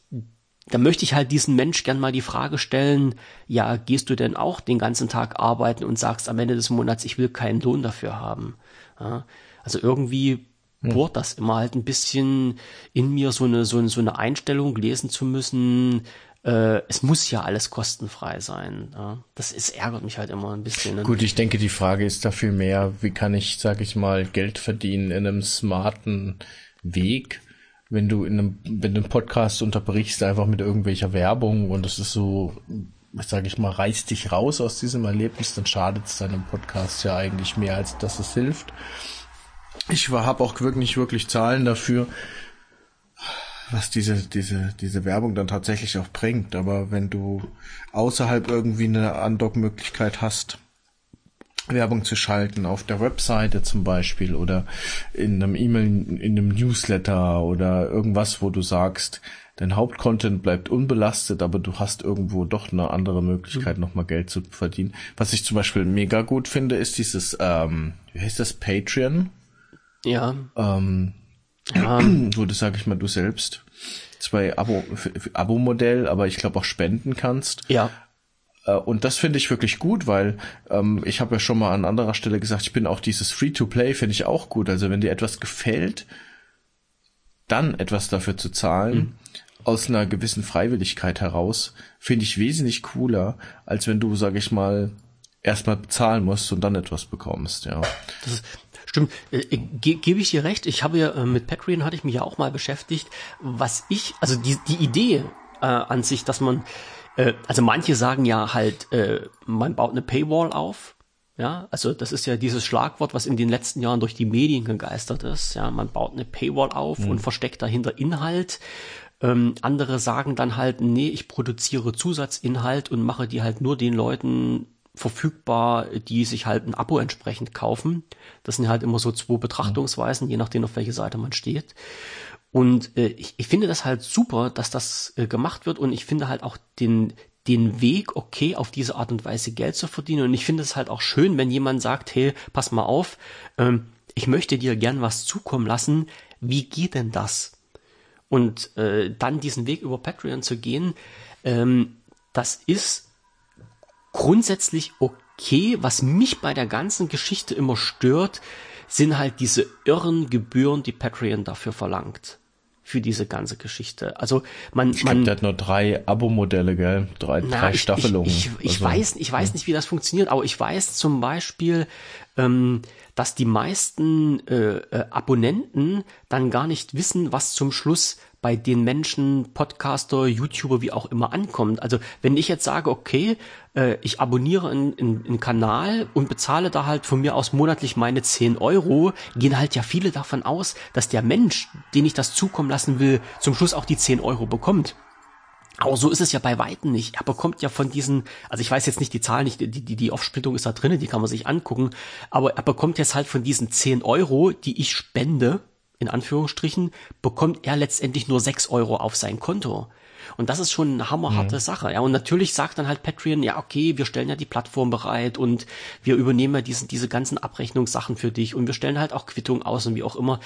da möchte ich halt diesen Mensch gern mal die Frage stellen, ja, gehst du denn auch den ganzen Tag arbeiten und sagst am Ende des Monats, ich will keinen Lohn dafür haben? Ja, also irgendwie bohrt das immer halt ein bisschen in mir so eine, so eine, so eine Einstellung lesen zu müssen, äh, es muss ja alles kostenfrei sein. Ja? Das ist, ärgert mich halt immer ein bisschen. Gut, ich denke, die Frage ist dafür mehr, wie kann ich, sag ich mal, Geld verdienen in einem smarten Weg? Wenn du in einem, wenn du einen Podcast unterbrichst, einfach mit irgendwelcher Werbung und das ist so, sage ich mal, reißt dich raus aus diesem Erlebnis, dann schadet es deinem Podcast ja eigentlich mehr, als dass es hilft. Ich habe auch wirklich, wirklich Zahlen dafür, was diese, diese, diese Werbung dann tatsächlich auch bringt. Aber wenn du außerhalb irgendwie eine Andock-Möglichkeit hast, Werbung zu schalten auf der Webseite zum Beispiel oder in einem E-Mail, in einem Newsletter oder irgendwas, wo du sagst, dein Hauptcontent bleibt unbelastet, aber du hast irgendwo doch eine andere Möglichkeit, mhm. nochmal Geld zu verdienen. Was ich zum Beispiel mega gut finde, ist dieses, ähm, wie heißt das, Patreon? Ja. Ähm, ja. wo du, sag ich mal, du selbst zwei Abo, Abo-Modell, aber ich glaube auch spenden kannst. Ja. Äh, und das finde ich wirklich gut, weil ähm, ich habe ja schon mal an anderer Stelle gesagt, ich bin auch dieses Free-to-Play finde ich auch gut. Also wenn dir etwas gefällt, dann etwas dafür zu zahlen, mhm. aus einer gewissen Freiwilligkeit heraus, finde ich wesentlich cooler, als wenn du, sag ich mal, erstmal bezahlen musst und dann etwas bekommst, ja. Das ist, stimmt, äh, äh ge gebe ich dir recht. Ich habe ja äh, mit Patreon hatte ich mich ja auch mal beschäftigt, was ich, also die, die Idee äh, an sich, dass man äh, also manche sagen ja halt, äh, man baut eine Paywall auf. Ja, also das ist ja dieses Schlagwort, was in den letzten Jahren durch die Medien gegeistert ist. Ja, man baut eine Paywall auf mhm. und versteckt dahinter Inhalt. Ähm, andere sagen dann halt, nee, ich produziere Zusatzinhalt und mache die halt nur den Leuten verfügbar, die sich halt ein Abo entsprechend kaufen. Das sind halt immer so zwei Betrachtungsweisen, je nachdem, auf welche Seite man steht. Und äh, ich, ich finde das halt super, dass das äh, gemacht wird und ich finde halt auch den, den Weg okay, auf diese Art und Weise Geld zu verdienen. Und ich finde es halt auch schön, wenn jemand sagt, hey, pass mal auf, ähm, ich möchte dir gern was zukommen lassen. Wie geht denn das? Und äh, dann diesen Weg über Patreon zu gehen, ähm, das ist grundsätzlich okay. Was mich bei der ganzen Geschichte immer stört, sind halt diese irren Gebühren, die Patreon dafür verlangt für diese ganze Geschichte. Also man, ich man, glaub, der nur drei Abo-Modelle, gell? Drei, na, drei Staffelungen. Ich, ich, ich also, weiß, ich weiß nicht, wie das funktioniert, aber ich weiß zum Beispiel, ähm, dass die meisten äh, äh, Abonnenten dann gar nicht wissen, was zum Schluss bei den Menschen, Podcaster, YouTuber, wie auch immer ankommt. Also wenn ich jetzt sage, okay, äh, ich abonniere einen, einen, einen Kanal und bezahle da halt von mir aus monatlich meine 10 Euro, gehen halt ja viele davon aus, dass der Mensch, den ich das zukommen lassen will, zum Schluss auch die 10 Euro bekommt. Aber so ist es ja bei Weitem nicht. Er bekommt ja von diesen, also ich weiß jetzt nicht die Zahl nicht, die, die, die Aufsplittung ist da drinnen, die kann man sich angucken, aber er bekommt jetzt halt von diesen 10 Euro, die ich spende, in Anführungsstrichen, bekommt er letztendlich nur sechs Euro auf sein Konto. Und das ist schon eine hammerharte mhm. Sache. Ja, und natürlich sagt dann halt Patreon, ja, okay, wir stellen ja die Plattform bereit und wir übernehmen ja diesen, diese ganzen Abrechnungssachen für dich und wir stellen halt auch Quittung aus und wie auch immer.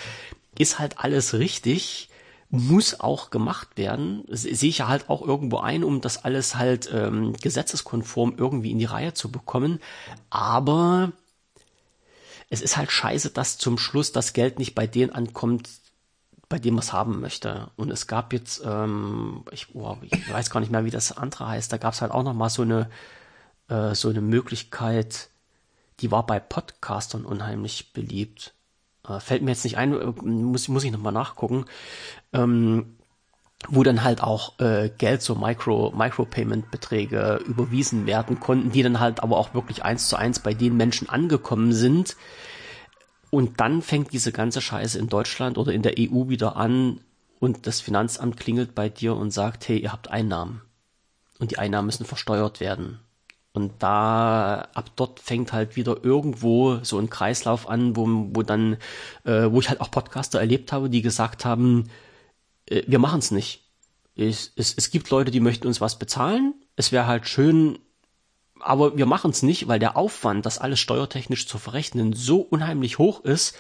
Ist halt alles richtig, muss auch gemacht werden. Sehe ich ja halt auch irgendwo ein, um das alles halt ähm, gesetzeskonform irgendwie in die Reihe zu bekommen. Aber es ist halt scheiße, dass zum Schluss das Geld nicht bei denen ankommt, bei dem man es haben möchte. Und es gab jetzt, ähm, ich, oh, ich weiß gar nicht mehr, wie das andere heißt, da gab es halt auch noch mal so eine, äh, so eine Möglichkeit, die war bei Podcastern unheimlich beliebt. Äh, fällt mir jetzt nicht ein, äh, muss, muss ich noch mal nachgucken. Ähm, wo dann halt auch äh, Geld, so Micro, Micropayment-Beträge überwiesen werden konnten, die dann halt aber auch wirklich eins zu eins bei den Menschen angekommen sind. Und dann fängt diese ganze Scheiße in Deutschland oder in der EU wieder an und das Finanzamt klingelt bei dir und sagt, hey, ihr habt Einnahmen. Und die Einnahmen müssen versteuert werden. Und da, ab dort fängt halt wieder irgendwo so ein Kreislauf an, wo, wo dann, äh, wo ich halt auch Podcaster erlebt habe, die gesagt haben, äh, wir machen es nicht. Es, es, es gibt Leute, die möchten uns was bezahlen. Es wäre halt schön, aber wir machen es nicht, weil der Aufwand, das alles steuertechnisch zu verrechnen, so unheimlich hoch ist,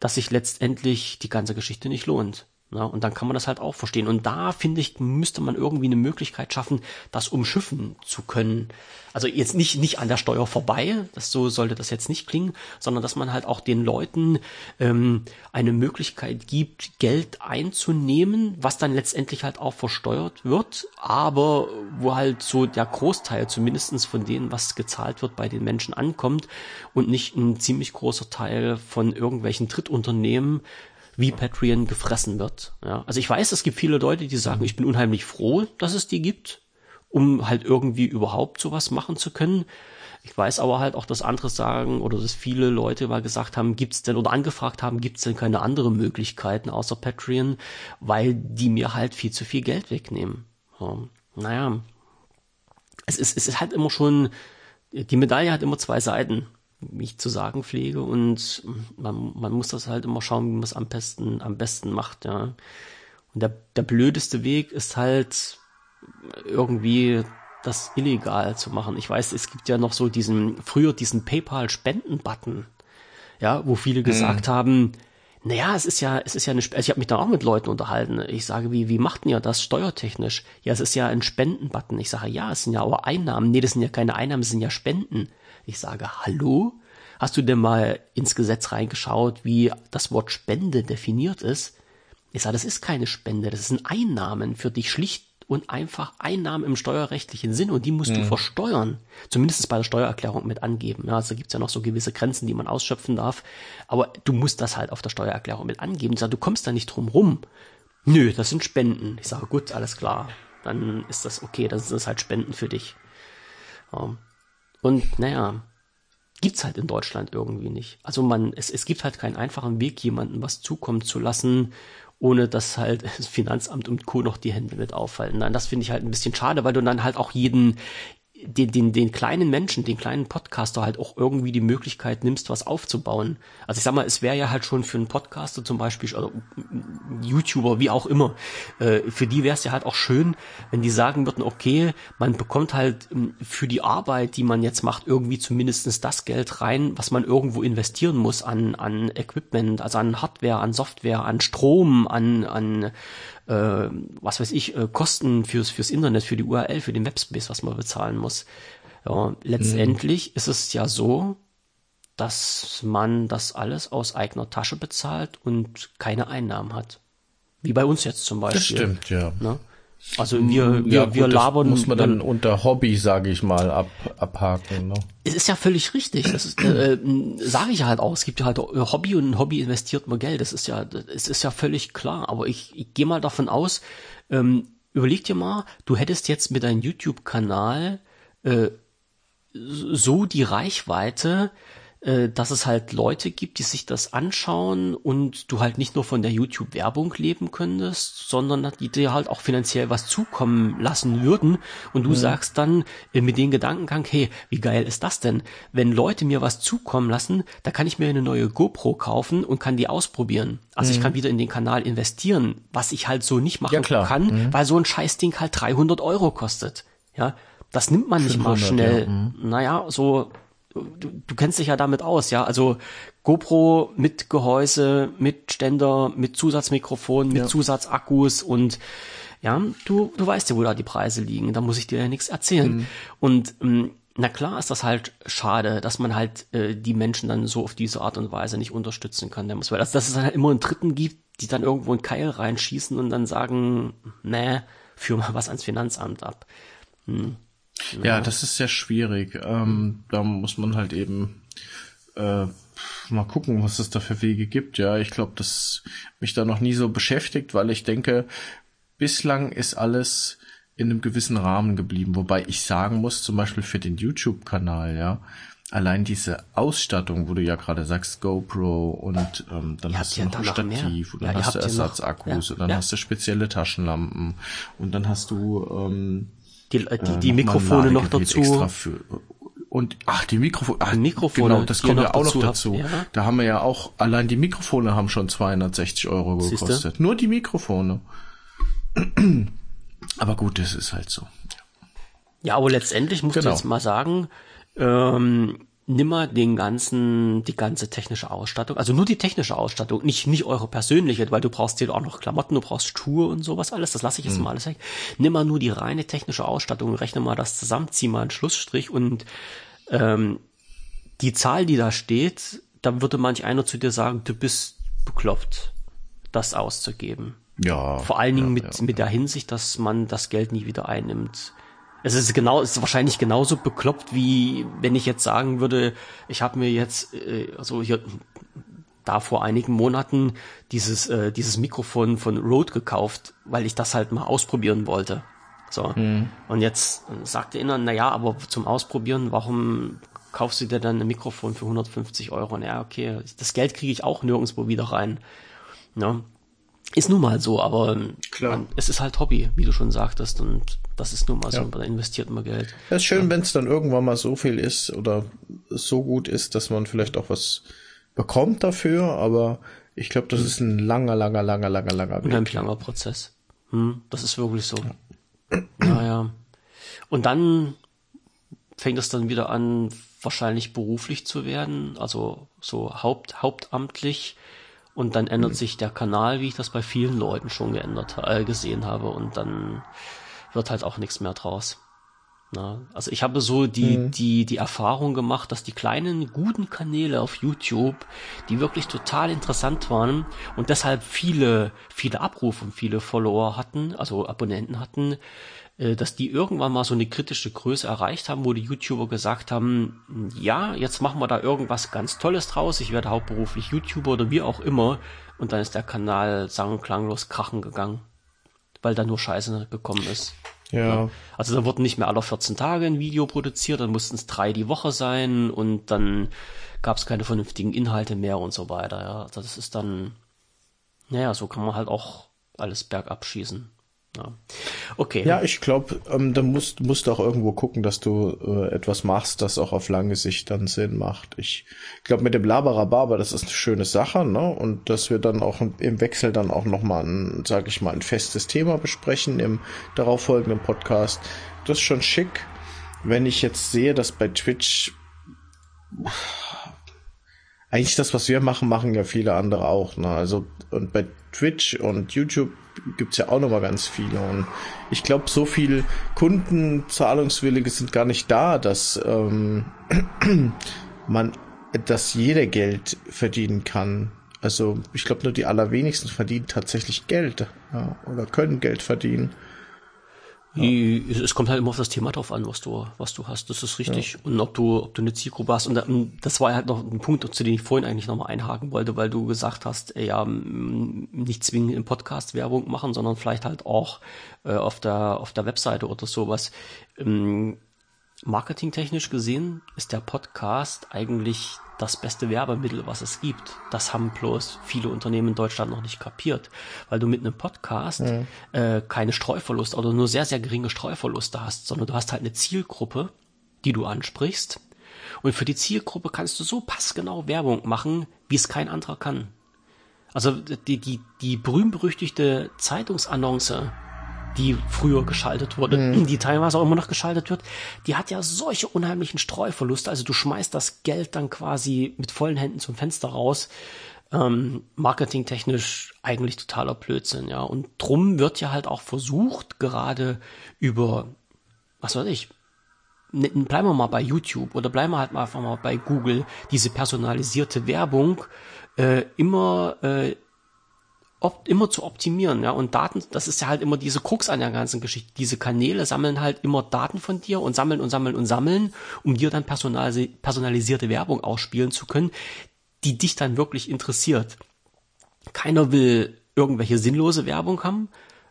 dass sich letztendlich die ganze Geschichte nicht lohnt. Ja, und dann kann man das halt auch verstehen. Und da, finde ich, müsste man irgendwie eine Möglichkeit schaffen, das umschiffen zu können. Also jetzt nicht, nicht an der Steuer vorbei, das so sollte das jetzt nicht klingen, sondern dass man halt auch den Leuten ähm, eine Möglichkeit gibt, Geld einzunehmen, was dann letztendlich halt auch versteuert wird, aber wo halt so der Großteil zumindestens von denen, was gezahlt wird, bei den Menschen ankommt und nicht ein ziemlich großer Teil von irgendwelchen Drittunternehmen wie Patreon gefressen wird. Ja, also ich weiß, es gibt viele Leute, die sagen, ich bin unheimlich froh, dass es die gibt. um halt irgendwie überhaupt sowas machen zu können. Ich weiß aber halt auch, dass andere sagen oder dass viele Leute mal gesagt haben, gibt's denn oder angefragt haben, gibt's denn keine andere Möglichkeiten außer Patreon, weil die mir halt viel zu viel Geld wegnehmen. So, naja, es ist, es ist halt immer schon, die Medaille hat immer zwei Seiten, ich zu sagen pflege und man, man muss das halt immer schauen, wie man es am besten, am besten macht, ja. Und der, der blödeste Weg ist halt irgendwie das illegal zu machen. Ich weiß, es gibt ja noch so diesen, früher diesen PayPal-Spenden-Button, ja, wo viele gesagt hm. haben, naja, es ist ja, es ist ja eine, also ich habe mich da auch mit Leuten unterhalten. Ich sage, wie, wie macht denn ihr das steuertechnisch? Ja, es ist ja ein Spendenbutton. Ich sage, ja, es sind ja aber Einnahmen. Nee, das sind ja keine Einnahmen, es sind ja Spenden. Ich sage, hallo? Hast du denn mal ins Gesetz reingeschaut, wie das Wort Spende definiert ist? Ich sage, das ist keine Spende, das sind Einnahmen für dich schlicht und einfach Einnahmen im steuerrechtlichen Sinn und die musst mhm. du versteuern. Zumindest bei der Steuererklärung mit angeben. Ja, also gibt's ja noch so gewisse Grenzen, die man ausschöpfen darf. Aber du musst das halt auf der Steuererklärung mit angeben. Ich sage, du kommst da nicht drum rum. Nö, das sind Spenden. Ich sage, gut, alles klar. Dann ist das okay, dann sind das halt Spenden für dich. Ja. Und naja, gibt's halt in Deutschland irgendwie nicht. Also man, es, es gibt halt keinen einfachen Weg, jemandem was zukommen zu lassen ohne dass halt das Finanzamt und Co. noch die Hände mit auffallen. Nein, das finde ich halt ein bisschen schade, weil du dann halt auch jeden, den, den, den kleinen Menschen, den kleinen Podcaster halt auch irgendwie die Möglichkeit nimmst, was aufzubauen. Also ich sag mal, es wäre ja halt schon für einen Podcaster zum Beispiel, oder YouTuber, wie auch immer, äh, für die wäre es ja halt auch schön, wenn die sagen würden, okay, man bekommt halt ähm, für die Arbeit, die man jetzt macht, irgendwie zumindestens das Geld rein, was man irgendwo investieren muss an, an Equipment, also an Hardware, an Software, an Strom, an, an äh, was weiß ich, äh, Kosten fürs, fürs Internet, für die URL, für den Webspace, was man bezahlen muss. Ja, letztendlich mhm. ist es ja so, dass man das alles aus eigener Tasche bezahlt und keine Einnahmen hat. Wie bei uns jetzt zum Beispiel. Das stimmt, ja. Ne? Also wir, mm, wir, ja, wir gut, labern. muss man dann unter Hobby, sage ich mal, ab, abhaken. Ne? Es ist ja völlig richtig. Das ist, äh, äh sage ich halt auch. Es gibt ja halt Hobby und ein Hobby investiert man Geld. Das ist ja, es ist ja völlig klar. Aber ich, ich gehe mal davon aus, ähm, überleg dir mal, du hättest jetzt mit deinem YouTube-Kanal äh, so die Reichweite, äh, dass es halt Leute gibt, die sich das anschauen und du halt nicht nur von der YouTube-Werbung leben könntest, sondern die dir halt auch finanziell was zukommen lassen würden. Und du mhm. sagst dann äh, mit dem Gedankengang, hey, wie geil ist das denn? Wenn Leute mir was zukommen lassen, da kann ich mir eine neue GoPro kaufen und kann die ausprobieren. Also mhm. ich kann wieder in den Kanal investieren, was ich halt so nicht machen ja, kann, mhm. weil so ein Scheißding halt 300 Euro kostet. Ja, das nimmt man nicht 500, mal schnell. Ja. Mhm. Naja, so du, du kennst dich ja damit aus, ja. Also GoPro mit Gehäuse, mit Ständer, mit Zusatzmikrofon, mit ja. Zusatzakkus und ja, du, du weißt ja, wo da die Preise liegen. Da muss ich dir ja nichts erzählen. Mhm. Und ähm, na klar ist das halt schade, dass man halt äh, die Menschen dann so auf diese Art und Weise nicht unterstützen kann. Weil das, dass es dann halt immer einen Dritten gibt, die dann irgendwo einen Keil reinschießen und dann sagen, nee, führ mal was ans Finanzamt ab. Hm. Ja, das ist sehr schwierig. Ähm, da muss man halt eben äh, mal gucken, was es da für Wege gibt. Ja, ich glaube, das mich da noch nie so beschäftigt, weil ich denke, bislang ist alles in einem gewissen Rahmen geblieben. Wobei ich sagen muss, zum Beispiel für den YouTube-Kanal, ja, allein diese Ausstattung, wo du ja gerade sagst, GoPro und ähm, dann ihr hast du noch ein Stativ und dann ja, hast du Ersatzakkus ja, und dann ja. hast du spezielle Taschenlampen und dann hast du ähm, die, äh, die, die Mikrofone noch dazu. Für, und ach, die Mikrofone, ach, Mikrofone, genau, das kommt ja auch noch dazu. Ja. Da haben wir ja auch, allein die Mikrofone haben schon 260 Euro gekostet. Siehste? Nur die Mikrofone. Aber gut, das ist halt so. Ja, aber letztendlich muss genau. ich jetzt mal sagen, ähm, nimmer den ganzen, die ganze technische Ausstattung, also nur die technische Ausstattung, nicht, nicht eure persönliche, weil du brauchst dir auch noch Klamotten, du brauchst Schuhe und sowas alles, das lasse ich jetzt mhm. mal alles weg. Nimm mal nur die reine technische Ausstattung, rechne mal das zusammen, zieh mal einen Schlussstrich und ähm, die Zahl, die da steht, da würde manch einer zu dir sagen, du bist bekloppt, das auszugeben. Ja. Vor allen Dingen ja, mit, ja. mit der Hinsicht, dass man das Geld nie wieder einnimmt. Es ist genau, es ist wahrscheinlich genauso bekloppt, wie wenn ich jetzt sagen würde, ich habe mir jetzt, äh, also hier da vor einigen Monaten dieses, äh, dieses Mikrofon von Rode gekauft, weil ich das halt mal ausprobieren wollte. So. Mhm. Und jetzt sagte Inner, na ja, aber zum Ausprobieren, warum kaufst du dir dann ein Mikrofon für 150 Euro? Und ja, okay, das Geld kriege ich auch nirgendwo wieder rein. Ne? Ist nun mal so, aber Klar. Man, es ist halt Hobby, wie du schon sagtest, und das ist nun mal so, ja. man investiert immer Geld. Es ist schön, ja. wenn es dann irgendwann mal so viel ist oder so gut ist, dass man vielleicht auch was bekommt dafür, aber ich glaube, das hm. ist ein langer, langer, langer, langer, langer Weg. Unheimlich langer Prozess. Hm, das ist wirklich so. Ja. Naja. Und dann fängt es dann wieder an, wahrscheinlich beruflich zu werden, also so haupt, hauptamtlich. Und dann ändert mhm. sich der Kanal, wie ich das bei vielen Leuten schon geändert, äh, gesehen habe. Und dann wird halt auch nichts mehr draus. Na, also ich habe so die, mhm. die, die Erfahrung gemacht, dass die kleinen, guten Kanäle auf YouTube, die wirklich total interessant waren und deshalb viele, viele Abrufe und viele Follower hatten, also Abonnenten hatten, dass die irgendwann mal so eine kritische Größe erreicht haben, wo die YouTuber gesagt haben, ja, jetzt machen wir da irgendwas ganz Tolles draus, ich werde hauptberuflich YouTuber oder wie auch immer und dann ist der Kanal sang- und klanglos krachen gegangen, weil da nur Scheiße gekommen ist. Ja. Also da wurden nicht mehr alle 14 Tage ein Video produziert, dann mussten es drei die Woche sein und dann gab es keine vernünftigen Inhalte mehr und so weiter. Ja, also das ist dann, naja, so kann man halt auch alles bergab schießen. Ja. Okay. Ja, ich glaube, ähm, da musst, musst du auch irgendwo gucken, dass du äh, etwas machst, das auch auf lange Sicht dann Sinn macht. Ich glaube, mit dem Laberababer, das ist eine schöne Sache, ne? Und dass wir dann auch im Wechsel dann auch nochmal ein, sag ich mal, ein festes Thema besprechen im darauffolgenden Podcast. Das ist schon schick. Wenn ich jetzt sehe, dass bei Twitch eigentlich das, was wir machen, machen ja viele andere auch. Ne? Also und bei Twitch und YouTube gibt's ja auch noch mal ganz viele. Und ich glaube, so viel Kunden, Zahlungswillige sind gar nicht da, dass ähm, man, dass jeder Geld verdienen kann. Also ich glaube, nur die allerwenigsten verdienen tatsächlich Geld ja, oder können Geld verdienen. Ja. Es kommt halt immer auf das Thema drauf an, was du, was du hast. Das ist richtig. Ja. Und ob du, ob du eine Zielgruppe hast. Und das war halt noch ein Punkt, zu dem ich vorhin eigentlich nochmal einhaken wollte, weil du gesagt hast, ey, ja, nicht zwingend im Podcast Werbung machen, sondern vielleicht halt auch äh, auf der, auf der Webseite oder sowas. Ähm, marketingtechnisch gesehen ist der Podcast eigentlich das beste Werbemittel, was es gibt. Das haben bloß viele Unternehmen in Deutschland noch nicht kapiert, weil du mit einem Podcast mhm. äh, keine Streuverluste oder nur sehr, sehr geringe Streuverluste hast, sondern du hast halt eine Zielgruppe, die du ansprichst. Und für die Zielgruppe kannst du so passgenau Werbung machen, wie es kein anderer kann. Also die, die, die berühmt-berüchtigte Zeitungsannonce, die früher geschaltet wurde, mhm. die teilweise auch immer noch geschaltet wird, die hat ja solche unheimlichen Streuverluste. Also du schmeißt das Geld dann quasi mit vollen Händen zum Fenster raus. Ähm, marketingtechnisch eigentlich totaler Blödsinn, ja. Und drum wird ja halt auch versucht, gerade über, was weiß ich, ne, bleiben wir mal bei YouTube oder bleiben wir halt mal einfach mal bei Google, diese personalisierte Werbung äh, immer äh, op immer zu optimieren, ja, und Daten, das ist ja halt immer diese Krux an der ganzen Geschichte. Diese Kanäle sammeln halt immer Daten von dir und sammeln und sammeln und sammeln, um dir dann personalisierte Werbung ausspielen zu können, die dich dann wirklich interessiert. Keiner will irgendwelche sinnlose Werbung haben.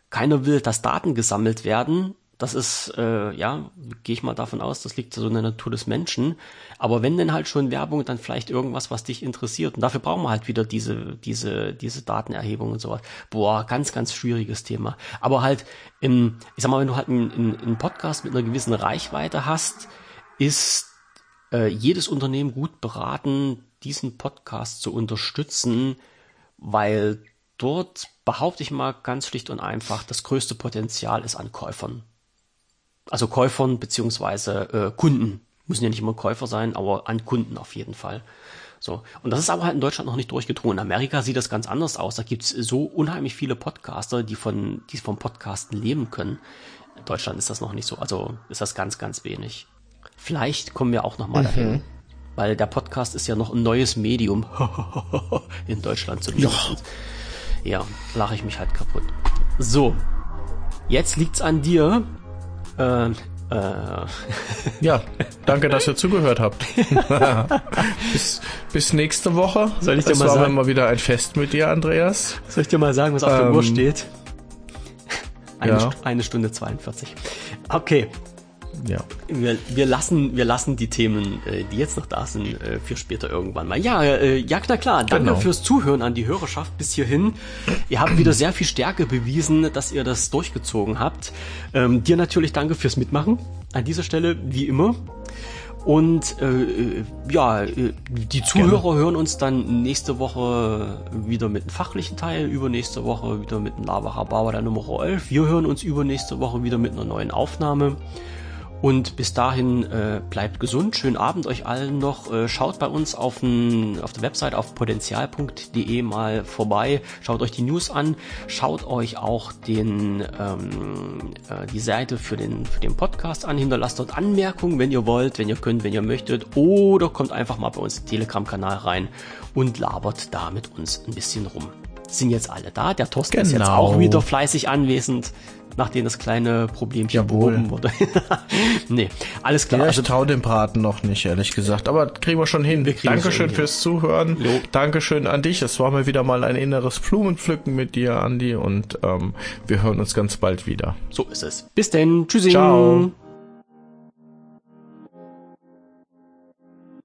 Keiner will, dass Daten gesammelt werden, das ist, äh, ja, gehe ich mal davon aus, das liegt so in der Natur des Menschen. Aber wenn denn halt schon Werbung, dann vielleicht irgendwas, was dich interessiert. Und dafür brauchen wir halt wieder diese, diese, diese Datenerhebung und sowas. Boah, ganz, ganz schwieriges Thema. Aber halt, im, ich sag mal, wenn du halt einen, einen Podcast mit einer gewissen Reichweite hast, ist äh, jedes Unternehmen gut beraten, diesen Podcast zu unterstützen, weil dort behaupte ich mal ganz schlicht und einfach, das größte Potenzial ist an Käufern also Käufern beziehungsweise äh, Kunden. Müssen ja nicht immer Käufer sein, aber an Kunden auf jeden Fall. So. Und das ist aber halt in Deutschland noch nicht durchgedrungen. In Amerika sieht das ganz anders aus. Da gibt's so unheimlich viele Podcaster, die von, die vom Podcasten leben können. In Deutschland ist das noch nicht so. Also ist das ganz, ganz wenig. Vielleicht kommen wir auch nochmal mhm. dahin. Weil der Podcast ist ja noch ein neues Medium. in Deutschland zumindest. Ja, ja lache ich mich halt kaputt. So. Jetzt liegt's an dir, äh, äh. Ja, danke, dass ihr zugehört habt. bis, bis nächste Woche. Soll ich dir es mal mal wieder ein Fest mit dir, Andreas. Soll ich dir mal sagen, was auf ähm, der Uhr steht? Eine, ja. St eine Stunde 42. Okay, ja. Wir, wir, lassen, wir lassen die Themen, äh, die jetzt noch da sind, äh, für später irgendwann mal. Ja, äh, ja, na klar. Danke genau. fürs Zuhören an die Hörerschaft bis hierhin. Ihr habt wieder sehr viel Stärke bewiesen, dass ihr das durchgezogen habt. Ähm, dir natürlich danke fürs Mitmachen. An dieser Stelle, wie immer. Und äh, ja, die Zuhörer Gerne. hören uns dann nächste Woche wieder mit einem fachlichen Teil, übernächste Woche wieder mit einem Lava der Nummer 11. Wir hören uns übernächste Woche wieder mit einer neuen Aufnahme. Und bis dahin äh, bleibt gesund. Schönen Abend euch allen noch. Äh, schaut bei uns auf, n, auf der Website auf potenzial.de mal vorbei. Schaut euch die News an. Schaut euch auch den, ähm, äh, die Seite für den, für den Podcast an. Hinterlasst dort Anmerkungen, wenn ihr wollt, wenn ihr könnt, wenn ihr möchtet. Oder kommt einfach mal bei uns Telegram-Kanal rein und labert da mit uns ein bisschen rum. Sind jetzt alle da. Der Thorsten genau. ist jetzt auch genau. wieder fleißig anwesend nachdem das kleine Problemchen behoben wurde. nee, alles klar. Ja, ich also, traue dem Braten noch nicht, ehrlich gesagt. Aber kriegen wir schon hin. Wir Dankeschön fürs. Zuhören. Jo. Dankeschön an dich. Es war mir wieder mal ein inneres Blumenpflücken mit dir, Andi. Und ähm, wir hören uns ganz bald wieder. So ist es. Bis denn. Tschüssi. Ciao.